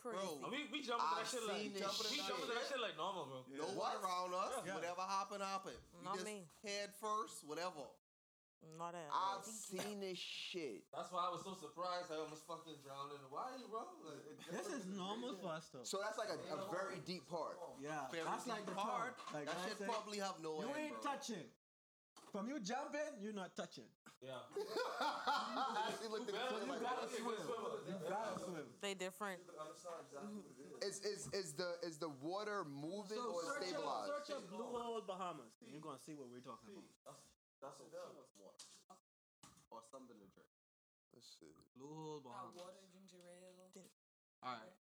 Crazy. Bro, And we we jump into that shit like jumping, we shit. jump into that shit like normal, bro. no one around us. Yeah. Whatever happen, happen. We Not just me. head first, whatever. Not that. I've seen this shit. That's why I was so surprised I almost fucking drowned in Hawaii, bro. Like, This is normal for us, though. So that's like a, a very deep part. Yeah, Very that's like the part. part. Like that I shit say, probably have no you end, ain't bro. touching. From you jumping, you're not touching. Yeah. (laughs) he looked at So me you like, gotta "What?" swim. You gotta swim. They different. is, is, is, the, is the water moving So or search up, stabilized? search up Blue Hole Bahamas. and You're gonna see what we're talking about. That's what that Or something to drink. Let's see. Blue Hole Bahamas. water, ginger ale. All right.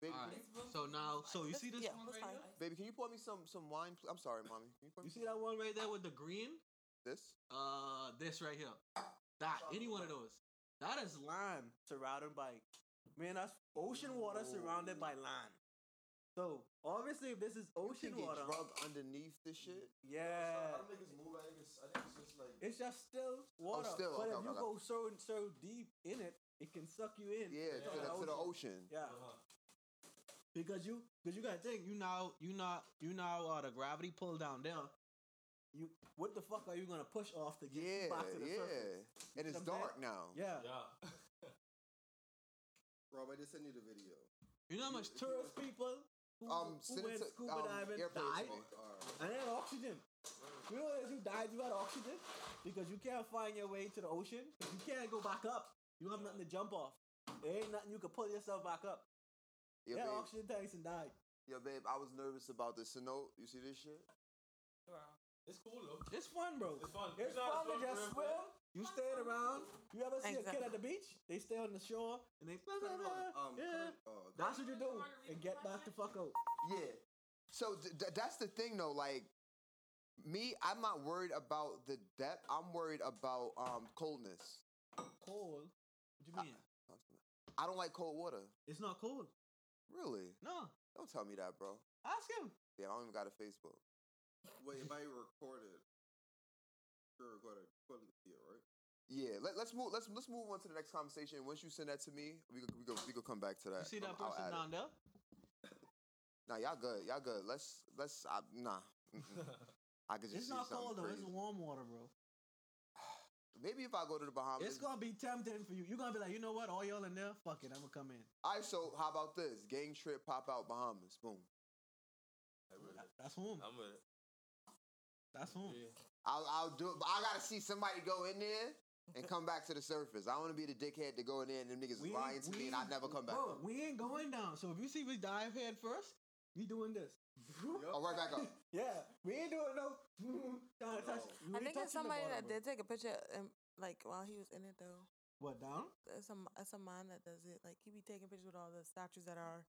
Baby, All can right. So now, so you see this yeah, one that's right fine. here? Baby, can you pour me some some wine? Please? I'm sorry, mommy. Can you pour me You see that one right there with the green? this? Uh, this right here. That any one of those. That is land surrounded by, man. That's ocean water surrounded by land. So obviously, if this is You ocean can get water, drug underneath the shit. yeah, I don't think it's moving. I think it's, I think it's just like. it's just still water. Oh, still, but okay, if you okay, go so so deep in it, it can suck you in. Yeah, to, the, to the ocean. Yeah. Because you, because you gotta think, you now, you not, you now, uh, the gravity pull down there. You, what the fuck are you gonna push off to get Yeah, back to the surface? yeah. surface? And it's You know what dark now. Yeah. Yeah. (laughs) Rob, I just sent you the video. You know how much tourist people who, Um, who send went to- scuba um, diving airplane died, me. and they had oxygen. You know if you died, you had oxygen because you can't find your way to the ocean. You can't go back up. You have nothing to jump off. There ain't nothing you can pull yourself back up. Yo, Yeah, babe, oxygen tanks and died. yo, babe, I was nervous about the Sino. You see this shit? It's cool though. It's fun, bro. It's fun. It's You know fun to just swim. You staying around. You ever see a kid at the beach? They stay on the shore and they blah, blah, blah. Um, yeah. oh, That's what you do and get back the fuck out. Yeah. So th- th- that's the thing, though. Like me, I'm not worried about the depth. I'm worried about um coldness. Cold? What do you mean? I don't like cold water. It's not cold. Really? No. Don't tell me that, bro. Ask him. Yeah, I don't even got a Facebook. Wait, if I recorded, sure recorded, probably see it, right? Yeah, let, let's move. Let's let's move on to the next conversation. Once you send that to me, we go we go we go come back to that. You see that Um, I'll person add down (coughs) there? Nah, y'all good. Y'all good. Let's let's. I, nah. (laughs) I could just It's see not cold though. crazy. It's warm water, bro. (sighs) Maybe if I go to the Bahamas. It's gonna be tempting for you. You're gonna be like, you know what? All y'all in there, fuck it, I'm gonna come in. All right, so how about this? Gang trip, pop out Bahamas. Boom. That's whom. I'm with it. That's whom. I'll, I'll do it, but I gotta see somebody go in there and come back to the surface. I wanna be the dickhead to go in there and them niggas We lying to we me and I never come back. Bro, we ain't going down. So if you see we dive head first, we doing this. Oh, right back up. (laughs) yeah, we ain't doing no. (laughs) Trying to I think it's somebody bottom, that bro. did take a picture, um, like while he was in it though. What down? It's a it's a man that does it. Like he be taking pictures with all the statues that are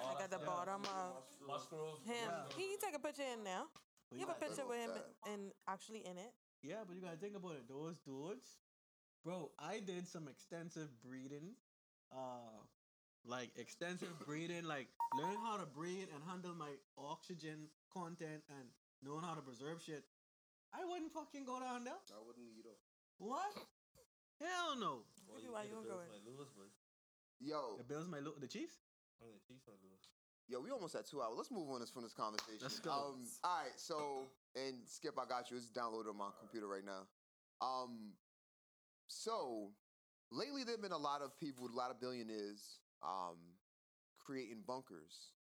Oh, like at the that's- bottom of Musgrove. him. He take a picture in now. But You have a picture think with him about and actually in it. Yeah, but you gotta think about it. Those dudes, bro. I did some extensive breeding, uh, like extensive (coughs) breeding, like learning how to breathe and handle my oxygen content and knowing how to preserve shit. I wouldn't fucking go down there. I wouldn't either. What? Hell no. Maybe why you don't go in. Yo, The Bills might look the Chiefs. Yo, we almost at two hours. Let's move on this from this conversation. Let's go. Um, all right, so and Skip, I got you. It's downloaded on my computer right now. Um, so lately there've been a lot of people, a lot of billionaires, um, creating bunkers.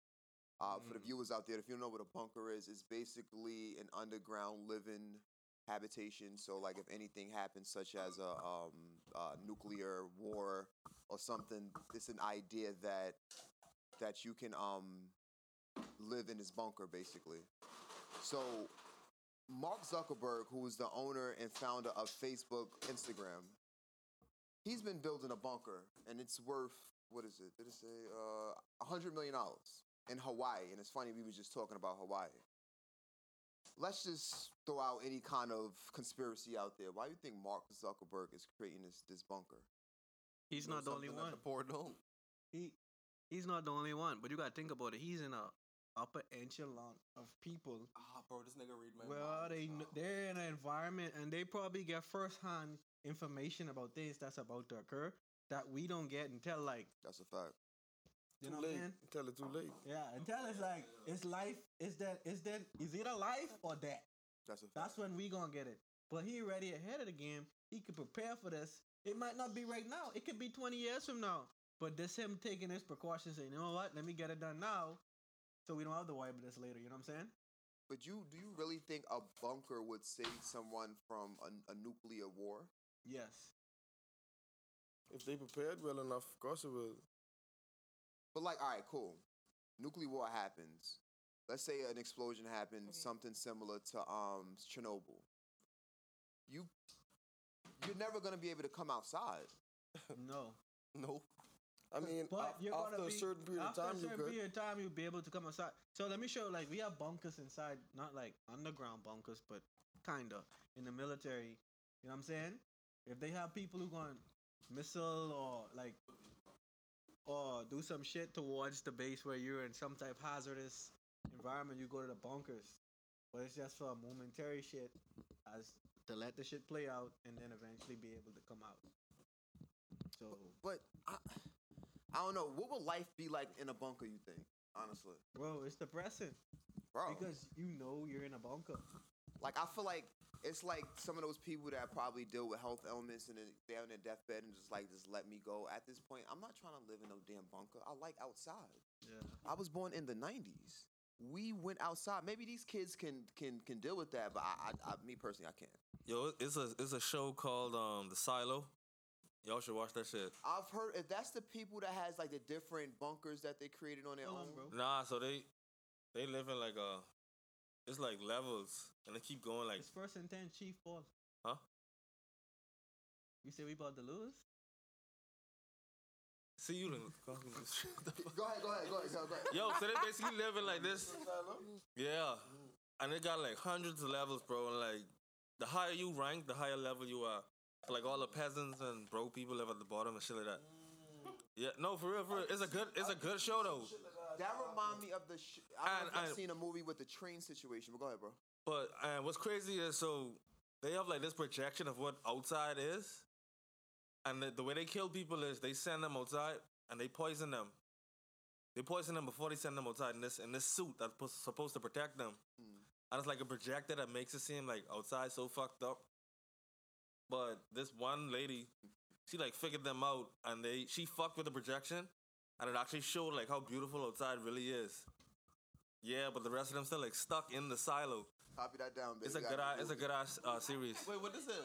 Uh, For the viewers out there, if you don't know what a bunker is, it's basically an underground living habitation. So, like, if anything happens, such as a um, uh, nuclear war or something, it's an idea that that you can um, live in his bunker, basically. So, Mark Zuckerberg, who is the owner and founder of Facebook, Instagram, he's been building a bunker, and it's worth what is it? Did it say uh, a hundred million dollars in Hawaii? And it's funny we were just talking about Hawaii. Let's just throw out any kind of conspiracy out there. Why do you think Mark Zuckerberg is creating this this bunker? He's Know not the only something one. At the portal. He he's not the only one. But you gotta think about it. He's in a upper echelon of people. Ah, bro, this nigga read my Well, they kn- they're in an environment and they probably get firsthand information about things that's about to occur that we don't get until like That's a fact. you Too know what I'm late. saying? Tell it too late. Yeah, until it's like it's life. Is that is that is either life or death? That's a fact. That's when we gonna get it. But he already ahead of the game. He could prepare for this. It might not be right now. It could be 20 years from now. But this him taking his precautions, saying, you know what, let me get it done now, so we don't have to worry about this later. You know what I'm saying? But you do you really think a bunker would save someone from a, a nuclear war? Yes. If they prepared well enough, of course it will. But like, all right, cool. Nuclear war happens. Let's say an explosion happens, something similar to um Chernobyl. You you're never gonna be able to come outside. No. (laughs) Nope. I mean, But you're after gonna a be, certain period of after time, a you certain period of time, you'll be able to come outside. So let me show. Like we have bunkers inside, not like underground bunkers, but kinda in the military. You know what I'm saying? If they have people who going missile or like or do some shit towards the base where you're in some type hazardous environment, you go to the bunkers. But it's just for a momentary shit, as to let the shit play out and then eventually be able to come out. So But I, I don't know. What would life be like in a bunker? You think, honestly, Bro, it's depressing. bro? Because you know you're in a bunker. Like I feel like it's like some of those people that probably deal with health ailments and they're on their deathbed and just like just let me go. At this point, I'm not trying to live in no damn bunker. I like outside. Yeah. I was born in the '90s. We went outside. Maybe these kids can can can deal with that, but I, I, I me personally, I can't. Yo, it's a it's a show called um The Silo. Y'all should watch that shit. I've heard if that's the people that has like the different bunkers that they created on their own. Bro. Nah, so they they live in like a it's like levels and they keep going like It's first and ten, Chief Paul. huh? You say we about to lose? See you then. (laughs) (laughs) Go ahead, go ahead, go ahead, go ahead. Go ahead. Yo, so they basically living like this. (laughs) Yeah. And they got like hundreds of levels, bro. And like the higher you rank, the higher level you are. Like all the peasants and broke people live at the bottom and shit like that. Yeah, no, for real, for real. It's a good it's a good show though. That remind me of the. Sh- I don't know if And- I've and- seen a movie with the train situation, but go ahead, bro. But and what's crazy is so they have like this projection of what outside is, and the, the way they kill people is they send them outside and they poison them. They poison them before they send them outside in this in this suit that's supposed- supposed to protect them. Mm. And it's like a projector that makes it seem like outside so fucked up. But this one lady, she like figured them out and they she fucked with the projection and it actually showed like how beautiful outside really is. Yeah, but the rest of them still like stuck in the silo. Copy that down, baby. It's a good eye- it's a good ass uh, series. Wait, what is this?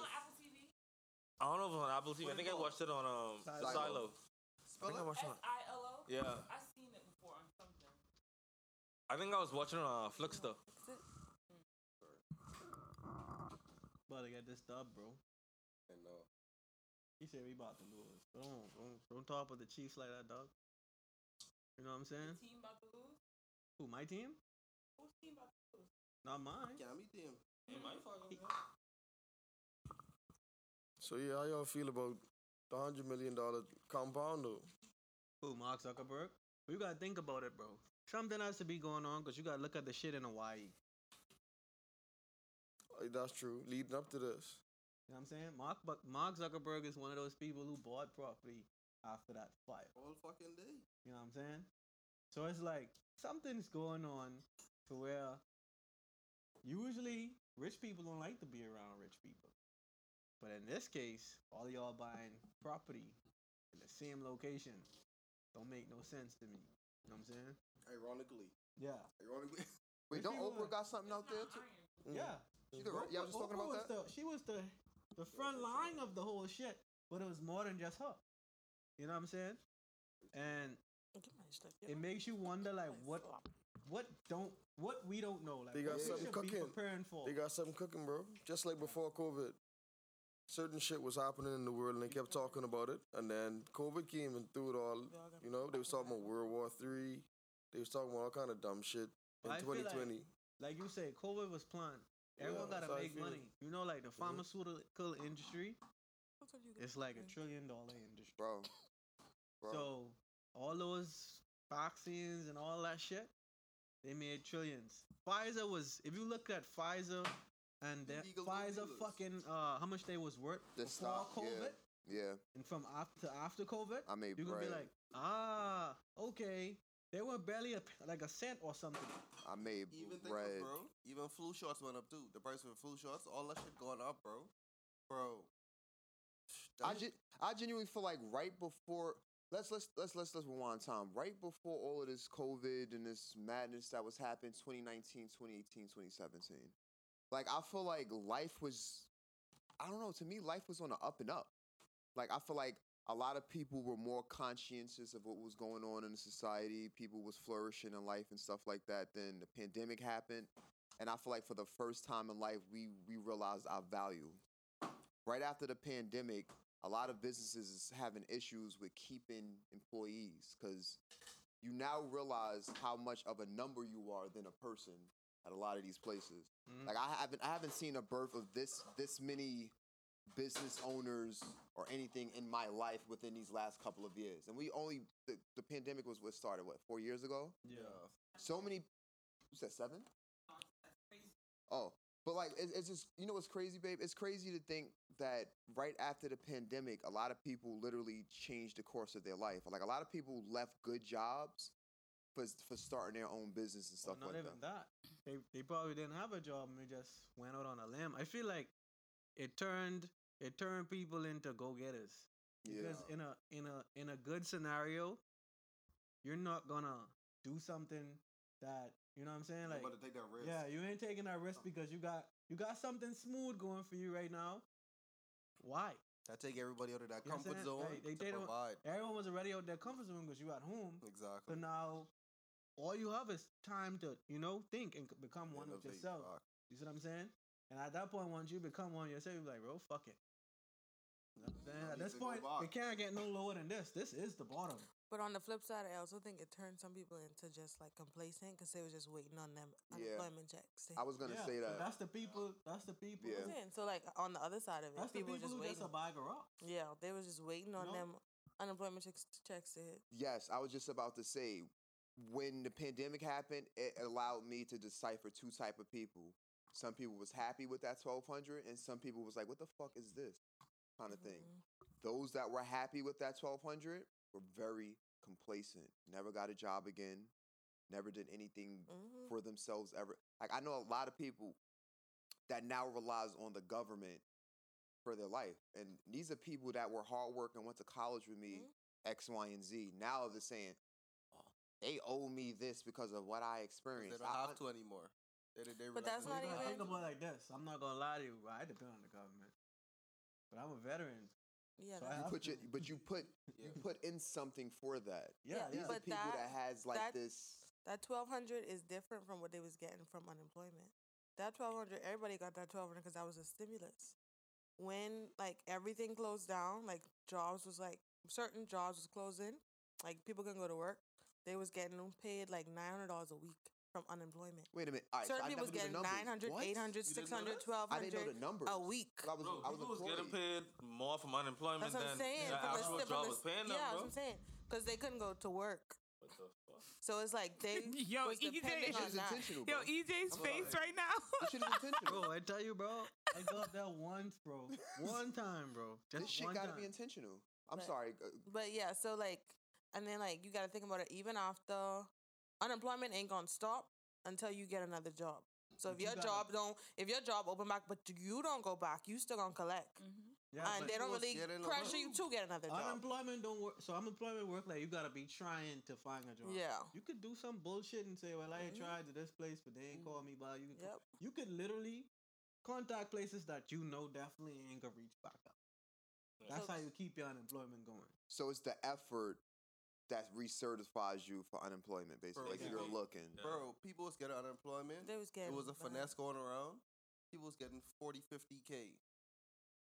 I don't know if it's on Apple TV. I think I watched it on um Silo. Silo. I Spell think I watched it on. I-L-O? Yeah. I've seen it before on something. I think I was watching it on uh, Flickster. About to get this dub, bro. I know. Uh, he said we about to lose. Don't don't don't talk about the Chiefs like that, dog. You know what I'm saying? Team about to lose? Who my team? Whose team about to lose? Not mine. Cammy team. It might fucking So yeah, how y'all feel about the hundred million dollar compound though? Who Mark Zuckerberg? You gotta think about it, bro. Something has to be going on because you gotta look at the shit in Hawaii. That's true. Leading up to this, You know what I'm saying? Mark Buck- Mark Zuckerberg is one of those people who bought property after that fire. All fucking day. You know what I'm saying? So it's like something's going on to where usually rich people don't like to be around rich people. But in this case, all y'all buying property in the same location don't make no sense to me. You know what I'm saying? Ironically. Yeah. Ironically. (laughs) Wait, Rich don't people Oprah are- got something out there too? Yeah. Mm. She the, yeah, I was just talking Oprah about that. The, she was the the front line of the whole shit, but it was more than just her. You know what I'm saying? And it makes you wonder, like, what what don't what we don't know, like they got something cooking. preparing for. They got something cooking, bro. Just like before COVID, certain shit was happening in the world, and they kept talking about it. And then COVID came and threw it all. You know, they was talking about World War Three. They was talking about all kind of dumb shit in 2020. Like, like you say, COVID was planned. Everyone Yeah, gotta that's make money. You know, like the pharmaceutical industry, it's like a trillion dollar industry, bro. Bro. So all those vaccines and all that shit, they made trillions. Pfizer was, if you look at Pfizer and then Illegal Pfizer dealers. fucking uh, how much they was worth The before stock, yeah. COVID, Yeah, and from after after COVID, I made you're gonna bread. be like, ah, okay, they were barely a, p- like a cent or something. I made Even think bread. of, bro. Even flu shots went up too. The price of flu shots, all that shit going up, bro. Bro. I, gen- I genuinely feel like right before let's let's let's let's let's rewind time. Right before all of this COVID and this madness that was happening 2019, 2018, 2017. Like I feel like life was I don't know, to me life was on the up and up. Like I feel like a lot of people were more conscientious of what was going on in the society. People was flourishing in life and stuff like that. Then the pandemic happened. And I feel like for the first time in life we we realized our value right after the pandemic, a lot of businesses is having issues with keeping employees because you now realize how much of a number you are than a person at a lot of these places. Mhm. Like I haven't I haven't seen a birth of this this many business owners or anything in my life within these last couple of years. And we only the, the pandemic was what started what four years ago. Yeah. So many. You said seven? Oh, but like it, it's just you know what's crazy, babe? It's crazy to think that right after the pandemic, a lot of people literally changed the course of their life. Like a lot of people left good jobs for for starting their own business and Well, stuff not like even that. that. They they probably didn't have a job and they just went out on a limb. I feel like it turned it turned people into go getters. Because in a in a in a good scenario, you're not gonna do something that you know what I'm saying. Like about to take that risk. yeah, you ain't taking that risk because you got you got something smooth going for you right now. Why? I take everybody out of that You know what I'm comfort zone Like, they, they provide. Everyone was already out their comfort zone because you at home. Exactly. So now, all you have is time to, you know, think and become one with yourself. fuck. You see what I'm saying? And at that point, once you become one yourself, you're like, bro, fuck it. You know what I'm saying? At this point, it can't get no lower than this. This is the bottom. But on the flip side, I also think it turned some people into just like complacent because they were just waiting on them Yeah. unemployment checks. I was gonna Yeah, say that. That's the people. That's the people. Yeah. I'm So like on the other side of it, That's the people, people were just who waiting. just a buy garage. yeah, they was just waiting on know? them unemployment checks, checks to hit. Yes, I was just about to say when the pandemic happened, it allowed me to decipher two type of people. Some people was happy with that 1200 and some people was like, "What the fuck is this?" kind of thing. Mm-hmm. Those that were happy with that 1200 were very complacent, never got a job again, never did anything Mhm. for themselves ever. Like I know a lot of people that now relies on the government for their life, and these are people that were hard working, went to college with me, Mm-hmm. X, Y, and Z. Now they're saying, oh, they owe me this because of what I They experienced. don't I- have to anymore. They, they, they But that's not don't I have think even- to. about it like this. I'm not gonna lie to you, bro. I depend on the government, but I'm a veteran. Yeah, So you put to. your, but you put you put in something for that. Yeah, These yeah. are people that, that- has like that- this. That twelve hundred is different from what they was getting from unemployment. That twelve hundred, everybody got that twelve hundred because that was a stimulus. When like everything closed down, like jobs was like certain jobs was closing, like people couldn't go to work. They was getting paid like nine hundred dollars a week from unemployment. Wait a minute. All right, so Certain I people was getting the 900, What? 800, You 600, 1200 I didn't know the numbers. a week. I was, Bro, I was people was getting paid more from unemployment That's what than I'm saying. the from the actual sti- job from was the- paying them, yeah, bro. that's what I'm saying. Because they couldn't go to work. What the fuck? So it's like they (laughs) Yo, was EJ. depending This on that. intentional, Yo, bro. EJ's I'm face sorry. right now. This shit is (laughs) intentional. Bro, I tell you, bro, I got that once, bro. One time, bro. Just this shit one gotta time. be intentional. I'm But- sorry. uh, But yeah, so like, and then like you got to think about it. Even after unemployment ain't gonna stop until you get another job. So But if you your gotta- job don't, if your job open back, but you don't go back, you still gonna collect, Yeah, and they don't really pressure you to get another job. unemployment don't work. So unemployment work like you gotta be trying to find a job. Yeah. You could do some bullshit and say, "Well, I Mhm. tried to this place, but they ain't call me back." You could, Yep. you could literally contact places that you know definitely ain't gonna reach back up. That's So- how you keep your unemployment going. So it's the effort that recertifies you for unemployment, basically. Bro, like yeah. you're looking. Bro, people was getting unemployment. They was getting. It was a finesse going around. People was getting 40, 50 K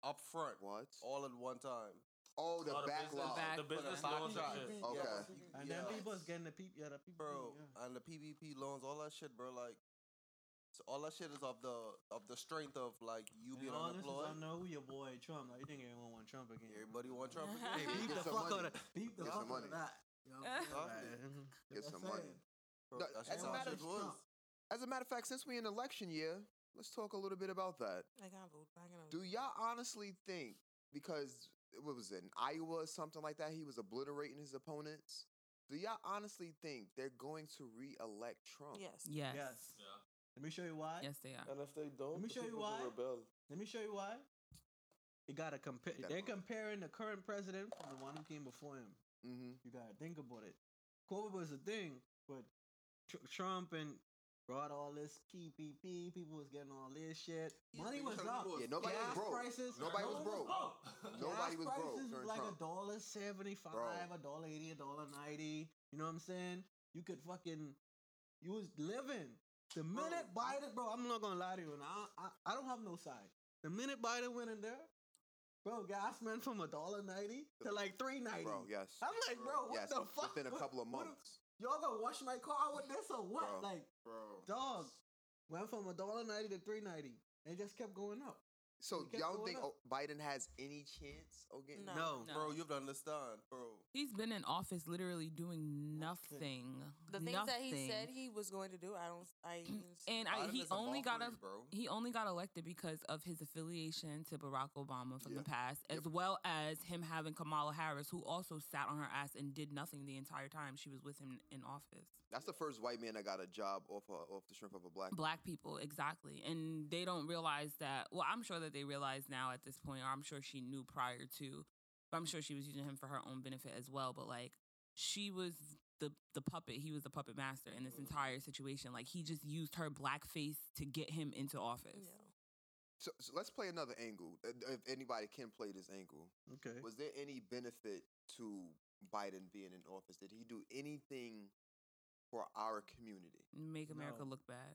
up front, What? all at one time. Oh, the Oh, the backlog. business- the business back loans and shit. Okay. Yeah. And yeah. then people's getting the peep, yeah, the people, bro, yeah. and the PPP loans, all that shit, bro. Like, so all that shit is of the of the strength of like you And being all this is, unemployed. I know your boy Trump. Like, you think everyone want Trump again? Everybody want Trump (laughs) Hey, again. beat Get the fuck money. out of beat the Get fuck out of that. You know what I'm saying? Get some money. No, as a matter of- As a matter of fact, since we're in election year, let's talk a little bit about that. I can't vote. I can't Do y'all honestly think because what was it in Iowa or something like that? He was obliterating his opponents. Do y'all honestly think they're going to re-elect Trump? Yes. Yes. Yes. Yeah. Let me show you why. Yes, they are. And if they don't, Let me the show you why. Rebel. Let me show you why. You gotta compare. They're comparing the current president from the one who came before him. Mm-hmm. You gotta think about it. COVID was a thing, but tr- Trump and brought all this PPP. People was getting all this shit. Money was because up. Yeah, nobody was broke. prices. Nobody was no- broke. Nobody was broke prices during like a dollar seventy five, Bro. a dollar eighty, a dollar ninety. You know what I'm saying? You could fucking, you was living. The minute Biden, bro, I'm not gonna lie to you, and I, I, I don't have no side. The minute Biden went in there, bro, gas went from a dollar ninety to like three ninety. Bro, yes. I'm like, bro, what yes, the fuck? within a couple of what- months. Y'all gonna wash my car with this or what? Bro. Like, Bro, dog, went from a dollar ninety to three ninety. It just kept going up. So It y'all going think up. oh, Biden has any chance of getting? No. No. No. bro, you have to understand, bro. He's been in office literally doing nothing. The things that he said he was going to do, I don't. I (clears throat) and I, he only got a bro. he only got elected because of his affiliation to Barack Obama from Yeah. the past, as well as him having Kamala Harris, who also sat on her ass and did nothing the entire time she was with him in office. That's the first white man that got a job off a, off the strength of a black. Black people, exactly, and they don't realize that. Well, I'm sure that they realize now at this point, or I'm sure she knew prior to. But I'm sure she was using him for her own benefit as well. But like, she was the the puppet. He was the puppet master in this entire situation. Like, he just used her black face to get him into office. Yeah. So, so let's play another angle. uh, If anybody can play this angle, Okay. was there any benefit to Biden being in office? Did he do anything for our community? Make America No. look bad.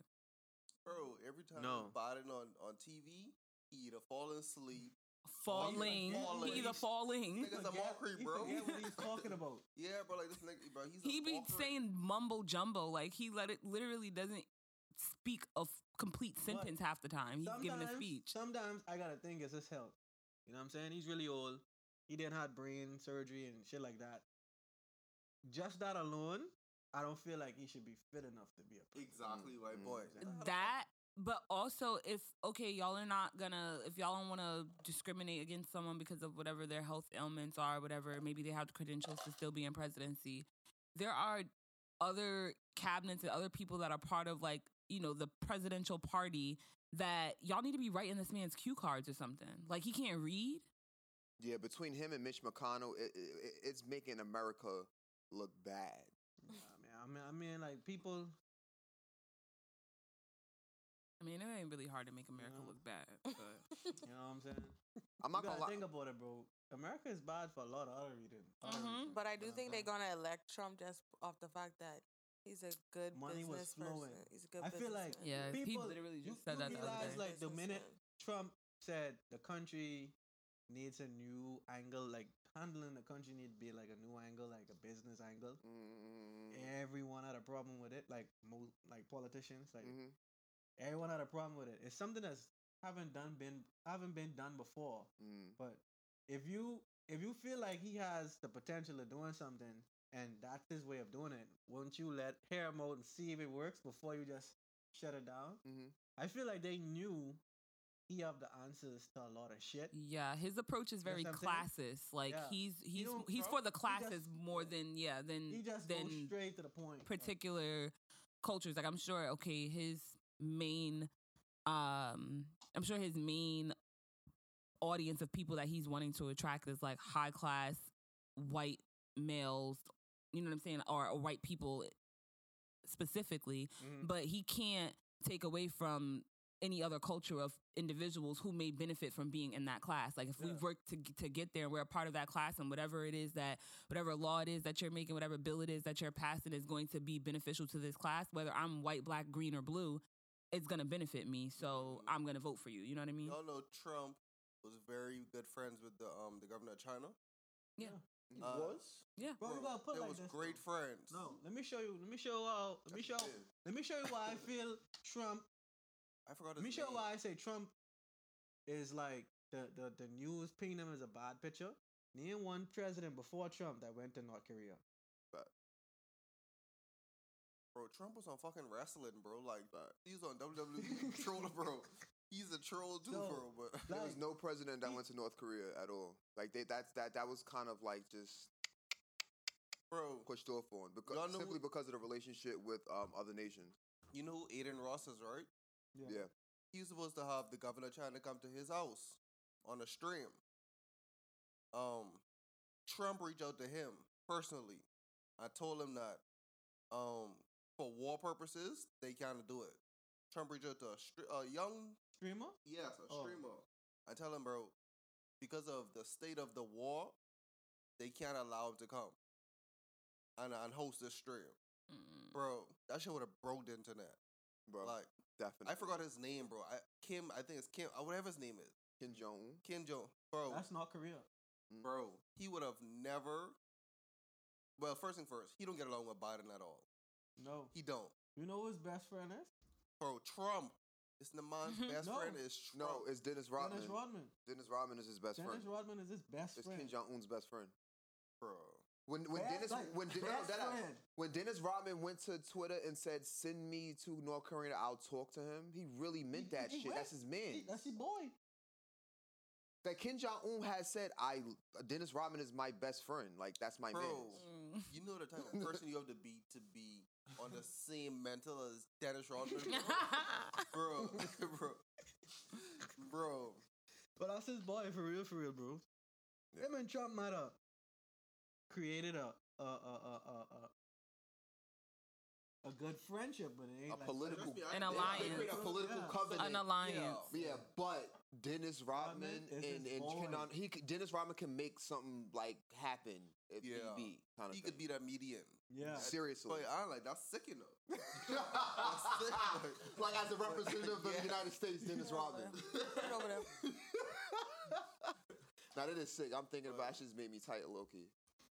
Bro, every time No. Biden on, on TV, he either fall asleep. Falling. falling. He either falling. Nigga's a mockery, bro. forget what he's (laughs) talking about. Yeah, bro, like this nigga, bro, he's He a be mockery. saying mumbo jumbo. Like he let it literally doesn't speak a f- complete sentence half the time. He's giving a speech. Sometimes I gotta think it's his health. You know what I'm saying? He's really old. He didn't have brain surgery and shit like that. Just that alone, I don't feel like he should be fit enough to be a president. Exactly, my boy. Mm. That but also if okay y'all are not gonna if y'all don't want to discriminate against someone because of whatever their health ailments are whatever maybe they have the credentials to still be in presidency there are other cabinets and other people that are part of like you know the presidential party that y'all need to be writing this man's cue cards or something like he can't read Yeah, between him and Mitch McConnell, it, it, it's making America look bad. I mean, I mean, like people. i mean it ain't really hard to make america No. look bad (laughs) but You know what I'm saying? I'm not you gonna lie. think about it, bro. America is bad for a lot of other reasons. other Mhm. But I do You think they're gonna elect Trump just off the fact that he's a good Money was flowing. person. He's a good I feel like businessman. Yeah, he people literally you- just said you that the other realize, day. Like the minute Trump said the country needs a new angle, like handling the country need to be like a new angle, like a business angle. Mm, Everyone had a problem with it, like most like politicians, like mhm. everyone had a problem with it. It's something that's haven't done been haven't been done before. Mm. But if you if you feel like he has the potential of doing something and that's his way of doing it, won't you let hear him out and see if it works before you just shut it down? Mhm. I feel like they knew he have the answers to a lot of shit. Yeah, his approach is You know very classist. Like Yeah. he's he's don't- he's for the he just- classes more than yeah than He just goes than straight to the point. like, particular cultures. Like I'm sure okay, his main um I'm sure his main audience of people that he's wanting to attract is like high class white males, you know what I'm saying, or, or white people specifically, Mhm. but he can't take away from any other culture of individuals who may benefit from being in that class. Like if we Yeah. work to to get there, and we're a part of that class, and whatever it is that whatever law it is that you're making, whatever bill it is that you're passing is going to be beneficial to this class, whether I'm white, black, green, or blue. It's gonna benefit me, so I'm gonna vote for you. You know what I mean? Y'all know Trump was very good friends with the um the governor of China. Yeah. He Uh, was? Yeah. Bro, you gotta put They like was this, great friends. No, let me show you. Let me show you. Let me show. Yes, he did. Let me show you why I feel Trump. I forgot his Let me show name. why I say Trump is like the the the news painting him as a bad picture. Name one president before Trump that went to North Korea. Bro, Trump was on fucking wrestling, bro. Like he was on WWE troller, (laughs) bro. He's a troll too, So, bro. But There was no president that he- went to North Korea at all. Like they that's that that was kind of like just bro, pushed off on because simply what- because of the relationship with um other nations. you know who Adin Ross is, right? Yeah. He was supposed to have the governor trying to come to his house on a stream. Um, Trump reached out to him personally. I told him that um for war purposes they can't do it. Trump reached out to a, str- a young Streamer? Yes, a Oh. streamer. I tell him, bro, because of the state of the war, they can't allow him to come and, and host this stream. Mm. Bro, that shit would have broke the internet. Bro, Like, definitely. I forgot his name, bro. I, Kim, I think it's Kim, uh, whatever his name is. Kim Jong Kim Jong. Bro, That's North Korea. bro, he would have never. Well, first thing first, he don't get along with Biden at all. No. He don't. You know who his best friend is? Bro, Trump. It's the (laughs) man's best No. friend is Trump. No, it's Dennis Rodman. Dennis Rodman. Dennis Rodman is his best Dennis friend. Dennis Rodman is his best It's friend. Kim Jong Un's best friend. bro. When when Best- Dennis like, when, Den- no, best that- friend. when Dennis Rodman went to Twitter and said, "Send me to North Korea, I'll talk to him." He really meant He- that he shit. That's his man. He- That's his boy. that Kim Jong Un has said, "I Dennis Rodman is my best friend. Like that's my Bro, man." Mm. (laughs) you know the type of (laughs) person you have to be to be on the same mental as Dennis Rodman, bro, (laughs) bro, bro. But that's his boy for real, for real, bro. Him and Trump might have created a a a a a, a, a good friendship, but it ain't A like political me, An they- They alliance. a political Yeah. covenant. An alliance. Yeah, but Dennis Rodman Rodman is and, his and. Kenan, he could- Dennis Rodman can make something like happen if Yeah. need be. Kind of He could be that median. Yeah. seriously. But I'm like, that's sick enough. (laughs) like, sick, as a representative of the United States, Dennis Rodman. Put over there. (laughs) now that is sick. I'm thinking about that shit's made me tight, low key.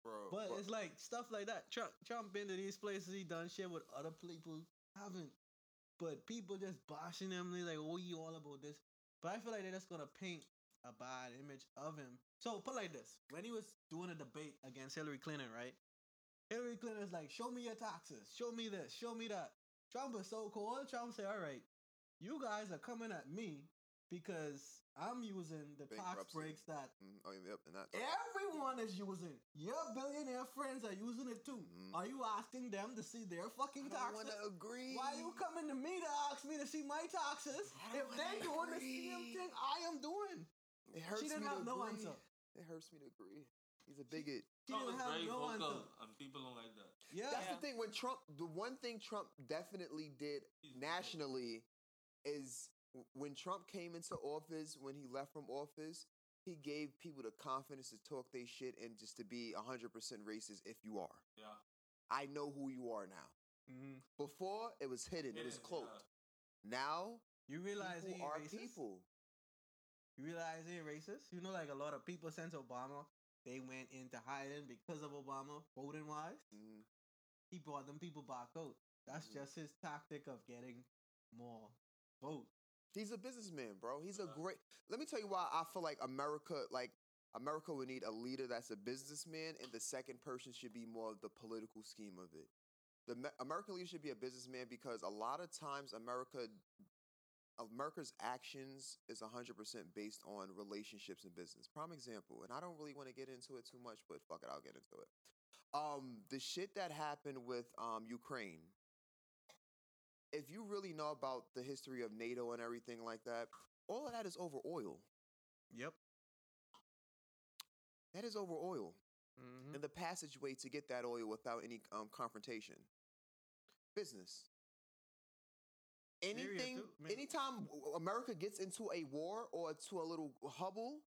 Bro. But it's like stuff like that. Trump Trump been to these places, he done shit with other people haven't. But people just bashing him. They like, oh, you all about this. But I feel like they're just gonna paint a bad image of him. So put like this: when he was doing a debate against Hillary Clinton, right? Hillary Clinton's like, show me your taxes, show me this, show me that. Trump was so cool. Trump said, all right, you guys are coming at me because I'm using the tax breaks that Mm, oh, yep, and that. everyone is using. Your billionaire friends are using it too. Are you asking them to see their fucking Mm-hmm. I don't taxes? wanna agree. Why are you coming to me to ask me to see my taxes I if don't they wanna doing the same thing I am doing? It hurts she didn't me have to no agree. answer. It hurts me to agree. He's a bigot. She Trump didn't is have very no vocal, answer. and people don't like that. Yeah. That's the thing. When Trump, the one thing Trump definitely did nationally is w- when Trump came into office, when he left from office, he gave people the confidence to talk their shit and just to be 100% racist if you are. Yeah. I know who you are now. Mhm. Before, it was hidden, it was Hidden, cloaked. Now, You realize he people are racist? people. You realize he ain't racist? You know, like a lot of people since Obama, they went into hiding because of Obama, voting wise. Mhm. He brought them people back out. That's Mhm. just his tactic of getting more votes. He's a businessman, bro. He's a great. Let me tell you why I feel like America, like America, would need a leader that's a businessman, and the second person should be more of the political scheme of it. The American leader should be a businessman because a lot of times America, America's actions is hundred percent based on relationships and business. Prime example, and I don't really want to get into it too much, but fuck it, I'll get into it. Um, the shit that happened with um Ukraine if you really know about the history of NATO and everything like that, all of that is over oil. Yep. That is over oil. Mm-hmm. And the passageway to get that oil without any um, confrontation. Business. Anything, anytime America gets into a war or to a little hubble,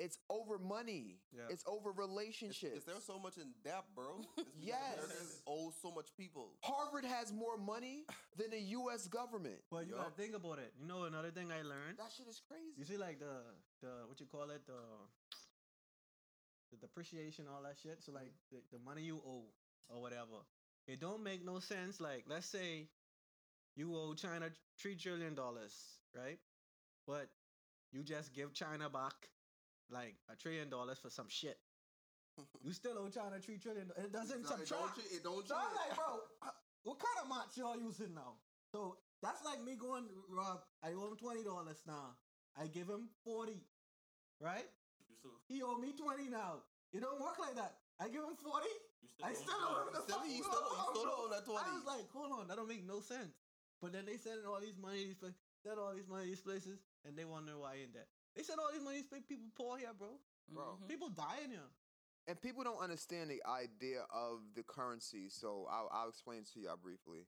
it's over money. Yeah. It's over relationships. it's they're so much in debt, bro. (laughs) It's because Yes. America owes so much people. Harvard has more money (sighs) than the U.S. government. But you Yup. gotta think about it. You know another thing I learned? That shit is crazy. You see, like the the what you call it, the the depreciation, all that shit. So like the, the money you owe or whatever, it don't make no sense. Like let's say you owe China three trillion dollars, right? But you just give China back like a trillion dollars for some shit. (laughs) You still owe China three trillion. It doesn't it subtract. don't it don't So I'm like, bro, (laughs) uh, what kind of match y'all using now? So that's like me going, Rob. I owe him twenty dollars now. I give him forty, right? Still, He owe me twenty now. It don't work like that. I give him forty. I still owe him the Still- fucking you still- you still owe that 20. I was like, hold on, that don't make no sense. But then they sending all these money, these places, send all these money these places, and they wonder why in debt. They send all these money, these people poor here, bro. Bro. Mhm. People dying here. and people don't understand the idea of the currency. So I'll, I'll explain to y'all briefly.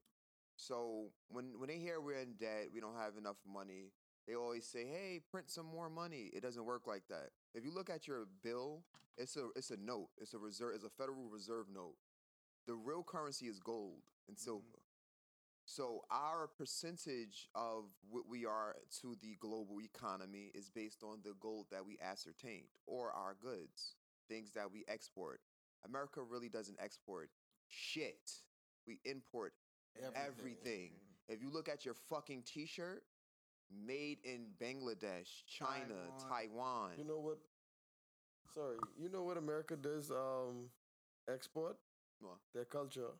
So when when they hear we're in debt, we don't have enough money. They always say, "Hey, print some more money." It doesn't work like that. If you look at your bill, it's a it's a note. It's a reserve. It's a Federal Reserve note. The real currency is gold and silver. So our percentage of what we are to the global economy is based on the gold that we ascertained or our goods, things that we export. America really doesn't export shit. We import everything. If you look at your fucking t-shirt, made in Bangladesh, China, Taiwan. You know what? Sorry, you know what America does? Um, export What? their culture.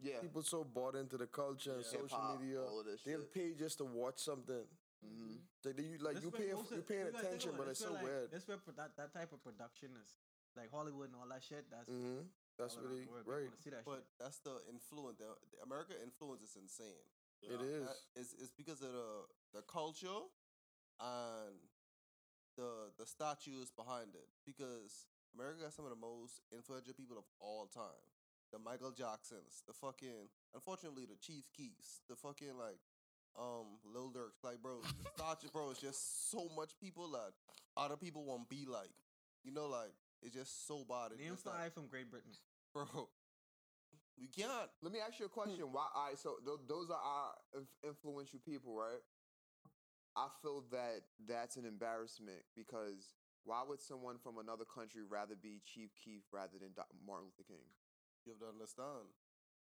Yeah. People so bought into the culture and social Hip-hop, media, all of this they'll shit. pay just to watch something. Mhm. Like you, like That's you where paying, most of- you paying you gotta think attention, about but it's so where, like, weird. That's where pro- that, that type of production is. Like Hollywood and all that shit. That's hmm That's all what around they the world. People right. wanna see that But shit. that's the influence. The, the America influence is insane. It is. That- It's, it's because of the the culture and the the statues behind it. Because America got some of the most influential people of all time. The Michael Jacksons, the fucking unfortunately the Chief Keefs, the fucking like um Lil Durk. Like bro, the statue bro is just so much people that other people won't be like. You know, like it's just so bad. It's Name just like, five from Great Britain. (laughs) bro. We can't. Let me ask you a question. Why? All right, so th- those are our inf- influential people, right? I feel that that's an embarrassment because why would someone from another country rather be Chief Keef rather than Martin Luther King? You have to understand.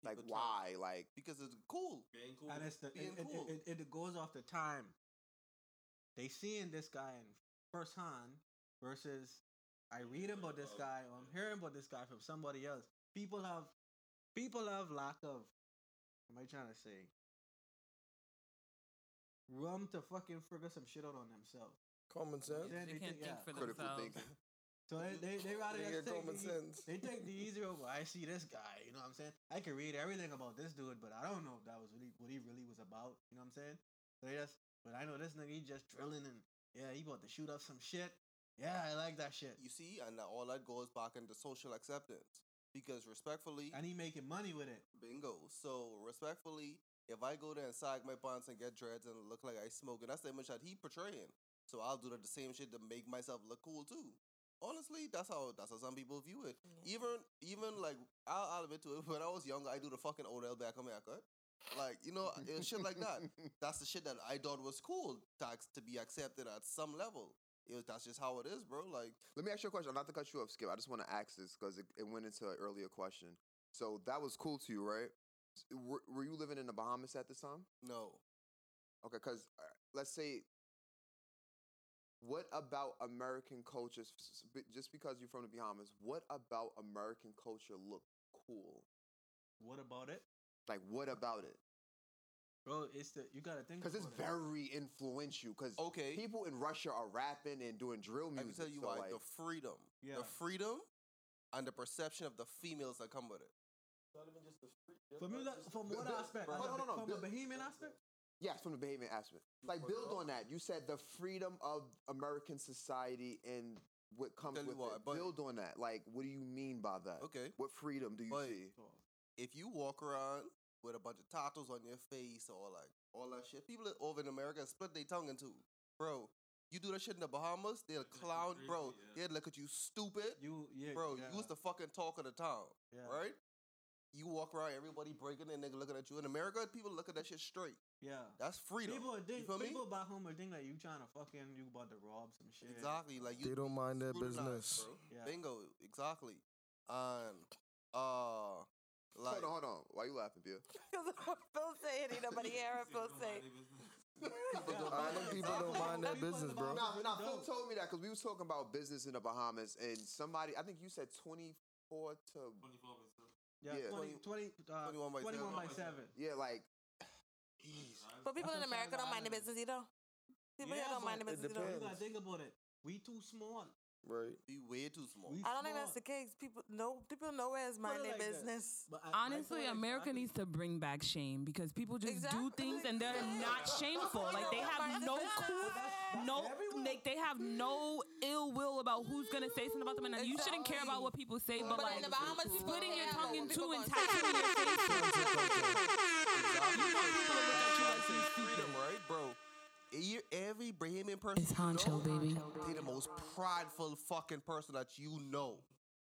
Like, People try- why? Like, Because it's cool. Being cool. And it's the, Being it, it, cool. it, it, it goes off the time. They seeing this guy in first hand versus I read about this guy or I'm hearing about this guy from somebody else. People have people have lack of what am I trying to say? rum to fucking figure some shit out on themselves. Common sense. Then They can't think yeah. for Critical themselves. thinking. So they they, they rather just take common the, sense. They take the easy road. Well, I see this guy. You know what I'm saying? I can read everything about this dude, but I don't know if that was really what he really was about. You know what I'm saying? So they just, but I know this nigga. He just drilling and yeah, he about to shoot up some shit. Yeah, I like that shit. You see, and all that goes back into social acceptance. Because respectfully, And he making money with it. bingo. So respectfully, if I go there and sag my pants and get dreads and look like I smoke, and that's the image that he portraying. So I'll do the same shit to make myself look cool too. Honestly, that's how that's how some people view it. Even even like I'll, I'll admit to it. (laughs) When I was younger, I do the fucking Odell Beckham haircut. Like you know, it shit like that. (laughs) That's the shit that I thought was cool to, to be accepted at some level. It was, that's just how it is, bro. Like Let me ask you a question. Not to cut you off, Skip. I just want to ask this because it, it went into an earlier question. So that was cool to you, right? Were, were you living in the Bahamas at this time? no, Okay, because uh, let's say, what about American culture? s- s- b- Just because you're from the Bahamas, what about American culture look cool? What about it, Like, what about it? bro? It's the you gotta think Because it's about it. very influential. Because okay. people in Russia are rapping and doing drill I music. can tell you so why. like, the freedom, Yeah. the freedom, and the perception of the females that come with it. Not even From you, that- from what aspect? Hold on, hold on, From Bill- a Bahamian aspect? Yes, from the behavior aspect. Like build on that. You said the freedom of American society and what comes Tell you with what, it. but- build on that. Like, what do you mean by that? Okay. What freedom do you But- see? If you walk around with a bunch of tattoos on your face or like all that shit, people over in America split their tongue in two, bro. You do that shit in the Bahamas, they'll clown, bro. They'll look at you stupid, You yeah, bro. yeah. You was the fucking talk of the town, Yeah. right? You walk around, everybody breaking and nigga looking at you. In America, people look at that shit straight. Yeah. That's freedom. People would think, you feel me? people back home would think like you trying to fucking you about to rob some shit. Exactly. Like you They don't mind their business. bro. Yeah. Bingo. Exactly. And uh, like hold on, hold on. Why you laughing, Bill? Phil say it, ain't nobody hear it. Phil say. I (laughs) know (laughs) (laughs) people don't mind their business, bro. Nah, nah, Phil told me that because we was talking about business in the Bahamas and somebody, I think you said 24 to. Yeah, Yeah. 20, 20, uh, 21 by 21 by 7. 7. Yeah, like. But people in America don't mind the I'm business either. People here don't mind the business it either. You gotta think about it. We too small. Right. be way too small. We I don't think that's the case. People no people nowhere is mind Put their like business. But I- Honestly, point America exactly- needs to bring back shame because people just do things and they're not shameful. Like they have no cool, no, like they have no ill will about who's gonna say something about them, and you shouldn't care about what people say. But, But like in the Bahamas, people splitting your tongue in two and gonna say. tattooing your face. (laughs) You want people to look at you like you freedom, right, bro? E- Every Bahamian person, It's you Huncho, know, baby. They the most prideful fucking person that you know,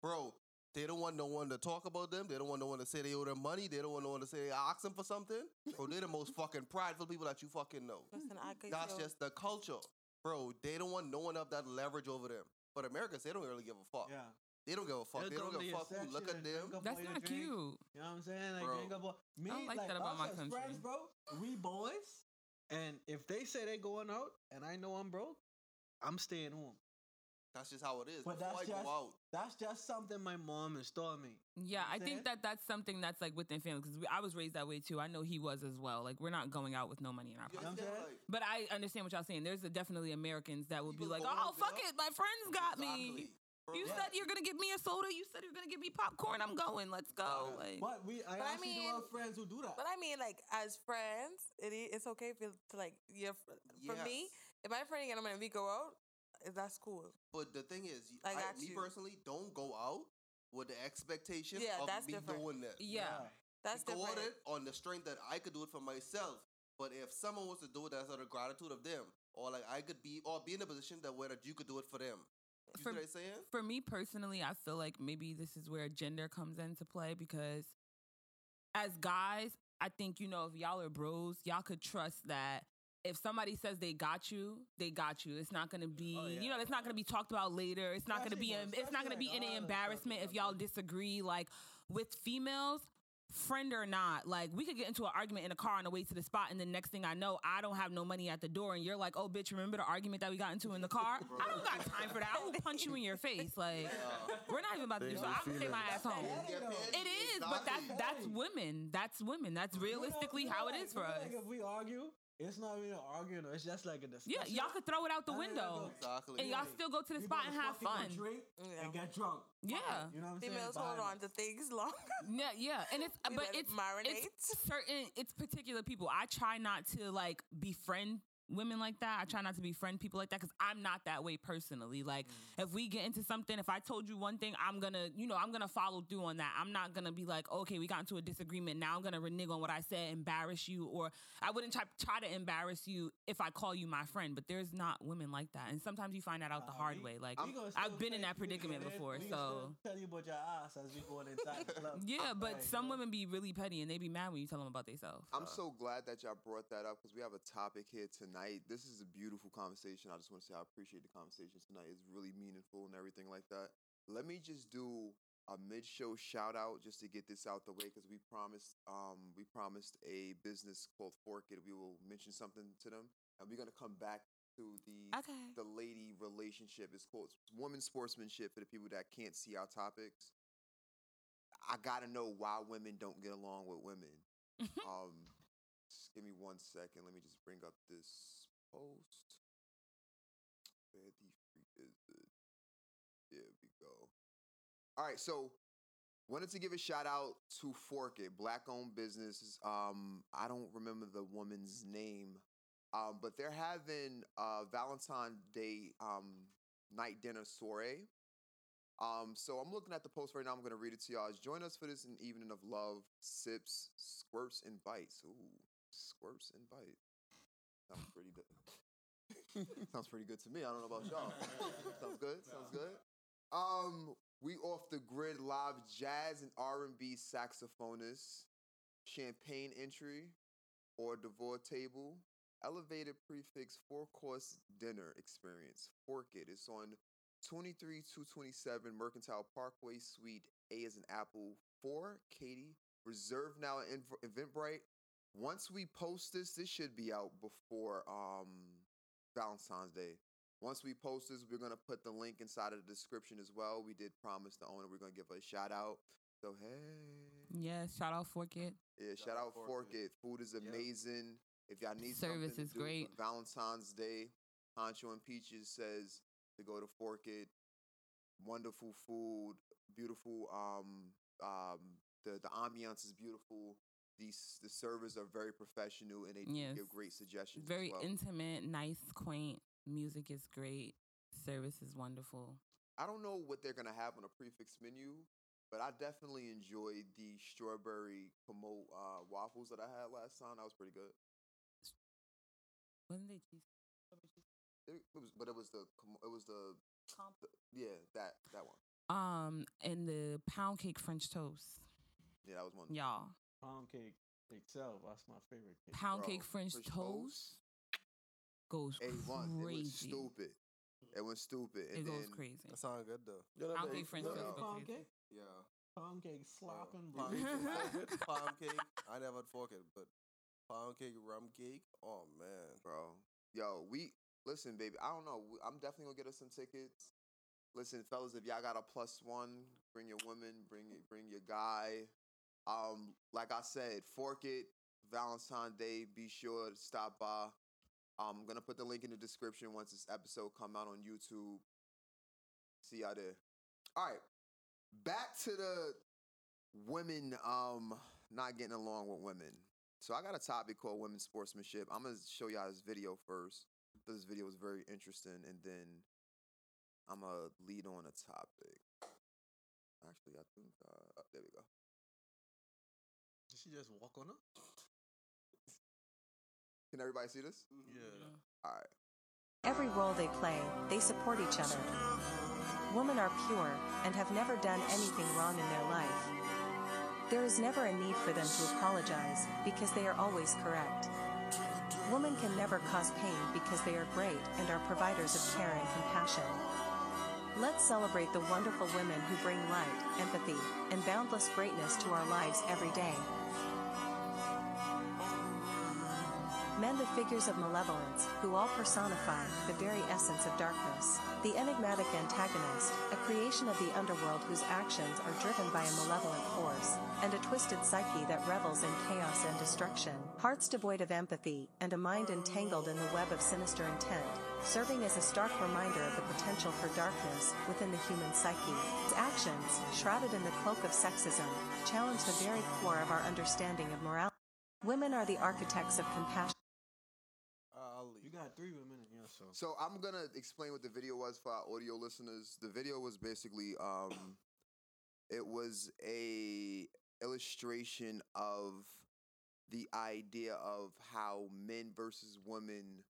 bro. They don't want no one to talk about them. They don't want no one to say they owe them money. They don't want no one to say they ask them for something. Bro, they're the most (laughs) fucking prideful people that you fucking know. Listen, I could That's show- just the culture, bro. They don't want no one up that leverage over them. But Americans, they don't really give a fuck. Yeah. They don't give a fuck. They'll They don't give a fuck who look at them. That's not drink. cute. You know what I'm saying? Like, Bro. drink up me, I don't like that about my country. Friends, bro, we boys, and if they say they going out and I know I'm broke, I'm staying home. That's just how it is. But Before that's I just go out, that's just something my mom installed me. Yeah, I saying? think that that's something that's like within family because I was raised that way too. I know he was as well. Like we're not going out with no money in our you pocket. know what I'm understand? saying? Like, But I understand what y'all saying. There's a definitely Americans that will be like, "Oh, fuck yeah. it, my friends got me. exactly. Bro, You yeah. said you're gonna give me a soda. You said you're gonna give me popcorn. I'm going. Let's go." Like, But we, I But I actually do mean- have friends who do that. But I mean, like as friends, it it's okay for to like your fr- for me. If my friend get them and we go out, that's cool. But the thing is, I I, me you. personally don't go out with the expectation Yeah, of that's me different. doing this. yeah. That's go different. at it on the strength that I could do it for myself. But if someone was to do it, that's out of gratitude of them, or like I could be, or be in a position that where that you could do it for them. You For- see what I'm saying? For me personally, I feel like maybe this is where gender comes into play because as guys, I think you know if y'all are bros, y'all could trust that if somebody says they got you, they got you. It's not gonna be, Oh, yeah. you know, it's not gonna be talked about later. It's not gonna be, em- it's not gonna be any like all the embarrassment if y'all disagree. Like with females, friend or not, like we could get into an argument in a car on the way to the spot, and the next thing I know, I don't have no money at the door, and you're like, "Oh, bitch, remember the argument that we got into in the (laughs) car? I don't got time for that. I will punch you in your face. Like we're not even about to do so. I will take my ass home. It is, but that's that's women. That's women. That's realistically how it is for us. Like if we argue it's not even an argument. It's just like a discussion. Yeah, y'all could throw it out the And window. Exactly. And y'all still go to the We spot and have fucking go fun. Drink Yeah. and get drunk. Yeah. You know what I'm saying? Females hold Behind on to things long. Yeah, yeah, and it's (laughs) We but let it's marinate. it's certain it's particular people. I try not to like befriend women like that. I try not to befriend people like that because I'm not that way personally. Like Mm. if we get into something, if I told you one thing, I'm gonna you know I'm gonna follow through on that. I'm not gonna be like okay, we got into a disagreement. Now I'm gonna renege on what I said, embarrass you, or I wouldn't try try to embarrass you if I call you my friend. But there's not women like that, and sometimes you find that out the Uh, hard we- way. Like we gonna still I've been in that predicament before, so. tell you about your ass as we going inside the (laughs) club. Yeah, but Like, some you know? women be really petty and they be mad when you tell them about themselves. I'm so glad that y'all brought that up because we have a topic here tonight. This is a beautiful conversation. I just want to say I appreciate the conversation tonight. It's really meaningful and everything like that. Let me just do a mid-show shout out just to get this out the way because we promised um we promised a business called Fork It. We will mention something to them and we're gonna come back to the Okay. the lady relationship. It's called woman sportsmanship for the people that can't see our topics. I gotta know why women don't get along with women. (laughs) um, give me one second. Let me just bring up this post. Where the freak is it? There we go. All right, so wanted to give a shout out to Fork It, black owned business. Um, I don't remember the woman's name, um, but they're having a Valentine Day um night dinner soiree. Um, so I'm looking at the post right now. I'm gonna read it to y'all. Join us for this an evening of love, sips, squirts, and bites. Ooh, squirts and bites. Sounds pretty good. (laughs) (laughs) Sounds pretty good to me. I don't know about y'all. (laughs) Sounds good. Sounds good. Um, we off the grid live jazz and R and B saxophonist, champagne entry, hors d'oeuvre table, elevated prix fixe four course dinner experience. Fork it. It's on 23227 Mercantile Parkway, Suite A is an Apple 4, Katy. Reserve now at Eventbrite. Once we post this, this should be out before um Valentine's Day. Once we post this, we're gonna put the link inside of the description as well. We did promise the owner we're gonna give a shout out. So hey, Yes, shout out Fork It. yeah, shout out Fork It. Food is amazing. If y'all need Service something to is do great. Valentine's Day, Huncho and Peaches says to go to Fork It. Wonderful food, beautiful. Um, um, the the ambiance is beautiful. These the servers are very professional and they Yes. give great suggestions. Very well. intimate, nice, quaint. Music is great. Service is wonderful. I don't know what they're gonna have on a prix fixe menu, but I definitely enjoyed the strawberry Komo uh, waffles that I had last time. That was pretty good. Wasn't they cheese? It, it was, but it was the it was the, the yeah that that one. Um, and the pound cake French toast. Yeah, that was one. Y'all, Pound cake itself, that's my favorite cake. pound Bro, cake French, French toast, goes A one. It was stupid. It was stupid. It And goes then, crazy. That sound good though. Pound cake French You toast eat go pound crazy. cake? Yeah. Pound cake slopping, bro. Pound (laughs) cake, pound cake. I never had fork it, but pound cake, rum cake. Oh man, bro. Yo, we listen, baby. I don't know. I'm definitely gonna get us some tickets. Listen, fellas, if y'all got a plus one, bring your woman, bring your bring your guy. Um, like I said, fork it, Valentine Day. Be sure to stop by. I'm gonna put the link in the description once this episode come out on YouTube. See y'all there. All right, back to the women um not getting along with women. So I got a topic called women's sportsmanship. I'm gonna show y'all this video first. This video is very interesting, and then I'm gonna lead on a topic. Actually, I think uh, oh, there we go. Did she just walk on up? Can everybody see this? Yeah. All right. Every role they play, they support each other. Women are pure and have never done anything wrong in their life. There is never a need for them to apologize because they are always correct. Women can never cause pain because they are great and are providers of care and compassion. Let's celebrate the wonderful women who bring light, empathy, and boundless greatness to our lives every day. Men the figures of malevolence, who all personify the very essence of darkness. The enigmatic antagonist, a creation of the underworld whose actions are driven by a malevolent force, and a twisted psyche that revels in chaos and destruction. Hearts devoid of empathy, and a mind entangled in the web of sinister intent, serving as a stark reminder of the potential for darkness within the human psyche. Its actions, shrouded in the cloak of sexism, challenge the very core of our understanding of morality. Women are the architects of compassion. You got three women in your so. So I'm gonna explain what the video was for our audio listeners. The video was basically um it was a illustration of the idea of how men versus women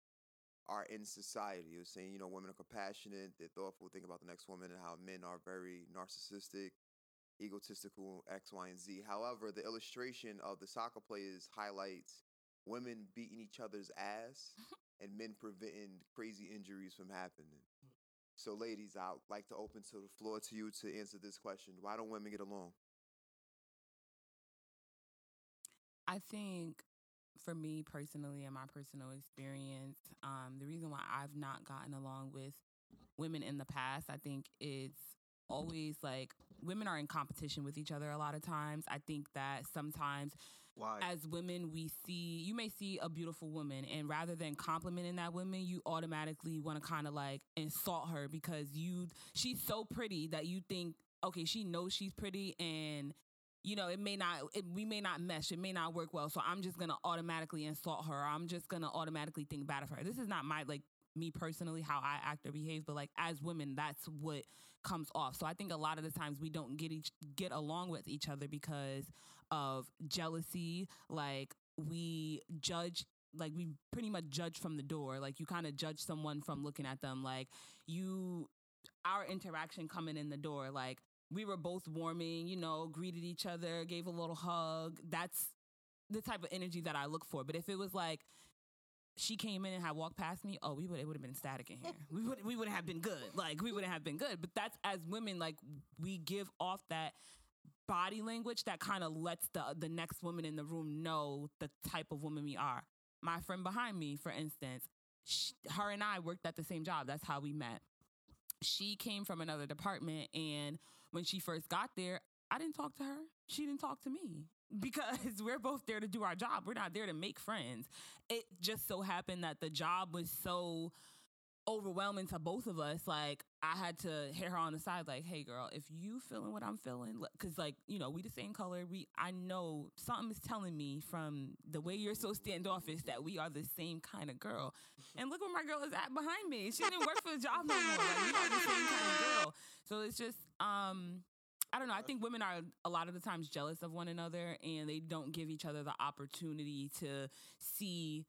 are in society. It was saying, you know, women are compassionate, they're thoughtful, think about the next woman, and how men are very narcissistic, egotistical, X, Y, and Z. However, the illustration of the soccer players highlights women beating each other's ass (laughs) and men preventing crazy injuries from happening. So, ladies, I'd like to open to the floor to you to answer this question. Why don't women get along? I think for me personally, and my personal experience, um, the reason why I've not gotten along with women in the past, I think it's always like women are in competition with each other a lot of times. I think that sometimes Why? as women we see you may see a beautiful woman and rather than complimenting that woman you automatically want to kind of like insult her because you she's so pretty that you think okay she knows she's pretty and you know it may not it, we may not mesh it may not work well so i'm just gonna automatically insult her i'm just gonna automatically think bad of her. This is not my like me personally how i act or behave but like as women that's what comes off. So i think a lot of the times we don't get each get along with each other because of jealousy like we judge like we pretty much judge from the door. Like you kind of judge someone from looking at them like you our interaction coming in the door like we were both warming you know greeted each other gave a little hug that's the type of energy that i look for but if it was like she came in and had walked past me, oh, we would it would have been static in here. we would we wouldn't have been good. Like we wouldn't have been good. But that's as women, like we give off that body language that kind of lets the the next woman in the room know the type of woman we are. My friend behind me, for instance, sh her and I worked at the same job. That's how we met. She came from another department, and when she first got there, I didn't talk to her. She didn't talk to me because (laughs) we're both there to do our job. We're not there to make friends. It just so happened that the job was so overwhelming to both of us. Like I had to hit her on the side, like, "Hey, girl, if you feeling what I'm feeling, because like you know we the same color. We I know something is telling me from the way you're so standoffish that we are the same kind of girl. And look where my girl is at behind me. She didn't work for the job no more. Like, we are the same kind of girl. So it's just um. I don't know. I think women are a lot of the times jealous of one another and they don't give each other the opportunity to see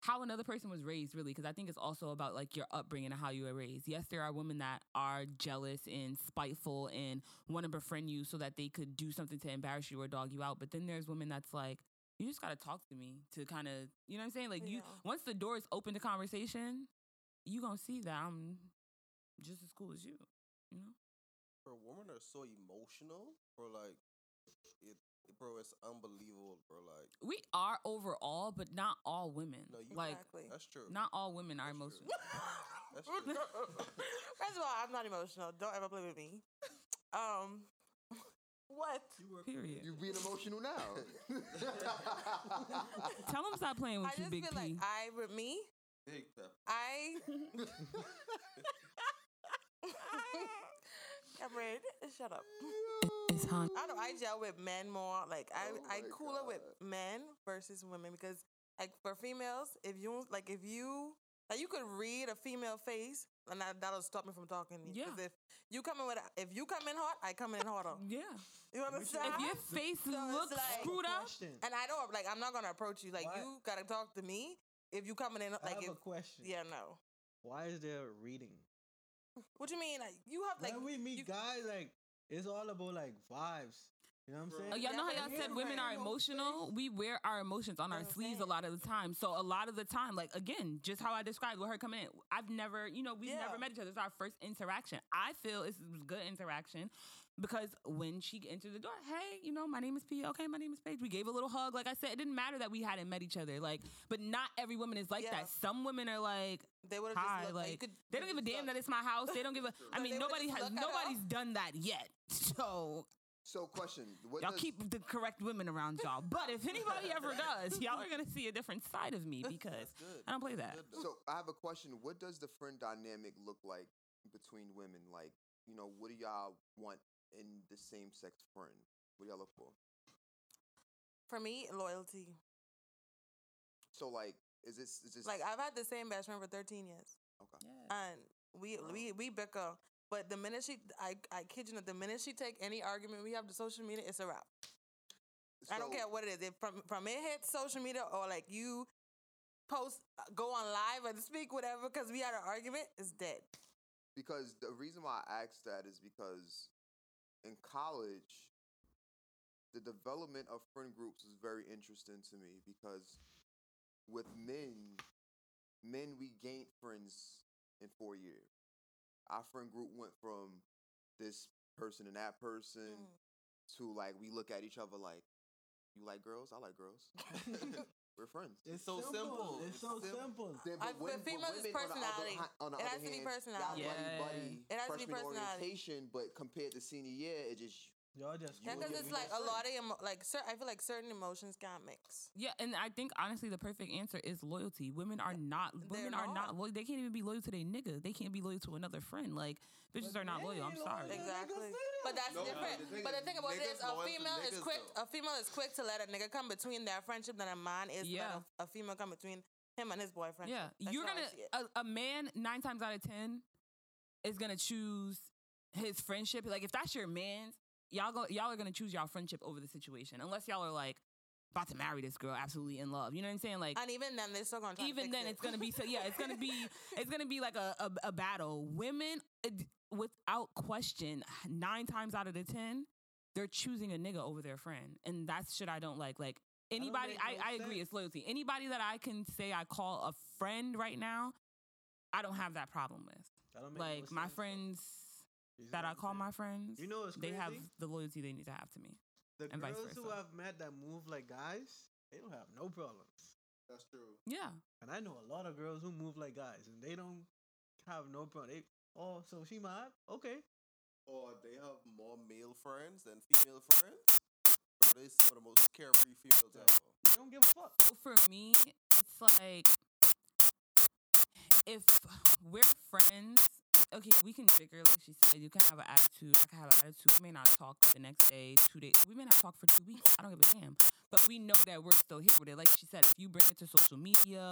how another person was raised, really. Because I think it's also about like your upbringing and how you were raised. Yes, there are women that are jealous and spiteful and want to befriend you so that they could do something to embarrass you or dog you out. But then there's women that's like, you just got to talk to me to kind of, you know what I'm saying? Like, you, once the door is open to conversation, you going to see that I'm just as cool as you, you know? Bro, women are so emotional, bro. Like, it, bro, it's unbelievable, bro. Like, We are overall, but not all women. No, you- like That's true. Not all women are emotional. That's true. (laughs) (laughs) First of all, I'm not emotional. Don't ever play with me. Um, what? You were, Period. You being emotional now. (laughs) Tell them stop playing with I you, just Big feel P. like I with me. Big pep. I. Cameron, shut up. It's hot. I don't know. I gel with men more. Like I, Oh I my cooler with men versus women because, like, for females, if you like, if you like, you could read a female face, and that that'll stop me from talking. to you. 'Cause Yeah. if you come in with, if you come in hot, I come in hotter. (laughs) Yeah. You understand? If your face So looks like- screwed up, Question. and I don't like, I'm not gonna approach you. Like Why- you gotta talk to me. If you coming in I like, have if, a question. yeah, no. Why is there reading? What do you mean? Like you have like when we meet you- guys, like it's all about like vibes. You know what I'm saying? Oh, y'all know how y'all said women are emotional? We wear our emotions on our sleeves a lot of the time. So a lot of the time, like again, just how I described with her coming in, I've never, you know, we've never met each other. It's our first interaction. I feel it's a good interaction because when she entered the door, hey, you know, my name is P. Okay, my name is Paige. We gave a little hug. Like I said, it didn't matter that we hadn't met each other. Like, but not every woman is like Yeah. that. Some women are like, They would've just hi, like, could- they don't give a damn that it's my house. They don't give a. (laughs) I mean, nobody has looked at her. nobody's done that yet. (laughs) So So, question: What y'all does, keep the correct women around y'all. (laughs) But if anybody ever does, y'all are gonna see a different side of me because I don't play that. So I have a question. What does the friend dynamic look like between women? Like, you know, what do y'all want in the same sex friend? What do y'all look for? For me, loyalty. So like, is this is this Like I've had the same best friend for 13 years. Okay. And we we we bicker. But the minute she, I, I kid you not, the minute she take any argument we have to social media, it's a wrap. I don't care what it is. If from from it hits social media or like you post, uh, go on live and speak whatever because we had an argument, it's dead. because the reason why I asked that is because in college, the development of friend groups is very interesting to me because with men, men we gained friends in four years. Our friend group went from this person and that person mm. to like we look at each other like, you like girls, I like girls. (laughs) (laughs) We're friends. It's so simple. It's so simple. Then, I- but for when- but females, it's women, on the other personality. On the It other has to be personality. Y'all Yeah. buddy buddy It has to be personality. orientation, but compared to senior year, it just y'all just Yeah, because it's like a lot of emo- like cer- I feel like certain emotions can't mix. Yeah, and I think honestly the perfect answer is loyalty. Women are not women are not not. loyal. They can't even be loyal to their nigga. They can't be loyal to another friend. Like bitches are not loyal. I'm sorry. Exactly. But that's No, different. the but the thing about it is, niggas a female is quick. though. A female is quick to let a nigga come between their friendship than a man is Yeah. let a, a female come between him and his boyfriend. Yeah, That's you're gonna a, a man nine times out of ten is gonna choose his friendship. Like if that's your man's, y'all go y'all are gonna choose y'all friendship over the situation unless y'all are like about to marry this girl, absolutely in love. You know what I'm saying? Like and even then, they're still gonna. Try to even fix then it. it's gonna be so yeah it's gonna be (laughs) it's gonna be like a, a, a battle. Women without question nine times out of the ten they're choosing a nigga over their friend. And that's shit i don't like. Like anybody make i, no I, agree it's loyalty. Anybody that i can say i call a friend right now i don't have that problem with. That don't make no like my sense, friends You see that i call my friends You know what's they have the loyalty they need to have to me The and vice girls who. I've met that move like guys, they don't have no problems. That's true. yeah And I know a lot of girls who move like guys, and they don't have no problem. They, oh, so she mad? Okay. Or they have more male friends than female friends. Bro, they some of the most carefree females ever. They don't give a fuck. For me, it's like if we're friends, okay, we can bicker, like she said. You can have an attitude. I can have an attitude. We may not talk the next day, two days. We may not talk for two weeks. I don't give a damn. But we know that we're still here with it. Like she said, if you bring it to social media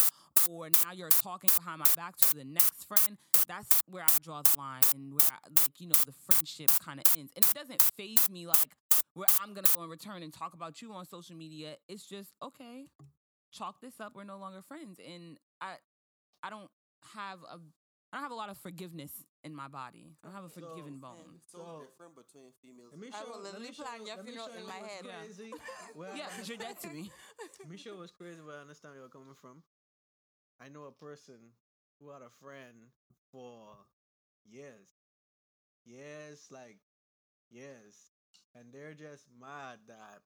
or now you're talking behind my back to the next friend, that's where I draw the line and where, I, like, you know, the friendship kind of ends. And it doesn't phase me like where I'm going to go in return and talk about you on social media. It's just, okay, chalk this up. We're no longer friends. And I, I don't have a I don't have a lot of forgiveness in my body. I don't have a So- bone. It's so, different between females. Let me I show, will let me literally show, plan your funeral in you my head. Crazy. (laughs) Where Yeah, I- because you're dead to me. (laughs) Let me show you what's crazy where I understand where you're coming from. I know a person who had a friend for years. Years, like years. And they're just mad that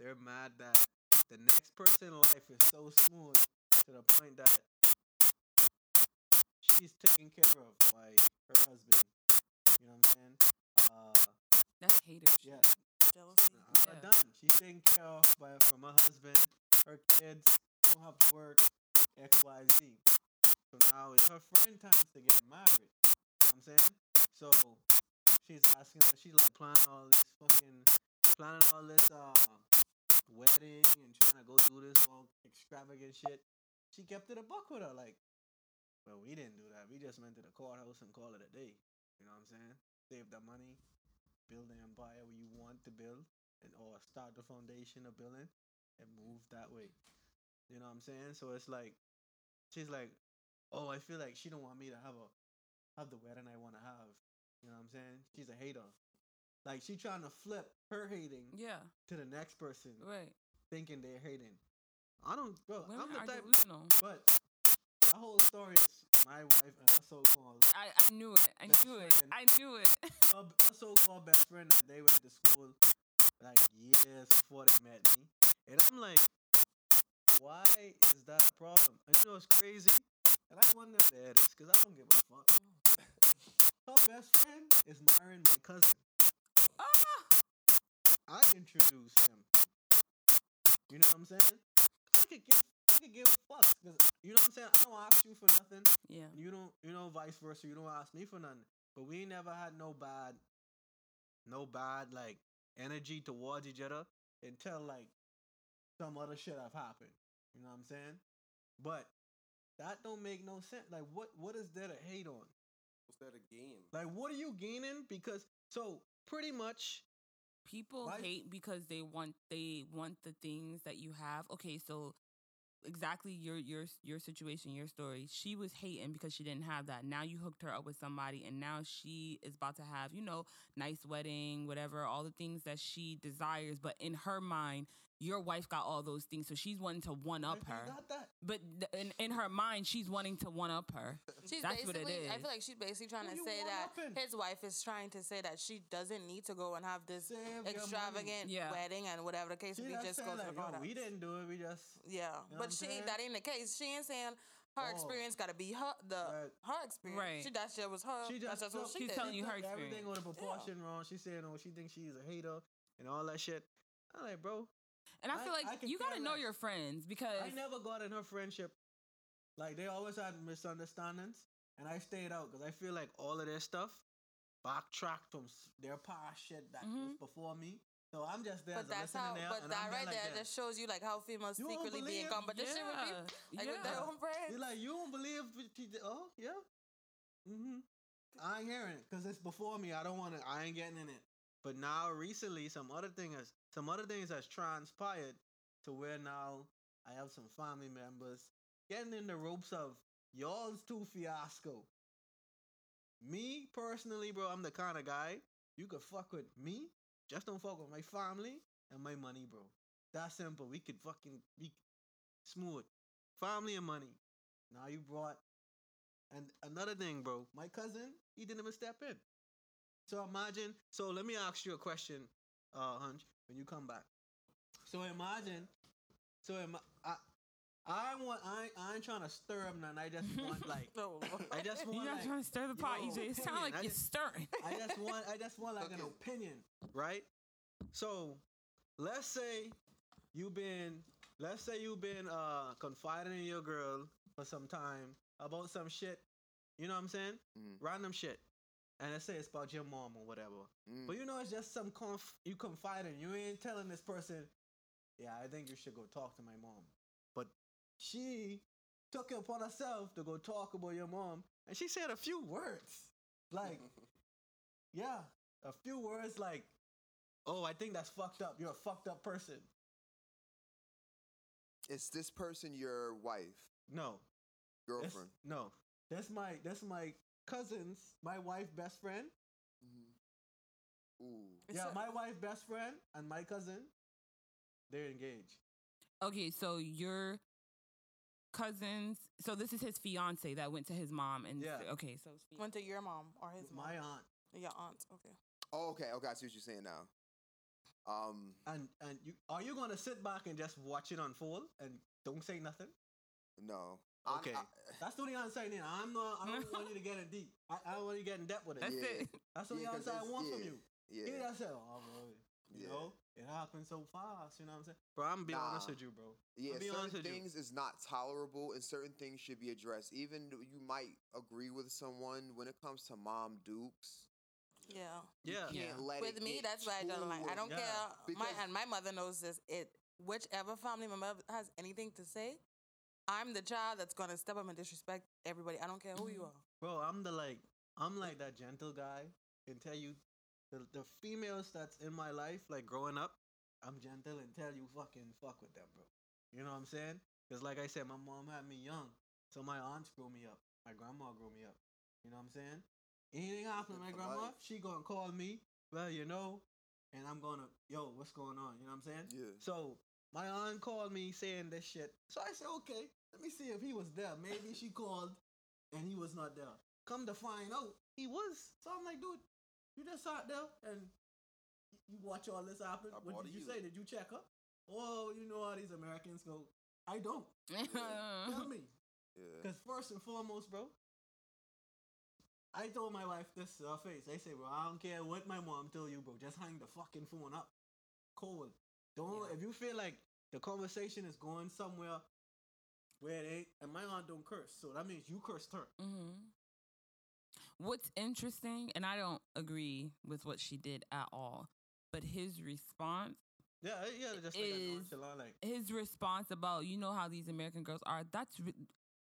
they're mad that the next person in life is so smooth to the point that she's taken care of by her husband. You know what I'm saying? Uh That's hater shit. yeah. Jealousy. I'm not done. She's taken care of by from her husband, her kids, don't have to work, X, Y, Z. So now it's her friend time to get married. You know what I'm saying? So she's asking she's like planning all this fucking planning all this uh wedding and trying to go do this all extravagant shit. She kept it a buck with her, like, well, we didn't do that. We just went to the courthouse and call it a day. You know what I'm saying? Save the money, build the empire where you want to build, and or start the foundation of building, and move that way. You know what I'm saying? So it's like, she's like, oh, I feel like she don't want me to have a have the wedding I want to have. You know what I'm saying? She's a hater. Like she trying to flip her hating Yeah. to the next person, Right. thinking they're hating. I don't, bro. Women I'm the type, delusional. but the whole story is my wife and her so-called I, I knew it. I knew it. friend. I knew it. (laughs) her, her so-called best friend. They went to school like years before they met me, and I'm like, why is that a problem? And you know it's crazy, and I wonder if it is because I don't give a fuck. (laughs) Her best friend is marrying my cousin. Ah! I introduced him. You know what I'm saying? I could give, I could give fucks because you know what I'm saying. I don't ask you for nothing. Yeah. You don't, you know, vice versa. You don't ask me for nothing. But we ain't never had no bad, no bad like energy towards each other until like some other shit have happened. You know what I'm saying? But that don't make no sense. Like, what, what is there to hate on? What's that a game? Like, what are you gaining? Because so pretty much, People Why- hate because they want they want the things that you have. Okay, so exactly your your your situation, your story. She was hating because she didn't have that. Now you hooked her up with somebody and now she is about to have, you know, nice wedding, whatever, all the things that she desires, but in her mind, your wife got all those things, so she's wanting to one up her. got that. But th- in, in her mind, she's wanting to one up her. She's That's what it is. I feel like she's basically trying Who to say that one-upping? his wife is trying to say that she doesn't need to go and have this Save extravagant Yeah. wedding and whatever the case She may be. just Just saying go to the yo, we didn't do it. We just Yeah, know but she saying? that ain't the case. She ain't saying her Oh. experience got to be her the Right. her experience. Right. She that shit was her. She that's just just what took- she She's did. telling you her took everything experience. with a proportion wrong. She's saying, oh, she thinks she's a hater and all that shit. I'm like, bro, And I I- feel like I you got to know your friends because I never got in her friendship. Like they always had misunderstandings, and I stayed out because I feel like all of their stuff backtracked from their past shit that was Mhm. before me. So I'm just there But as that's how. there, But that right there like there that. just shows you like how females You secretly be in competition with yeah, people, like with their own friends. You're like, you don't believe what she did? Oh, yeah. Mm-hmm. I ain't hearing it because it's before me. I don't want to. I ain't getting in it. But now, recently, some other thing has some other things has transpired to where now I have some family members getting in the ropes of y'all's two fiasco. Me personally, bro, I'm the kind of guy you could fuck with me, just don't fuck with my family and my money, bro. That simple. We could fucking be smooth. Family and money. Now you brought and another thing, bro. My cousin, he didn't even step in. So imagine. So let me ask you a question, uh, Hunch, when you come back. So imagine. So im- I, I want. I, I ain't trying to stir up none. I just want (laughs) like. No, I just want. You're want. not like, trying to stir the pot, yo, EJ. It sounds like I you're just- stirring. I just want I just want like an opinion, right? So let's say you've been let's say you've been uh confiding in your girl for some time about some shit. You know what I'm saying? Mhm. Random shit. And let's say it's about your mom or whatever. Mm. But you know it's just some conf you confiding. You ain't telling this person, yeah, I think you should go talk to my mom. But she took it upon herself to go talk about your mom and she said a few words. Like (laughs) yeah, a few words like, "Oh, I think that's fucked up. You're a fucked up person." Is this person your wife, No, that's- girlfriend? no, that's my that's my cousin's, my wife best friend. Mm-hmm. Ooh. Yeah, a- my wife best friend and my cousin, they're engaged. Okay, so your cousins. So this is his fiance that went to his mom and Yeah. okay, so fian- Went to your mom or his mom. My aunt Your aunt. Okay. Oh, okay. Okay, I see what you're saying now. Um, and and you are you gonna sit back and just watch it unfold and don't say nothing? no. I- Okay, I- that's the only answer I need. I'm not. I don't want you to get in deep. I, I don't want you to get in depth with it. That's Yeah. it. That's the only Yeah, 'cause answer I want yeah, from you. Yeah. Yeah, that's it. Oh, bro. You Yeah. know, it happened so fast. You know what I'm saying, bro? I'm being honest with you, bro. Yeah, I'll certain with you. things is not tolerable, and certain things should be addressed. Even you might agree with someone when it comes to mom dukes. Yeah. Yeah. You can't let With it me, get that's why I don't like. I don't Yeah. care. My and my mother knows this. It whichever family member has anything to say, I'm the child that's gonna step up and disrespect everybody. I don't care who you mm-hmm. are. Bro, I'm the like I'm like that gentle guy and tell you the the females that's in my life, like growing up, I'm gentle and tell you fucking fuck with them, bro. You know what I'm saying? Cause like I said, my mom had me young, so my aunts grew me up, my grandma grew me up. You know what I'm saying? Anything happen to my grandma, life. she gonna call me well, you know, and I'm gonna, yo, what's going on? You know what I'm saying? Yeah. So my aunt called me saying this shit. So I said, okay, let me see if he was there. Maybe she called and he was not there. Come to find out, he was. So I'm like, dude, you just sat there and you watch all this happen. I What did you you. say? Did you check her? Oh, you know how these Americans go. I don't. (laughs) Tell me. Yeah. Because first and foremost, bro, I told my wife this to her face. I say, bro, I don't care what my mom tell you, bro. Just hang the fucking phone up. Cold. Don't if you feel like the conversation is going somewhere where they and my aunt don't curse, so that means you cursed her. hmm What's interesting, and I don't agree with what she did at all, but his response Yeah, yeah, just like a is nonchalant, like his response about you know how these American girls are. That's re-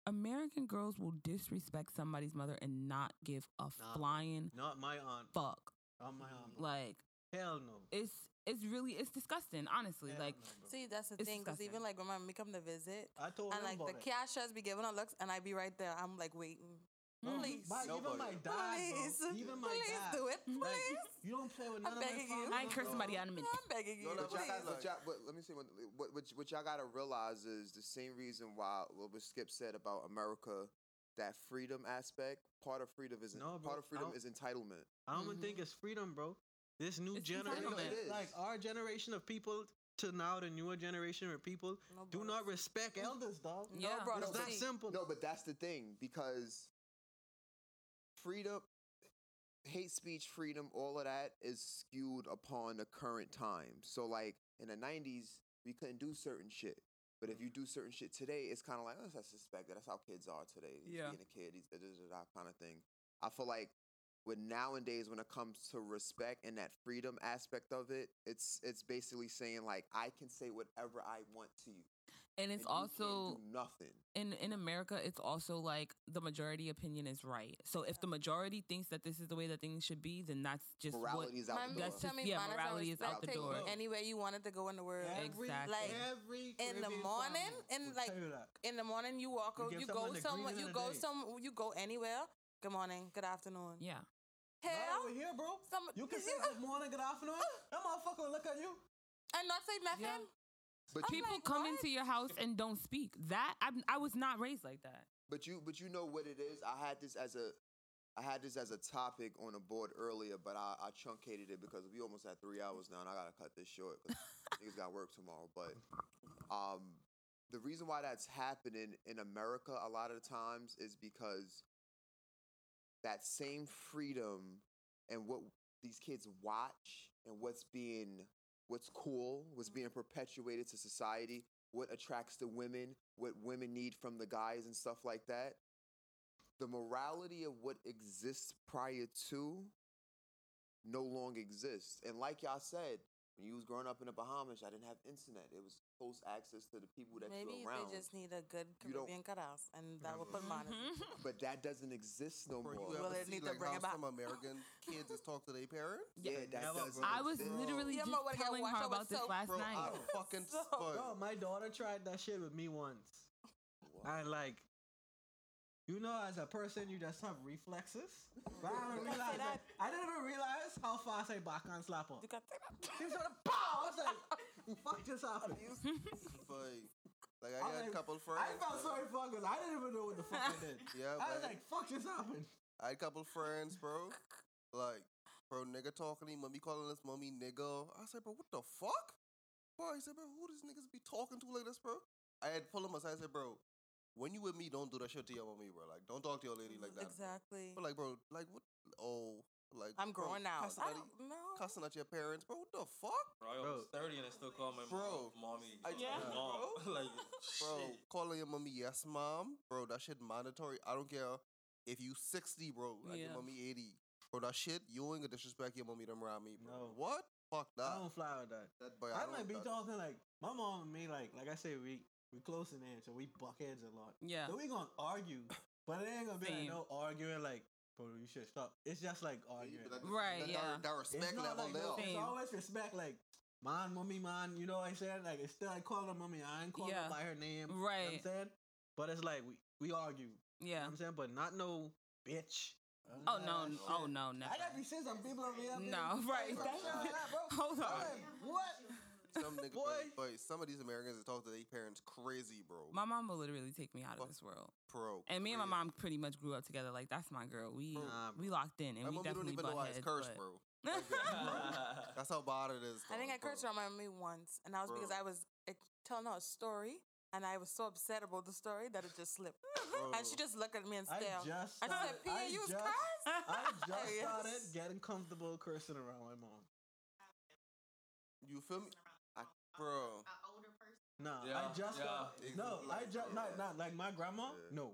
American girls will disrespect somebody's mother and not give a Nah, flying not my aunt. fuck. Not my aunt. Like Hell no. it's it's really it's disgusting. Honestly, Hell like no. See, that's the It's thing. Because even like when my mommy come to visit, I told and like about the it. cashiers be giving her looks, and I be right there. I'm like waiting. Mhm. Please, My, even my dad, please, bro. Even my please dad. do it, please. Like, you don't play with none I'm of my begging you. family, I ain't curse bro. somebody out in a minute. I'm begging you. No, no, But, y'all please. but, y'all, but let me say. What, what, what y'all gotta realize is the same reason why what Skip said about America, that freedom aspect. Part of freedom is No, bro, part of freedom is entitlement. I don't even think it's freedom, bro. This new It's generation, entitlement. It is. like our generation of people to now the newer generation of people No, do not respect elders, dog. No, Yeah. bro. It's no, that simple. No, but that's the thing because freedom, hate speech, freedom, all of that is skewed upon the current time. So, like in the '90s, we couldn't do certain shit. But if you do certain shit today, it's kind of like, oh, that's suspected. That's how kids are today. Yeah. being a kid, he's da- da- da- da kind of thing. I feel like with nowadays, when it comes to respect and that freedom aspect of it, it's it's basically saying like, I can say whatever I want to you. and it's and also do nothing. in in America, it's also like the majority opinion is right. So if the majority thinks that this is the way that things should be, then that's just Morality what. is out My the door. That's tell just- me yeah, morality is out the door. you Anywhere you wanted to go in the world. Every, Exactly. Like, every in the morning, family and will like tell you that. in the morning, you walk You you go somewhere, you go day. some, you go anywhere. Good morning, good afternoon. Yeah. Not Hell, over here, bro. some, You can (laughs) say good morning, good afternoon. That motherfucker will look at you. and not say nothing. Yeah. But I'm People like, come what? into your house and don't speak. That I I was not raised like that. But you, but you know what it is. I had this as a, I had this as a topic on the board earlier, but I, I truncated it because we almost had three hours now, and I gotta cut this short because (laughs) niggas got work tomorrow. But, um, the reason why that's happening in America a lot of the times is because that same freedom and what these kids watch and what's being what's cool, what's being mm-hmm. perpetuated to society, what attracts the women, what women need from the guys and stuff like that. The morality of what exists prior to no longer exists. And like y'all said, when you was growing up in the Bahamas, I didn't have internet. It was close access to the people that Maybe you around. they just need a good You Caribbean cutoff, and that will put mm-hmm. manners. Mm-hmm. but that doesn't exist no Bro, more. you Well, ever they see need to like bring how it back. some American kids just talk to their parents? yeah, that Never, doesn't. I was exist. literally Yeah, just but when I telling her about this soap, last Bro, night. I fucking (laughs) So- Bro, my daughter tried that shit with me once. And like, you know, as a person, you just have reflexes. But I didn't (laughs) realize that. I didn't even realize how fast I backhand slap her. You got that. She was like, pow! I was like, (laughs) (laughs) fuck just happened. But like I I was had a couple friends. I felt sorry for her because I didn't even know what the fuck I did. Yeah, I was like, fuck just happened. I had a couple friends, bro. Like, bro, nigga talking to him, mommy calling us mommy nigga. I said, bro, what the fuck? Bro, I said, bro, who these niggas be talking to like this, bro? I had pull him aside. I said, bro, when you with me, don't do that shit to your mommy, bro. Like, don't talk to your lady like that. bro. Exactly. But like, bro, like what? Oh, like I'm bro, growing now. Cussing I at, don't know. cussing at your parents, bro. What the fuck, Bro, I was 30 and I still call my Bro, mom mommy. I- Yeah. mom. (laughs) like, bro? Calling your mommy yes, mom, bro. That shit mandatory. I don't care if you sixty, bro. Like Yeah. your mommy eighty, bro. That shit, you ain't gonna disrespect your mommy them around me, bro. No. What? Fuck that. I don't fly with that. That boy, I, don't- might be that- talking like my mom and me, like like I say, we we close in age, so we buck heads a lot. Yeah. So we gonna argue, but it ain't gonna be like no arguing like, bro, you should stop. It's just like oh, arguing. That- Right, that- yeah. That, that respect it's not level like no, there. it's always respect, like man, mommy, man. You know what I'm saying? Like it's still like calling her mommy. I ain't calling Yeah. her by her name. Right. You know Right. what I'm saying? But it's like we we argue. You know Yeah. what I'm saying? But not no bitch. Oh no! Oh no! Never. I gotta be saying some people over here. No, right. (laughs) Hold on. What? Some nigga, (laughs) boy. boy, some of these Americans that talk to their parents crazy, bro. My mom will literally take me out of this world. Pro. And me and my mom pretty much grew up together. Like that's my girl. We Nah, we locked in, and My we mom don't definitely even butt know why it's heads, cursed, but- (laughs) bro. That's how bad it is. I think I dog, bro. cursed around my mommy once, and that was because I was eh, telling her a story, and I was so upset about the story that it just slipped. and she just looked at me and I stared. just I started, said, "Pia, I you was just, cursed." I just (laughs) Yes. started getting comfortable cursing around my mom. You feel me, I, bro? No, Yeah, I just yeah. got, no, I just not not like my grandma. No,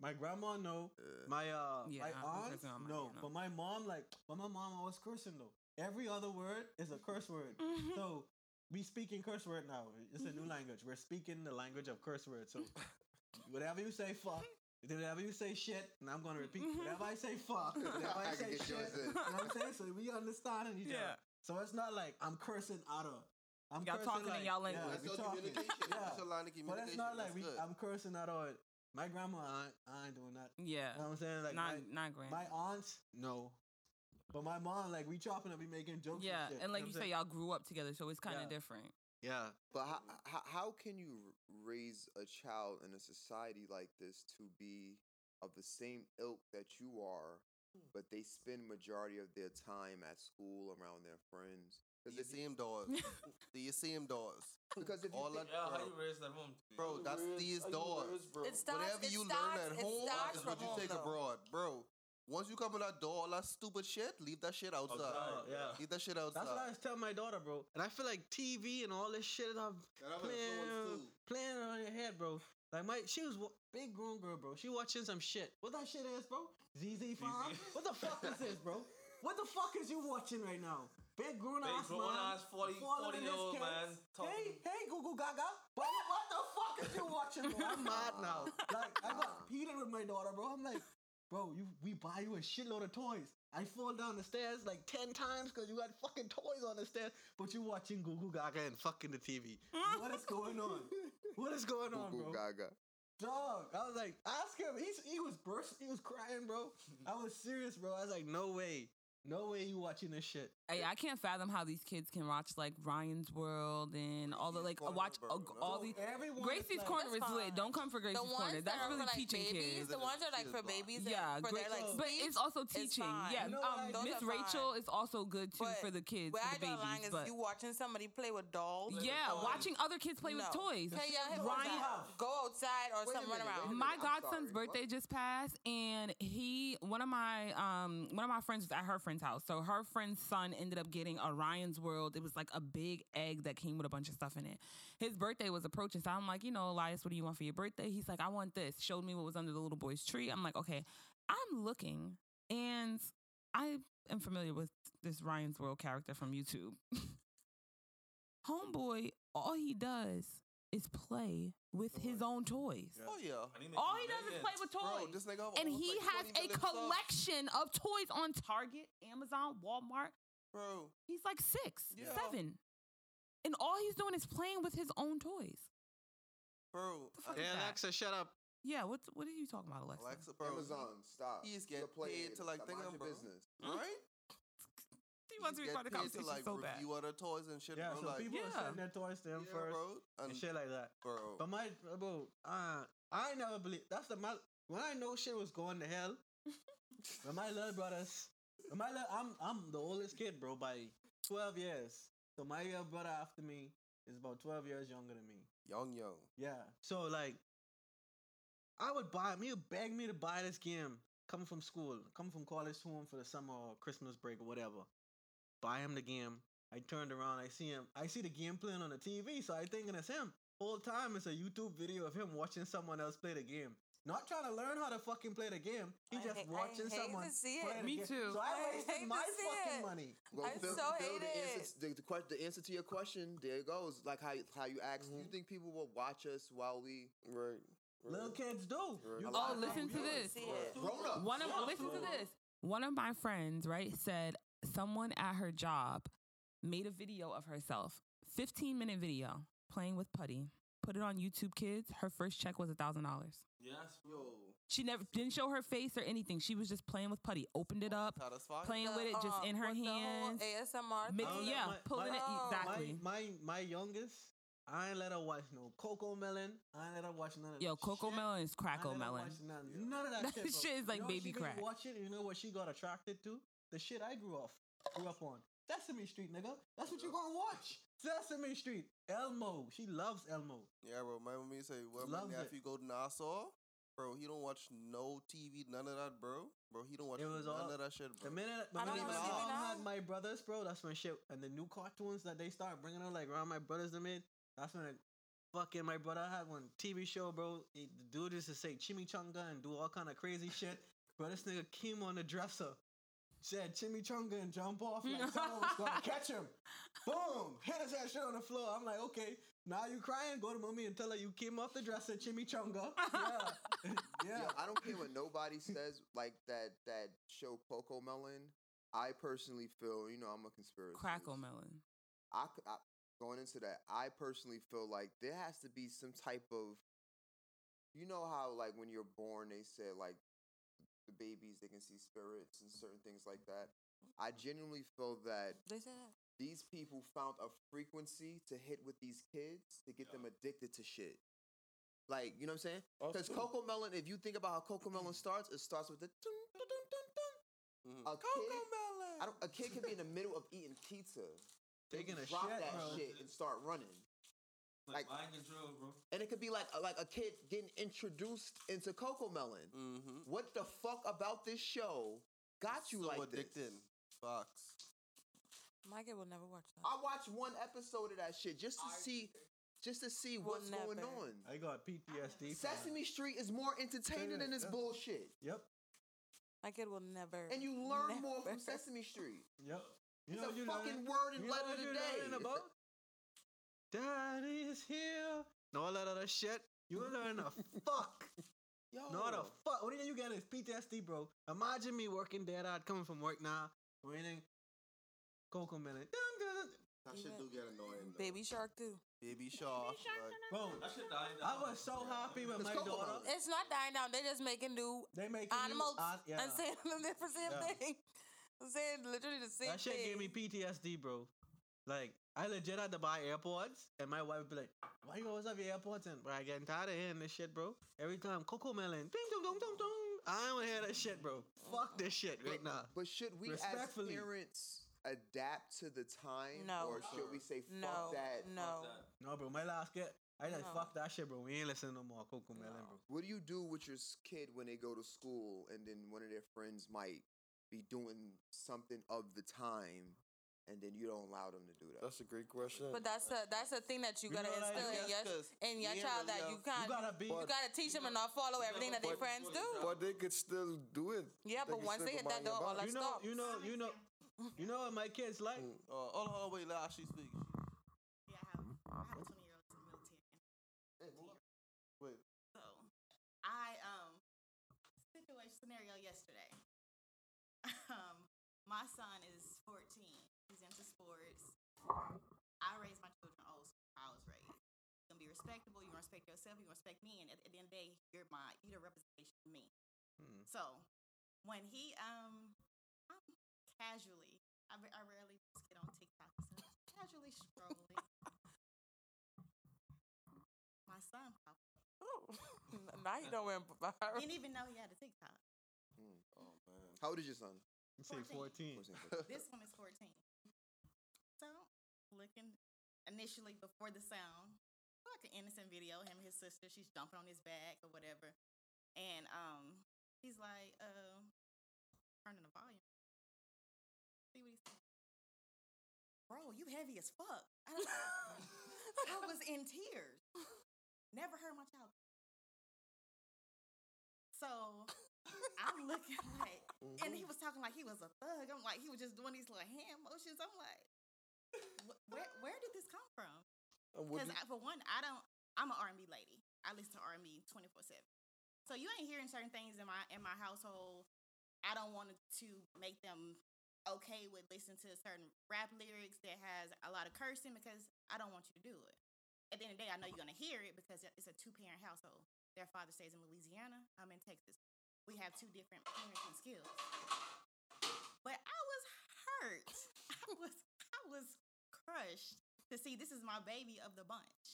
my grandma no. My uh Yeah, my I'm aunt cursing my no. But my mom like, but my mom always cursing though. Every other word is a curse word. (laughs) Mm-hmm. so we speaking curse word now. It's a new mm-hmm. language. We're speaking the language of curse words. So whatever you say, fuck. Whatever you say shit, and I'm gonna repeat. Mm-hmm. Whatever I say, fuck. (laughs) Whatever I I say, shit. yours You know what I'm saying? So we understand each Yeah. other. So it's not like I'm cursing out of. I'm Y'all cursing talking in y'all language. Yeah, That's we talking. communication. Yeah. That's your line of But it's not like we. I'm cursing out of it. My grandma, I, ain't- I ain't doing that. Yeah. You know what I'm saying? Like not my, not grand. my aunts, no. But my mom, like we chopping up, we making jokes. yeah, shit, and like know you what say, y'all grew up together, so it's kind of Yeah. different. Yeah. But how, how, how can you raise a child in a society like this to be of the same ilk that you are, hmm. but they spend majority of their time at school around their friends? Do (laughs) you see him doors? Do you see him doors? Because if you All think, that, Yeah, how bro, you raise that home? bro, that's these doors. It starts. Whatever it you starts, learn at it home starts is from what you take though. abroad, bro. Once you come in that door, all that stupid shit, leave that shit outside. Oh, yeah. Leave that shit outside. That's what I was telling my daughter, bro. And I feel like TV and all this shit is have an playing, playing on your head, bro. Like my, she was wa- big grown girl, bro. She watching some shit. What that shit is, bro? ZZ Farm. what the fuck is this, bro? (laughs) What the fuck is you watching right now? Big grown Big ass grown man, ass 40 following 40 year old man talking- Hey, hey, Google Gaga. What, what the fuck is you watching, bro? I'm mad now. Like I got heated with my daughter, bro. I'm like, bro, you we buy you a shitload of toys. I fall down the stairs like ten times because you got fucking toys on the stairs, but you watching Google Gaga and fucking the TV. what is going on? What is going on, Google bro? Gaga. Dog, I was like, ask him. He's he was burst. He was crying, bro. I was serious, bro. I was like, no way, no way, you watching this shit. Hey, I can't fathom how these kids can watch like Ryan's World and all the like uh, Corner, watch bro, uh, no. all So these. everyone is Gracie's like- Corner is That's lit. Don't come for Gracie's the Corner. that That's are really for like teaching babies, kids. the ones that are like for babies, Yeah, and for their like but it's also teaching. fine. Yeah, You know um, Miss Rachel is also good too But for the kids, Where for I draw line babies. is But you watching somebody play with dolls. yeah, or- watching other kids play with toys. Hey, yeah, Ryan- Ryan, go outside or Wait something, run minute, wait a around. my godson's birthday just passed and he one of my um one of my friends was at her friend's house so her friend's son ended up getting Orion's world. It was like a big egg that came with a bunch of stuff in it. His birthday was approaching so i'm like you know elias what do you want for your birthday? He's like i want this. Showed me what was under the little boy's tree. I'm like okay. I'm looking and i am familiar with this ryan's world character from youtube. (laughs) Homeboy all he does is play with his own toys. Oh yeah. all he does is play with toys. Bro, this nigga have and he like has a million subs. collection of toys on Target, Amazon, Walmart. Bro, He's like six, Yeah. seven. And all he's doing is playing with his own toys. bro. fuck I- Yeah, that? Alexa, shut up. Yeah, what what are you talking about, Alexa? Alexa, bro. Amazon, stop. He is You're getting playing paid to like Stop, think mind of your bro. business. (laughs) Right? He wants to be He's part of the conversation to like so bad. review other toys and shit, Yeah, bro. so like, people Yeah. are sending their toys to him yeah, first bro. and And, shit like that. bro. But my bro, uh, I never believe that's the my when I know shit was going to hell. (laughs) when my little brothers, when my little, I'm I'm the oldest kid, bro, by twelve years. So my little brother after me is about twelve years younger than me. young, young. Yeah. So like, I would buy me, would beg me to buy this game coming from school, coming from college home for the summer or Christmas break or whatever. Buy him the game. I turned around, I see him, I see the game playing on the TV, so I thinking it's him. Whole time it's a YouTube video of him watching someone else play the game. Not trying to learn how to fucking play the game. He I just hate- I watching hate to someone. see play it. the Me game. too. So I I wasted my fucking it. money. Well, I Phil, so Phil, hate the, it. answer, the, the, que- the answer to your question, there it goes. Like how how you asked, do you mm-hmm. think people will watch us while we Right. Little kids do. You Oh, listen to this. See it. grown up? One of listen to this. One of my friends, right, said someone at her job made a video of herself, 15 minute video, playing with putty, put it on YouTube Kids. Her first check was a thousand dollars. Yes, yo. She never didn't show her face or anything. She was just playing with putty. Opened it up, Satisfying. playing with it just Uh, in her with the whole hands. ASMR. Mix- I don't thing. let yeah, my- pulling my- it exactly. My, my my youngest, I ain't let her watch no CoComelon. I ain't let her watch none of Yo, that Coco shit. Melon is I Crackle ain't let her Melon. watch None, none of that, That shit. bro. shit is like you know baby she crack. Watch it. You know what she got attracted to? The shit I grew off, grew up on. Sesame Street, nigga. That's what you gonna watch. Sesame Street. Elmo. She loves Elmo. Yeah, bro. My mommy say when Loves my it. nephew go to Nassau, bro, he don't watch no TV, none of that, bro. Bro, he don't watch It was none all- of that shit, bro. The minute, the minute my mom had my brothers, bro, that's when shit and the new cartoons that they start bringing out, like around my brothers they made. That's when it, fucking my brother had one TV show, bro. He, the dude used to say chimichanga and do all kind of crazy shit. Bro, this nigga came on the dresser, said chimichanga and jump off like (laughs) someone was gonna catch him. Boom! Hit his ass shit on the floor. I'm like, okay, now you crying? Go to mommy and tell her you came off the dresser, chimichanga. (laughs) Yeah, (laughs) yeah. Yo, I don't care what nobody says. Like that that show CoComelon. I personally feel, you know, I'm a conspiracy. Crackle Melon. I, c- I- going into that, I personally feel like there has to be some type of, you know how like when you're born, they said like the babies they can see spirits and certain things like that. I genuinely feel that They said that. these people found a frequency to hit with these kids to get them addicted to shit. Like, you know what I'm saying? Because CoComelon, if you think about how CoComelon (clears throat) starts, it starts with the dun, dun, dun, dun, dun. Mm-hmm. A kid, I don't, a kid can be in the middle of eating pizza, They Taking a drop shit, that bro. shit and start running. Like, mind control, bro. And it could be like like a kid getting introduced into CoComelon. Mm-hmm. What the fuck about this show got you so like addicted. this? Fox. My kid will never watch that. I watched one episode of that shit just to see, just to see Will what's going on. I got PTSD. from Sesame Street is more entertaining than this Yeah. bullshit, Yep, My kid will never. and you learn more from Sesame Street. yep. You It's know a you fucking learning? word and You letter today. Learning is here. And all that other shit. You learn the (laughs) fuck. Yo, No, the fuck. What do you think get is PTSD, bro? Imagine me working dead out, coming from work now, waiting. CoComelon. That shit do get annoying. Though. Baby Shark too. Baby Shark. Like, Bro, That shit dying I was so happy with It's my Coco daughter. It's not dying down. They're just making new They make animals Uh, yeah. and saying the different same Yeah. thing. I'm (laughs) saying literally the same That shit thing. gave me PTSD, bro. Like, I legit had to buy AirPods, and my wife would be like, "Why you always have your AirPods in?" Bro, I getting tired of hearing this shit, bro. Every time CoComelon, ding dong dong dong dong. I don't hear that shit, bro. Fuck this shit right now. But should we as Respectfully. parents adapt to the time, No. or should we say fuck no, that? no. No, bro, my last kid, I like No. fuck that shit, bro. We ain't listening no more CoComelon, bro. What do you do with your kid when they go to school and then one of their friends might be doing something of the time and then you don't allow them to do that? That's a great question. But that's the that's the thing that you You gotta know what I instill in guess your 'cause in your child really that you have- can't. You gotta be. You gotta teach them and not follow everything that their friends do. but they could still do it. Yeah, They but once they hit that door, all back. that you know, stops. you know, you know, you know what my kids like. Mm. uh, hold on, wait, let Ashley speak. Yeah, I have, I have a 20 year old in the military. Wait. So, I, um, situation scenario yesterday. (laughs) Um, my son is 14. He's into sports. I raised my children old school. I was raised. You're gonna be respectable. You're gonna respect yourself. You're gonna respect me. And at, at the end of the day, you're my, you're the representation of me. Hmm. So, when he, um, I'm casually, I, I rarely just get on TikTok and stuff. Casually strolling. My son popped Oh, (laughs) now you know where (laughs) He didn't even know he had a TikTok. Mm. Oh man. How old is your son? You say 14. (laughs) this one is 14. Looking initially before the sound, like an innocent video, him and his sister, she's jumping on his back or whatever. And um, he's like, uh, turning the volume. See what he said? Bro, you heavy as fuck. I, don't- (laughs) I was in tears. Never heard my child. So I'm looking like, and he was talking like he was a thug. I'm like, he was just doing these little hand motions. I'm like, "Wh- where where did this come from? Because for one, I don't. I'm an R&B lady. I listen to R&B 24 seven. So you ain't hearing certain things in my in my household. I don't want to make them okay with listening to certain rap lyrics that has a lot of cursing because I don't want you to do it. at the end of the day, I know you're gonna hear it because it's a two parent household. Their father stays in Louisiana. I'm in Texas. We have two different parenting skills. But I was hurt. (laughs) I was was crushed to see this is my baby of the bunch.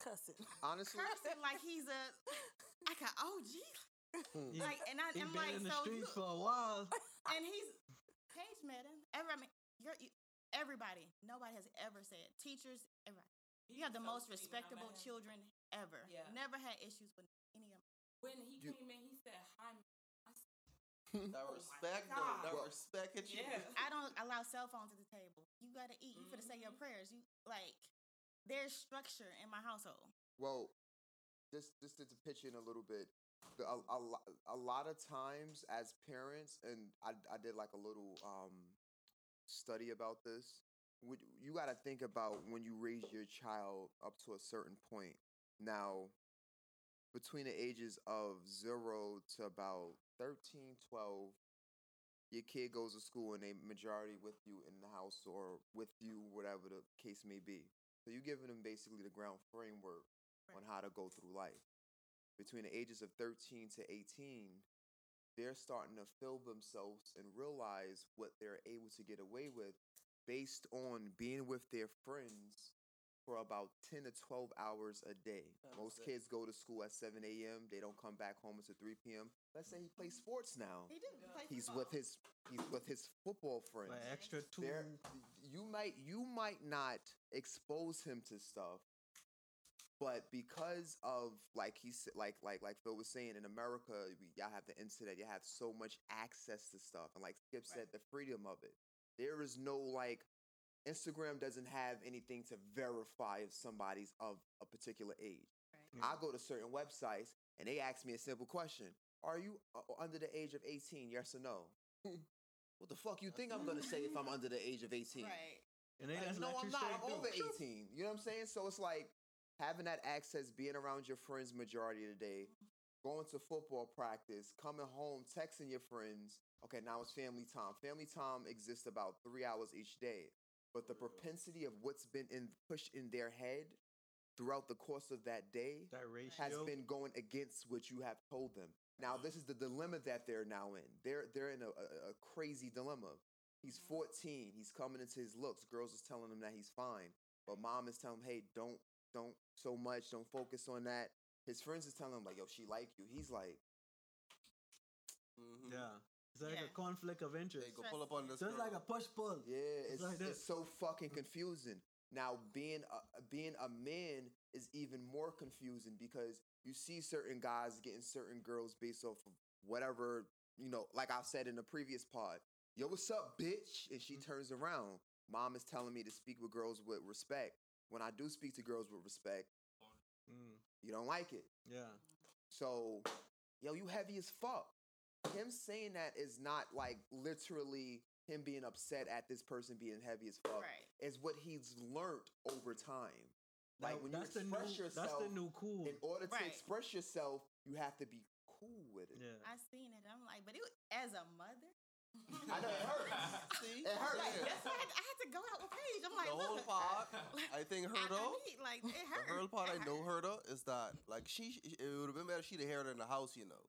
Cussing. Honestly, Cursing like he's a like an OG. Yeah. Hmm. Like and I, He I'm been like in the so you, streets for a while. and he's Paige met him. Every, I mean, you're, you, everybody, nobody has ever said teachers. Everybody, you have the most respectable children ever. Yeah. Never had issues with any of them. When he You- came in, he said, "Hi." I s- That (laughs) Oh respect, though. That Well, respect at you. Yeah. I don't allow cell phones at the table. You gotta eat. You gotta say your prayers. You like. There's structure in my household. Well, just just to pitch in a little bit, a, a, lo- a lot of times as parents, and I, I did like a little um, study about this. Would, you got to think about when you raise your child up to a certain point. Now, between the ages of zero to about 13, 12, your kid goes to school and they majority with you in the house or with you, whatever the case may be. So you're giving them basically the ground framework on how to go through life. Between the ages of 13 to 18, they're starting to fill themselves and realize what they're able to get away with based on being with their friends for about 10 to 12 hours a day. Most kids go to school at 7 a.m. They don't come back home until 3 p.m. Let's say he plays mm-hmm. sports now. He do. He plays He's football. with his he's with his football friends. Like extra two. There, you might you might not expose him to stuff, but because of like he said, like like like Phil was saying, in America, we, y'all have the internet, you have so much access to stuff, and like Skip said, the freedom of it. There is no like Instagram doesn't have anything to verify if somebody's of a particular age. I go to certain websites and they ask me a simple question: Are you uh, under the age of eighteen? Yes or no? what the fuck you think I'm gonna say if I'm under the age of eighteen? Right. And they Like, no, I'm not. I'm over 18. You know what I'm saying? So it's like having that access, being around your friends majority of the day, going to football practice, coming home, texting your friends. Okay, now it's family time. Family time exists about three hours each day, but the propensity of what's been in pushed in their head throughout the course of that day That has been going against what you have told them. Now, this is the dilemma that they're now in. They're they're in a, a, a crazy dilemma. He's 14. He's coming into his looks. Girls is telling him that he's fine, but mom is telling him, "Hey, don't don't so much. Don't focus on that." His friends is telling him like, "Yo, she like you." He's like, Mhm. Yeah. It's like Yeah. a conflict of interest. Hey, go pull up on this. So it's like a push pull. "Yeah, it's, like it's so fucking confusing." Now, being a, being a man is even more confusing because you see certain guys getting certain girls based off of whatever you know. Like I said in the previous pod, "Yo, what's up, bitch?" And she turns around. Mom is telling me to speak with girls with respect. When I do speak to girls with respect, Mm, you don't like it. yeah. So, yo, you heavy as fuck. Him saying that is not like literally him being upset at this person being heavy as fuck. Right. Is what he's learned over time. Like That- when you that's the express new, yourself, That's the new cool. in order to Right. express yourself, you have to be cool with it. Yeah. I seen it. I'm like, but it was, as a mother. I know it hurts. (laughs) See, It hurts. Like, that's why I had, I had to go out with Paige. I'm like, the whole look, part. (laughs) I think her I, I though. like, it The hurt. whole part I know hurt. her though is that like she it would have been better if she'd have heard it in the house, you know.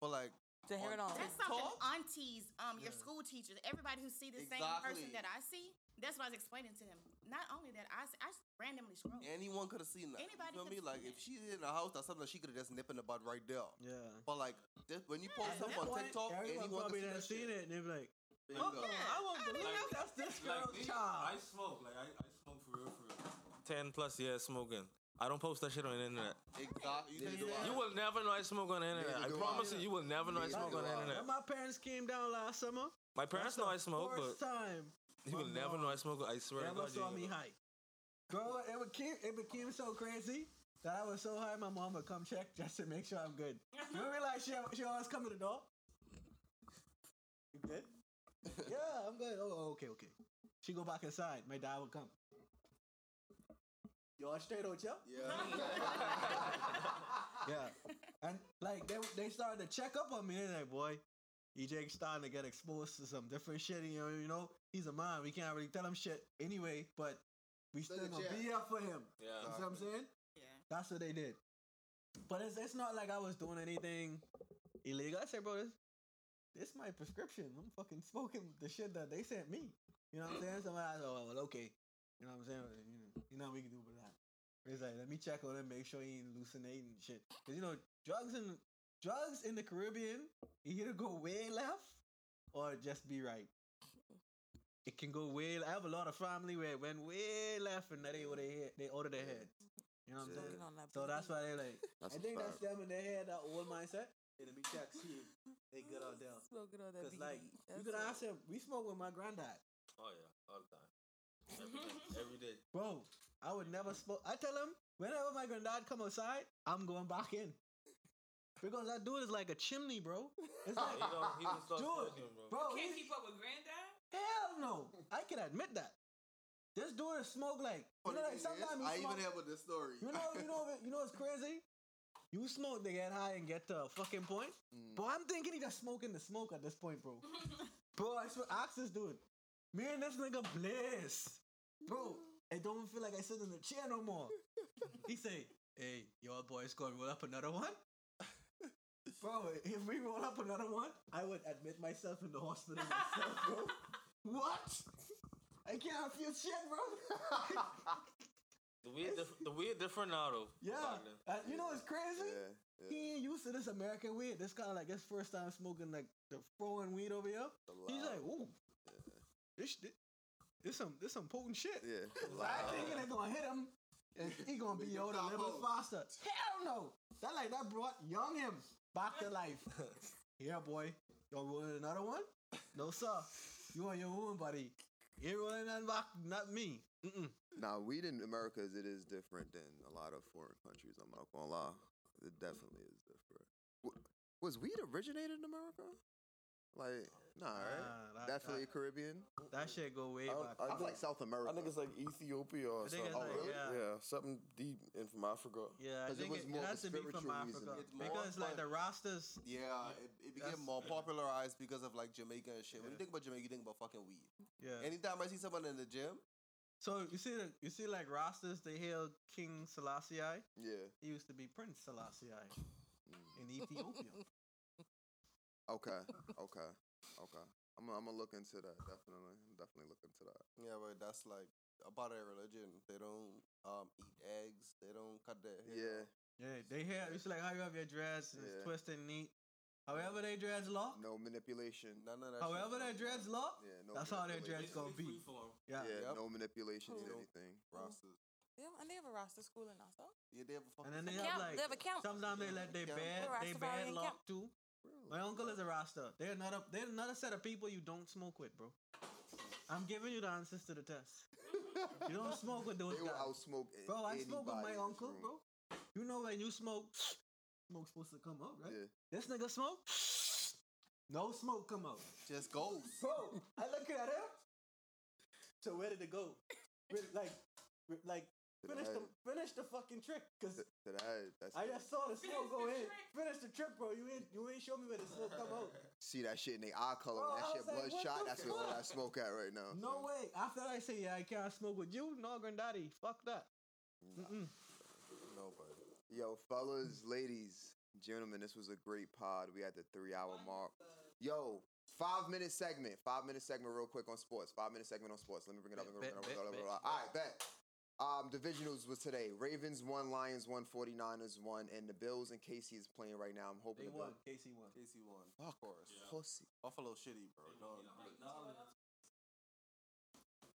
But like To hear it on That's something TikTok? aunties, um, your Yeah. school teachers, everybody who see the same person that I see. That's what I was explaining to them. Not only that, I, I randomly scroll. anyone could have seen that. Anybody you feel me? could've Like seen if she's in the house, that's something she could have just nipped in the bud right there. Yeah. But like this, when you post Yeah, something on TikTok, Everyone anyone probably could done see seen it and they be like, Bingo. oh, I won't believe Like- that's this Like girl's me, child. I smoke. Like I, I smoke for real, for real. Ten plus years smoking. I don't post that shit on the internet. Exactly. You Neither think do about I. You will never know I smoke on the internet. I promise you, you will never know I smoke on the internet. When my parents came down last summer, My parents know I the smoke, but first time you will never know I smoke. I swear to God, you saw me gonna- high. Girl, it became it became so crazy that I was so high. My mom would come check (laughs) just to make sure I'm good. You realize she she always come to the door. You good? (laughs) yeah, I'm good. Oh, okay, okay. She go back inside. My dad would come. You all straight, don't you? Yeah. (laughs) Yeah. And like they they started to check up on me. They're like, boy, EJ starting to get exposed to some different shit. You know, you know, he's a man. We can't really tell him shit anyway. But We Stood still a gonna be here for him. Yeah. You see what I'm saying? Yeah. That's what they did. But it's it's not like I was doing anything illegal. I said, bro, this this my prescription. I'm fucking smoking the shit that they sent me. You know what I'm saying? Somebody I said, oh, well, okay. You know what I'm saying? You know, you know what we can do with that. It's like, let me check on him, make sure he ain't hallucinating shit. Cause you know, drugs in drugs in the Caribbean you either go way left or just be right. It can go way. I have a lot of family where it went way left and they over their head, they over their heads. You know what I'm saying? that So that's why they like. (laughs) That's I a think that's them in their head, that old mindset. Hey, let me check, see if they good out there. Smoking on that Cause like BD. you That's could ask him. We smoke with my granddad, Oh yeah, all the time. Every day. (laughs) Every day. bro. I would never smoke. I tell him whenever my granddad come outside, I'm going back in. Because that dude is like a chimney, bro. It's Yeah, like, he don't he don't stop dude, smoking, bro. bro. Can't keep up with granddad. Hell no. I can admit that. This dude is smoke like you know, like sometimes I you even smoke, have with this story. You know, you know, you know what's crazy? You smoke to get high and get to a fucking point. Mm. But I'm thinking he just smoking the smoke at this point, bro. (laughs) bro, I swear, ask this dude. Me and this nigga bliss. Bro, I don't feel like I sit in the chair no more. (laughs) He say, hey, your boys gonna roll up another one? (laughs) Bro, if we roll up another one, I would admit myself in the hospital myself, bro. (laughs) What? I can't feel shit, bro. The weird, diff- the weird different now though. Yeah. Uh, you know it's crazy? Yeah, yeah. He ain't used to this American weed. This kind of like his first time smoking like the throwing weed over here. He's like, ooh, this, this, this some this some potent shit. Yeah. (laughs) I thinking they gonna hit him and he gonna be able to live it faster. Hell no. That like that brought young him back to life. (laughs) yeah, boy. You rolling another one? No, sir. You on your own, buddy. You ain't rolling nothing back, not me. Mm-mm. Now, weed in America as it is different than a lot of foreign countries. I'm not gonna lie, it definitely is different. W- was weed originated in America? Like, nah, right? Nah, that- definitely that- Caribbean. That shit go way I, back. I I think, like South America. I think it's like Ethiopia or something. it's like, oh, yeah. yeah, something deep in from Africa. Yeah, I 'Cause it think was it, more it of a has to be from spiritual reason. Africa It's more because like the Rastas. Yeah, it, it became more popularized because of like Jamaica and shit. When you think about Jamaica, you think about fucking weed. Yeah. Anytime I see someone in the gym, So you see, you see, like Rastas, they hail King Selassie. Yeah. He used to be Prince Selassie (laughs) in Ethiopia. Okay. (laughs) Okay. Okay. I'm gonna, I'm gonna look into that. Definitely. I'm definitely look into that. yeah, but that's like about their religion. They don't um eat eggs. They don't cut their hair. Yeah. yeah, they hair. It's like how you have your dreads, and Yeah. it's twisted neat. However, they dreads lock. No manipulation. None of that. However, shit. their dreads lock. Yeah. No. That's how their manipulation. dreads gonna be. Freeform. Yeah. Yeah. Yep. No manipulation to Cool. anything. Rastas. Yeah, and they have a roster school in Nassau. Yeah, they have a fucking. And then they A have camp. like They have a camp. sometimes they let their Camp. bed, They're they bed Rastafarian lock too. My uncle is a Rasta. They're not a, they're another set of people you don't smoke with, bro. I'm giving you the answers to the test. You don't smoke with those They will guys. outsmoke a- Bro, I smoke with my uncle, room. bro. You know when you smoke, smoke's supposed to come up, right? Yeah. This nigga smoke, no smoke come up. Just goes. Bro, I look at him. So where did it go? Like, like To the finish the head. finish the fucking trick, cause To, to the head. That's I just saw the smoke go in. Finish the trick, bro. You ain't you ain't show me where the smoke come out. see that shit in the eye color. Bro, that shit was like, what bloodshot. the That's where all fuck? smoke at right now. No son. way. After I say yeah, I can't smoke with you, no granddaddy. Fuck that. Mm-mm. Nobody. Yo, fellas, ladies, gentlemen, this was a great pod. We at the three hour mark. Yo, five minute segment. Five minute segment, real quick on sports. Five minute segment on sports. Let me bring it up. Bet, bet, bet. All right, bet. Um, divisionals was today. Ravens won, Lions won, 49ers won, and the Bills and KC is playing right now. I'm hoping They the won. Bills- KC won. KC won. Fuck, Of course. pussy. Buffalo shitty, bro. No,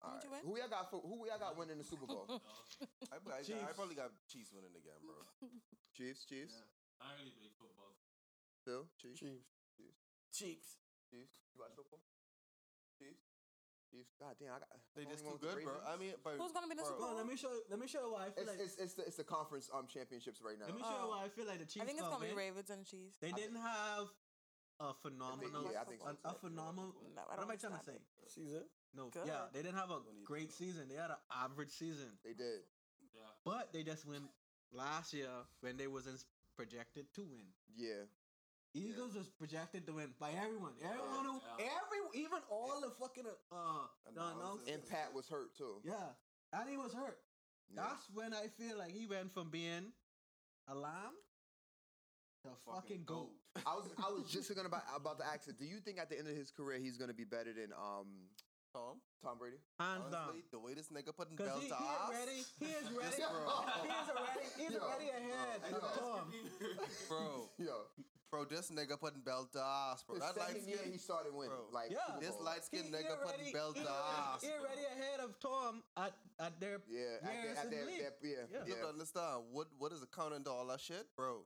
All Who'd right. you win? Who y'all got? For, who y'all got winning the Super Bowl? (laughs) I, I, I Chiefs. probably got Chiefs winning again, bro. (laughs) Chiefs, Chiefs, I ain't really big football. Phil, Chiefs, Chiefs. Chiefs. Chiefs. You watch football? Chiefs, Chiefs. God damn, I got. They just only too going the good, bro. I mean, but Who's gonna be the bro, Super Well, let me show. Let me show you why I feel It's, like. it's, it's, the, it's the conference um championships right now. let me show you Oh. why I feel like the Chiefs. I think it's gonna gonna be. Ravens and Chiefs. They didn't have a phenomenal, yeah, I think so, a, a phenomenal. No, I What don't am I trying to say? Season. No, Good. yeah, they didn't have a great season. They had an average season, They did. Yeah. but they just went last year when they wasn't projected to win. Yeah. Eagles was projected to win by everyone. Everyone who, Yeah. every, even all the fucking uh, the Announcers. announcers. And Pat was hurt too. Yeah, and he was hurt. Yeah. That's when I feel like he went from being a lamb to a fucking goat. I was I was just gonna (laughs) about, about to ask it. Do you think at the end of his career he's gonna be better than um Tom? Tom Brady? Hands down. Honestly, the way this nigga putting Cause belt he, he to is ready. He is (laughs) ready. Yes, bro. he is already. He's Yo. already ahead Yo. of Tom. bro. Yo, Bro, this nigga putting belt to ass, bro. his That light second year skin, he started winning. Bro. Like Yeah. Super this Bowl. light skinned nigga he putting already- belt he to already- ass. He already ahead of Tom at at their Yeah, years at, their, at in their, the their, yeah, Yeah. You have yeah. to understand uh, what what is accounting to all that shit, bro.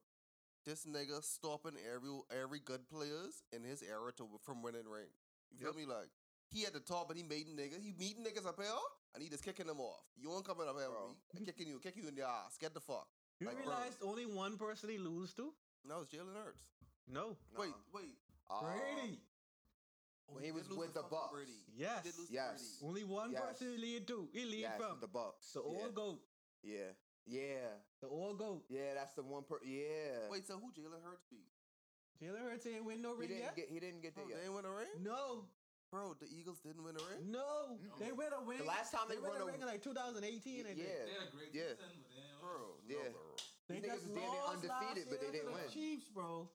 This nigga stopping every every good players in his era to from winning ring. You feel Yep. me? Like he at the top and he made niggas. He meeting niggas up here and he just kicking them off. You ain't coming up here Bro. I'm kicking you, kicking you in the ass. Get the fuck. You Like, bro. realized only one person he lose to? No, it's Jalen Hurts. No. Wait, Nuh-uh. wait. Uh, Brady. When he did was with to the fucking Bucs. Brady. Yes. He did lose Yes. Brady. Only one Yes. person he lead to. He lead yes, from the Bucs. the yeah. old goat. Yeah, yeah, The old goat. yeah. That's the one per. Yeah. Wait, so who Jalen Hurts beat? Jalen Hurts ain't win no he ring didn't yet. get. He didn't get Bro, there they yet. ain't win a ring? no, Bro, the Eagles didn't win a ring? no, they win a ring. The last time they win won a a- ring in like 2018. I think. Yeah, yeah, Bro, no, Yeah. bro. They niggas just was damn near lost last undefeated, but they didn't the win. Chiefs, bro.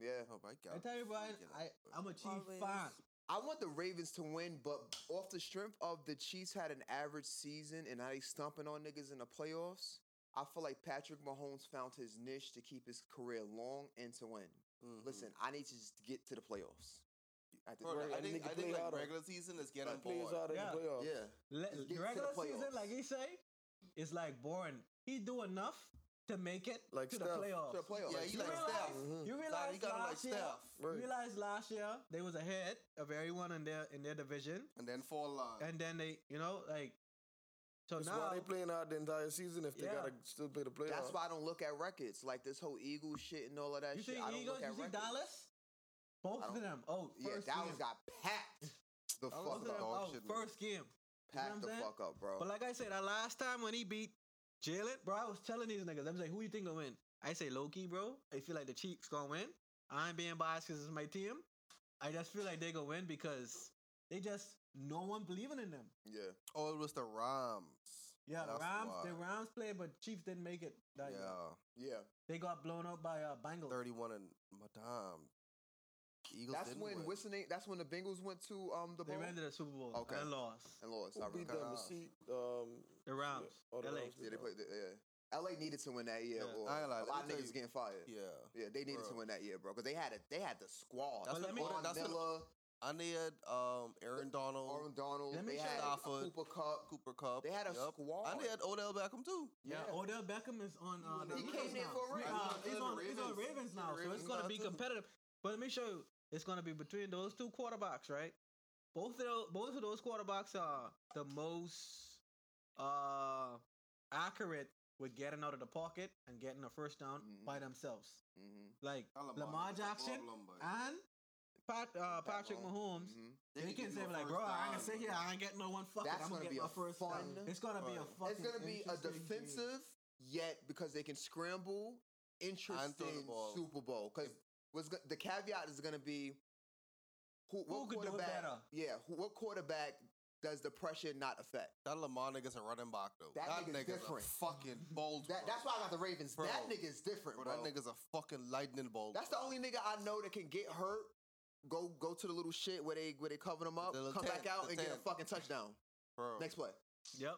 yeah. Oh my god. I tell you, Brian, Freaking I. I'm a Chief Always. fan. I want the Ravens to win, but off the strength of the Chiefs had an average season and now they stomping on niggas in the playoffs. I feel like Patrick Mahomes found his niche to keep his career long and to win. Mhm. Listen, I need to just get to the playoffs. At the- Bro, Right, I think, I think like regular season is getting Like, plays bored. out Yeah. playoffs. yeah, Let's get regular season, like he say, is like boring. He do enough to make it Like to Steph. the playoffs. to the playoffs. Yeah, he You like realize, Steph. Mhm. you realize he got him like last year, Steph. you realize last year they was ahead of everyone in their in their division, And then fall line. and then they, you know, like so That's now why they playing out the entire season if they Yeah. gotta still play the playoffs. That's why I don't look at records like this whole Eagles shit and all of that you shit. see I don't Eagles, look at you see records. Dallas, both of them. Oh, Yeah, Dallas game. got packed the fuck of up. oh, first game. You know Packed the saying? fuck up, bro. But like I said, that last time when he beat Jalen, bro, I was telling these niggas, I'm like, who you think gonna win? I say low key, bro. I feel like the Chiefs gonna win. I ain't being biased because it's my team. I just feel like they gonna win because they just no one believing in them. yeah. oh, it was the Rams. Yeah, the That's Rams, why. the Rams played, but Chiefs didn't make it. That year. Yeah. Yeah. They got blown out by uh, Bengals. 31 and Madame. Eagles That's didn't when win. what's the name? That's when the Bengals went to um the They bowl went to the Super Bowl Okay. and lost. and lost. Who I beat remember. them? The seat. Um, The Rams. Yeah. Oh, the LA. Rams Yeah, they played. The, yeah. LA needed to win that year. Yeah. Or I ain't a lot of niggas you- getting fired. Yeah. Yeah, they needed to win that year, bro, because they had a they had the squad. That's But let me- what, Von that's what, Miller, I need um, Aaron Donald, Aaron Donald. Let me They show had you- Stafford, Cooper Kupp. Cooper Kupp. They had a Yup. squad. And they had Odell Beckham too. Yeah, Yeah. Odell Beckham is on. Uh, the He Ravens came there now. for a ring. Uh, He's on he's the on. He's on Ravens. Ravens now, so it's gonna be competitive. But let me show you. It's gonna be between those two quarterbacks, right? Both of those, both of those quarterbacks are the most uh accurate with getting out of the pocket and getting a first down Mhm. by themselves. Mm-hmm. Like That Lamar Jackson and Pat, uh, Patrick Mahomes. Mm-hmm. They, can can say no like, first bro, I ain't down, gonna sit here. I ain't getting no one. Fuck That's it. I'm gonna gonna be get a my first fun- down. It's gonna be a Right. fucking. It's gonna be a interesting game. defensive, yet because they can scramble, interesting. Super Bowl. Because what's go- the caveat is gonna be who, what Who could do it quarterback? better? Yeah, who, what quarterback does the pressure not affect? That Lamar nigga's a running back though. That That, nigga's nigga's different. a fucking bolt. That, that's why I got the Ravens. Bro. That nigga's different, Bro, bro. that nigga's a fucking lightning bolt. That's the only nigga I know that can get hurt, go go to the little shit where they where they cover them up, The little come back out the and get a fucking touchdown. bro. Next play. Yep.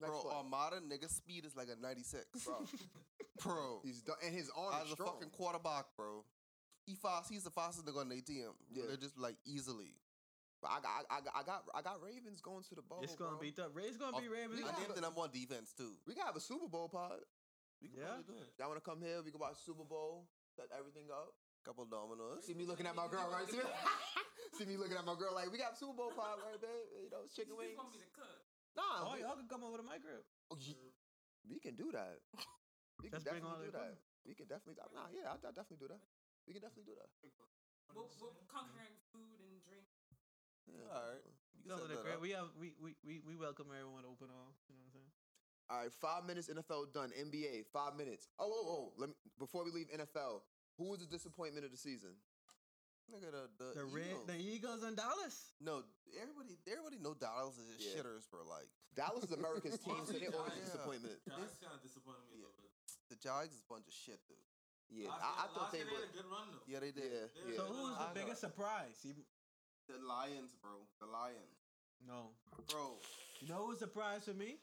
Next bro, play. Armada nigga speed is like a 96. Bro. (laughs) bro. He's done, and his arm As is a strong. fucking quarterback, bro. He fast. He's the fastest nigga on their team. Yeah. They're just like easily. But I got I got I got I got Ravens going to the bowl. It's gonna bro. be tough. It's gonna oh, be Oh, Ravens. I got- named the number one defense too. We can have a Super Bowl pod. We can Yeah. probably do it. Y'all wanna come here? We can watch Super Bowl. Set everything up. Couple dominoes. See me looking at my girl, right? See me, (laughs) see me looking at my girl like we got Super Bowl pod, right, babe? You know, chicken wings. Nah, Oh, we, y'all can come over to my crib. oh, ye- we can do that. We can Just bring all definitely do that. equipment. We can definitely. Nah, yeah, I'll, I'll definitely do that. We can definitely do that. We'll, we'll conquering food and drink. Yeah. All right. You can Come set over to the that crib. We have we, we we we welcome everyone to open all. You know what I'm saying? All right, five minutes NFL done. NBA, five minutes. Oh, oh, oh. Let me before we leave NFL. Who was the disappointment of the season? Nigga, the the, The red, Eagles. the Eagles and Dallas. No, everybody everybody know Dallas is just Yeah. shitters, bro. Like Dallas is (laughs) America's team, so they're always a Yeah. disappointment. That's kind of disappointing me a little bit. The Jags is a bunch of shit, dude. Yeah, Last I, I thought last they year would. had a good run though. Yeah, they did. Yeah, yeah. So who's I the know. biggest surprise? You, The Lions, bro. The Lions, no. bro. You know who's surprise for me?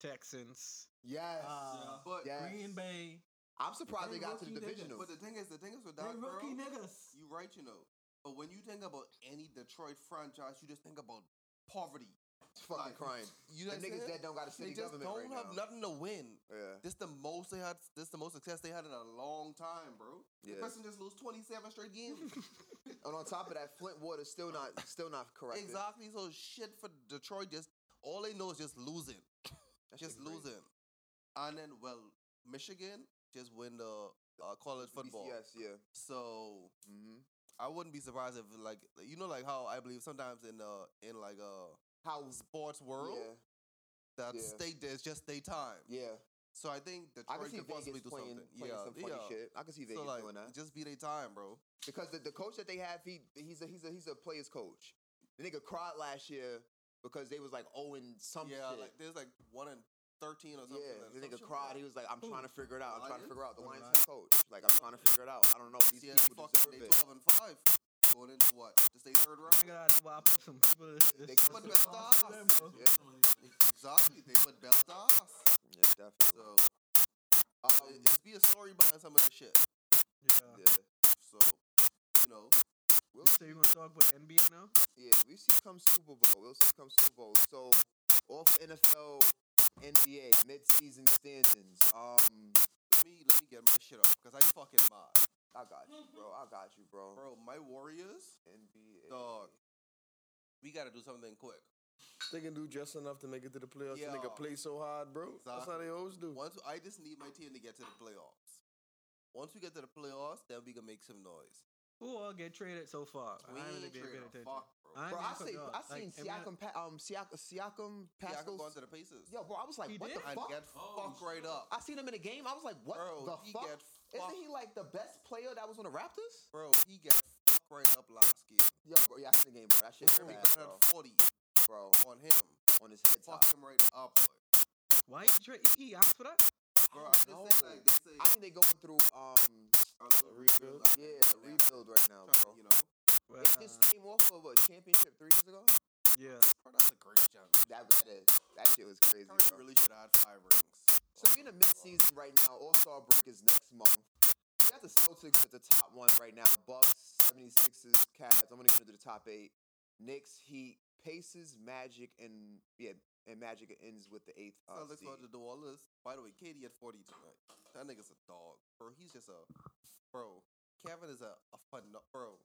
Texans. Yes. Uh, But yes. Green Bay. I'm surprised they They got to the rookie niggas. divisional. But the thing is, the thing is with They that, bro. rookie niggas. You right, you know. But when you think about any Detroit franchise, you just think about poverty. It's fucking crying. You The know I'm niggas that don't got a city they just government don't right have now. nothing to win. Yeah. This the most they had. This the most success they had in a long time, bro. The Yeah. person just lose twenty seven straight games. (laughs) And on top of that, Flint Water's still not still not correct. exactly. So shit for Detroit. Just all they know is just losing, (laughs) That's just losing. And then well, Michigan just win the uh, college football. Yes, yeah. So Mm-hmm. I wouldn't be surprised if like you know like how I believe sometimes in uh in like uh how sports world Yeah. that Yeah. state there's just they time. Yeah. So I think I Detroit can see could possibly do playing, something. playing yeah, some funny yeah. shit. I can see Vegas so like, doing that. Just be their time, bro. Because the, the coach that they have, he he's a he's a he's a player's coach. The nigga cried last year because they was like oh owing some yeah, shit. like there's like one in thirteen or something. yeah, the nigga cried. like He was like, "I'm trying to figure it out. I'm trying to figure out the Oh, Lions head coach. Like, I'm trying to figure it out. I don't know. These Yeah, people fucking deserve it. twelve and five. Going into what? To stay third round? I gotta whop some people. They put belt (laughs) to us. Exactly. They put belt to us. Yeah, definitely. So um, it, it's be a story behind some of the shit. Yeah. Yeah. So you know, We'll So you gonna talk about NBA now? Yeah, we see come Super Bowl. We'll see come Super Bowl. So off NFL, NBA mid-season standings. Um, let me let me get my shit up because I fucking mad. I got you, bro. I got you, bro. Bro, my Warriors, NBA. dog. We gotta do something quick. They can do just enough to make it to the playoffs. Yeah. The nigga play so hard, bro. That's how they always do. Once I just need my team to get to the playoffs. Once we get to the playoffs, then we can make some noise. Who all get traded so far? We I ain't really been traded attention. fuck, bro. I Bro, I ain't say I forgot. seen Like, Siakam, pa- um, Siakam, Siakam, Siakam Pascal. going to the Pacers. Yo, bro, I was like, He what did? the and fuck? get fucked right up. I seen him in a game. I was like, what Bro, the he fuck? Get Isn't fucked. he like the best player that was on the Raptors? Bro, he get fucked right up last game. Yo, bro, yeah, I seen the game, bro. That shit Jeremy bad, bro. 40 Bro, on him. on his head top. Fuck him right up. Why you trade? He asked for that. Bro, I'm just No. saying, like, they say, I think they going through um a rebuild. like, yeah a rebuild right now, trying bro. You know, Well, They just came off of a championship three years ago. yeah. bro, that's a great jump. That that is that shit was crazy, bro. really should have had five rings. So in the mid-season right now. All Star break is next month. We got the Celtics at the top one right now. Bucks, 76ers, Cavs. I'm gonna get into the top eight. Knicks, Heat, Pacers, Magic, and yeah, and Magic ends with the eighth uh, Celtics about to do all this. By the way, KD at 40 tonight. That nigga's a dog, bro. He's just a bro. Kevin is a a fun bro.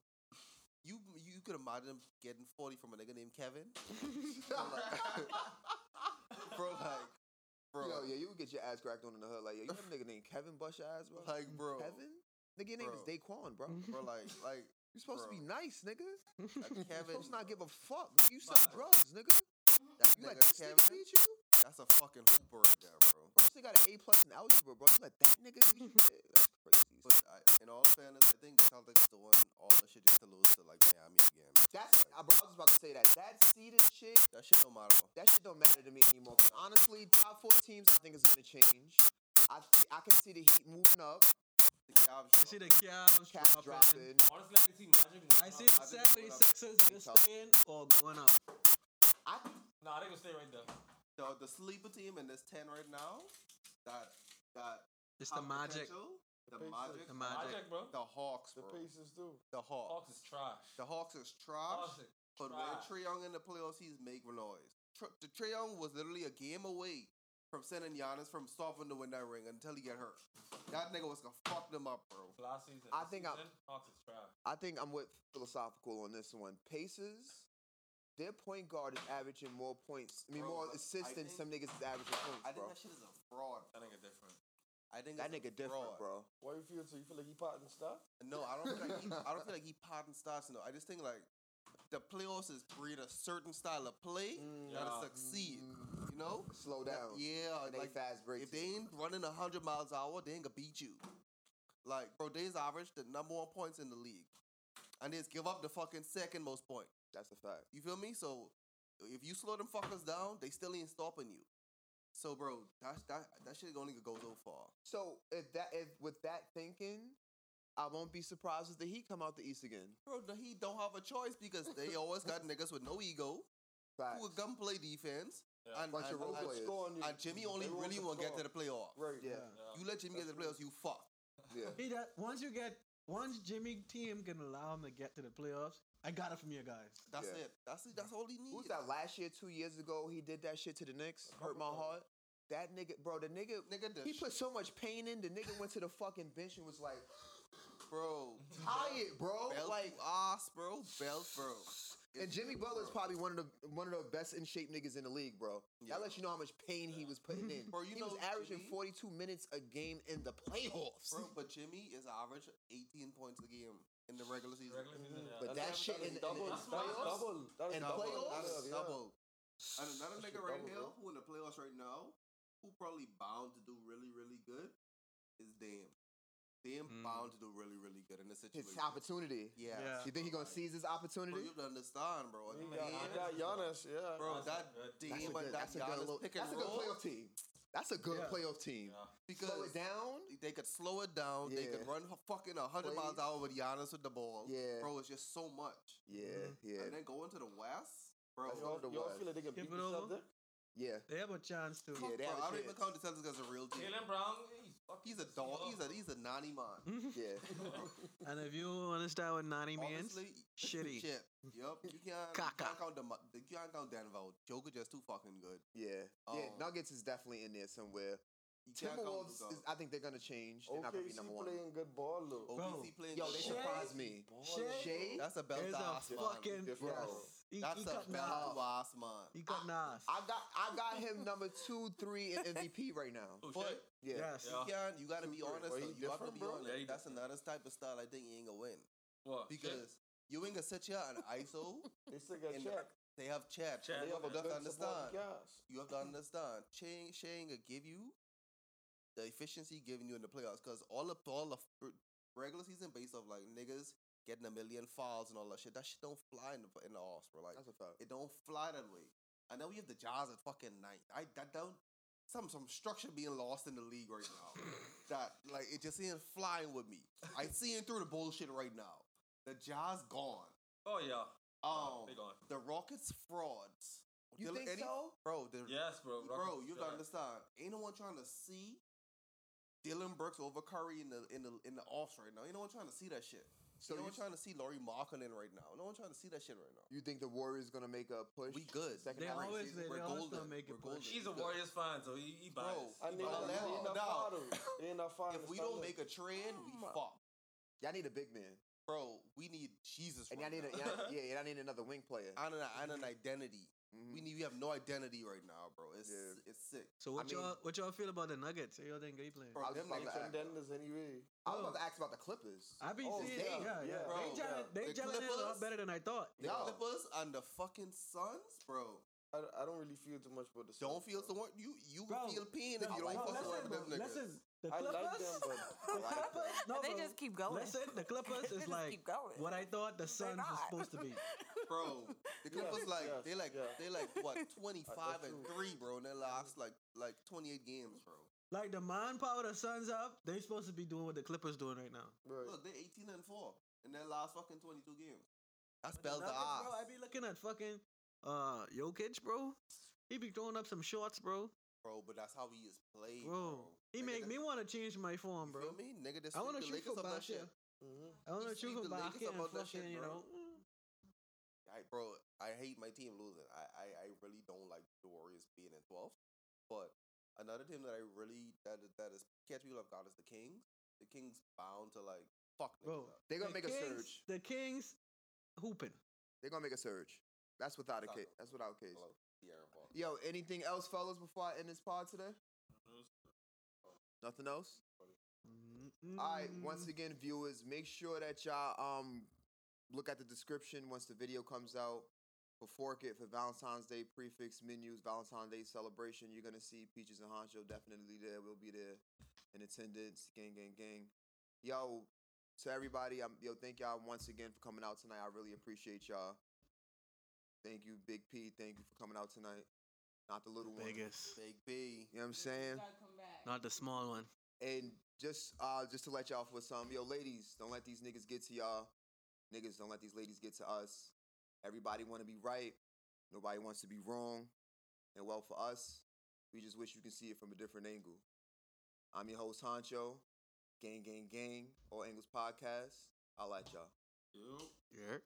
You you could imagine him getting 40 from a nigga named Kevin. (laughs) bro, like, bro, Yo, yeah, you would get your ass cracked on in the hood. Like, yo, you know a nigga named Kevin Bush ass, bro? like, bro, Kevin? Nigga, your name is Bro. Daquan, bro. bro, like, (laughs) like, You supposed to be nice, nigga. like You Kevin. supposed to not give a fuck. You sell drugs, nigga. That You let nigga this nigga Kevin. beat you? That's a fucking hooper right there, bro. Bro, this nigga got an A plus in algebra, bro. You let that nigga beat (laughs) you? Yeah, But I, in all fairness, I think the Celtics the one all the shit just to lose to like Miami again. That's, bro, I was about to say that. That seeded shit, That shit don't matter. that shit don't matter to me anymore. 'Cause honestly, top four teams, I think is gonna change. I I can see the Heat moving up, The Cavs. I see the Cavs Cavs dropping. dropping. Honestly, I can see Magic. I see the think it's going up. 76ers either tough. staying or going up. I Nah, they gonna stay right there. the the sleeper team in this ten right now. That that It's the Magic. potential, The Pacers. Magic. The Magic. Magic, bro. The Hawks, bro. The. Pacers do. The Hawks. Hawks is trash. The Hawks is trash. Hawks is But when trash. Trae Young in the playoffs, he's making noise. Tr- the Trae Young was literally a game away from sending Giannis from stopping to win that ring until he get hurt. That nigga was gonna fuck them up, bro. Last season. I This think I'm- Hawks is trash. I think I'm with philosophical on this one. Pacers, their point guard is averaging more points. I mean, Bro, more assists than some niggas is averaging points, I think bro. that shit is a fraud. That nigga different. I think That it's a nigga different, fraud. bro. Why you feel so? You feel like he potting stuff? No, I don't feel like he, I don't feel like (laughs) he potting stars. No, I just think like the playoffs is breed a certain style of play Mm, that'll Yeah. succeed. You know? Slow down. Yeah, And they like fast break. if they ain't running hundred miles an hour, they ain't gonna beat you. Like bro, they's average the number one points in the league, and they just give up the fucking second most point. That's a fact. You feel me? So If you slow them fuckers down, they still ain't stopping you. So, bro, that that that shit only go so far. So if that if with that thinking, I won't be surprised if the Heat come out the East again. Bro, the Heat don't have a choice because they (laughs) always got niggas with no ego who will come play defense. And, Bunch and, of role and- players. Score you. and Jimmy only They really to want to get to the playoffs. Right. Yeah. You let Jimmy get to the playoffs, you fuck. Yeah. He that once you get once Jimmy team can allow him to get to the playoffs, I got it from your guys. That's Yeah. it. That's it. That's all he needs. Who was that last year, two years ago? He did that shit to the Knicks. Hurt my heart. That nigga, bro, the nigga, Nigga, the he put so much pain in. The nigga went to the fucking bench and was like, bro. tired, bro. Belt Like, ass, bro. Belt, bro. and Jimmy Butler's probably one of the one of the best in shape niggas in the league, bro. Yeah. That lets you know how much pain he was putting in. Bro, you he was averaging Jimmy- 42 minutes a game in the playoffs. Bro, but Jimmy is average 18 points a game in the regular season. Regular season, yeah. But That's that shit in, in, in double. That's playoffs, double. That's In double. playoffs? Yeah. double. And another nigga shit right double, here who in the playoffs right now, who probably bound to do really, really good, is Dame. Dame Mm. bound to do really, really good in this situation. his opportunity. Yeah. Yeah. You think he gonna seize his Bro, opportunity? you have to understand, bro. He Dame- got, got Giannis, yeah. bro, that good. Dame That's a good, that's a good, little, that's a good playoff team. That's a good Yeah. playoff team. Yeah. because Slow it down. they could slow it down. They could run h- fucking 100 miles an hour with Giannis with the ball. Yeah. Bro, it's just so much. Yeah, mm-hmm. yeah, And then go into the West, bro. You all, the you all West. feel like they can Skip beat it the over. Celtics? yeah. They have a chance to. Yeah, they Bro, have a I don't even count the Celtics as a real team. Jaylen Brown, he's He's a dog. He's a he's a nanny man. Yeah. (laughs) and if you understand what 90 means, Honestly, shitty. (laughs) Shit. Yup. You can't. You can't count the. mu- You can't count Denver. Joker just too fucking good. Yeah. yeah. Um, Nuggets is definitely in there somewhere. You can't count Timberwolves, Luka. is, I think they're gonna change. They're not gonna be OKC number one. playing good ball, though. OKC playing. Yo, they ball. surprised me. Shai Shai, That's a belt is a ass man. fucking. Different, Yes. Bro. He, That's he a cut belt Nas. ass man. He cut Nas. I got I got him number two, three in (laughs) MVP right now. Oh, But shit. Yeah. Yes. you can't. You gotta be honest. Well, though. You have to different, be bro. honest. Yeah, That's different. another type of style I think he ain't gonna win What? because you ain't gonna sit here and ISO. They still got in check. They have chat. Chat. They You have a have to understand. You have to understand. Shane, Shane will give you the efficiency he giving you in the playoffs because all of all the f- regular season based off like niggas getting a million fouls and all that shit. That shit don't fly in the in the offs, bro. Like That's a fact. it don't fly that way. I know we have the Jazz at fucking ninth. I that don't some some structure being lost in the league right now. (laughs) that like it just ain't flying with me. I (laughs) seeing through the bullshit right now. The Jazz gone. Oh, yeah. Um, They gone. the Rockets frauds. You Dillon- think any- so? bro? The, Yes, bro. bro, you got gotta understand. Ain't no one trying to see Dillon Brooks over Curry in the in the in the offs right now. Ain't no one trying to see that shit. So So no you- one trying to see Lauri Markkanen right now. No one trying to see that shit right now. You think the Warriors gonna make a push? We good. Second They half of the always season? they, We're always golden. gonna make We're golden. push. He's a Warriors fan, so he, he Bro, biased. And they Bro, not, they now- ain't not now, far, though. They ain't not far in If we don't standings. make a trade, we fuck. Y'all need a big man, Bro, we need Jesus. and right y'all need a now. y'all, (laughs) yeah, y'all need another wing player. and an, and an identity. Mhm. We need. We have no identity right now, bro. It's Yeah. it's sick. So what I y'all what y'all feel about the Nuggets? Y'all think they playing? Bro, I was them about They niggas- to ask. contenders anyway. I was about to ask about the Clippers. I be Oh, seeing, they- yeah, yeah, yeah. Bro, they gelling, yeah. they The gelling in a lot better than I thought. The Yo. Clippers and the fucking Suns, bro. I, I don't really feel too much about the Suns, Don't feel bro. so much. You you Bro, feel pain if you don't no, fuck around with them niggas. listen, the I Clippers, like them, but (laughs) the Clippers, no, they bro. just keep going. Listen, the Clippers (laughs) is like what I thought the Suns was supposed to be. (laughs) bro. The Clippers Yes, like yes, they like yeah. they like what twenty five and true. three, bro. In their last like like twenty eight games, bro. Like the mind power the Suns up, they supposed to be doing what the Clippers doing right now. Right. Look, they're eighteen and four in their last fucking twenty two games. That's But the belt to bro, I be looking at fucking uh Jokic, bro. He be throwing up some shorts, bro. bro, but that's how he is played, Bro, bro. He Nigga, make me want to change my form, You bro. feel me, nigga? This I want to the shoot for up that shit. Mm-hmm. I want to shoot for the Lakers basket up and out that shit, you bro. know. I, bro, I hate my team losing. I, I, I really don't like the Warriors being in 12th. But another team that I really that is- that is catch people off guard is the Kings. The Kings bound to like fuck Bro, up. They're gonna the make a surge. The Kings hooping. They're gonna make a surge. That's without a case. That's without a case. Hello, De'Aaron Fox. Yo, anything else, fellas, before I end this pod today? Nothing else? All right, once again, viewers, make sure that y'all um look at the description once the video comes out for Fork It for Valentine's Day prix fixe menus, Valentine's Day celebration. You're gonna see Peaches and Huncho definitely there. We'll be there in attendance. Gang, gang, gang. Yo, to everybody, I'm yo, thank y'all once again for coming out tonight. I really appreciate y'all. Thank you, Big P. Thank you for coming out tonight. Not the little one. Biggest. Big B. You know what I'm saying? Not the small one. And just uh just to let y'all for some, yo, ladies, don't let these niggas get to y'all. Niggas, don't let these ladies get to us. Everybody want to be right. Nobody wants to be wrong. And well, for us, we just wish you can see it from a different angle. I'm your host, Huncho. Gang, gang, gang. All Angles Podcast. I'll at y'all. Yeah.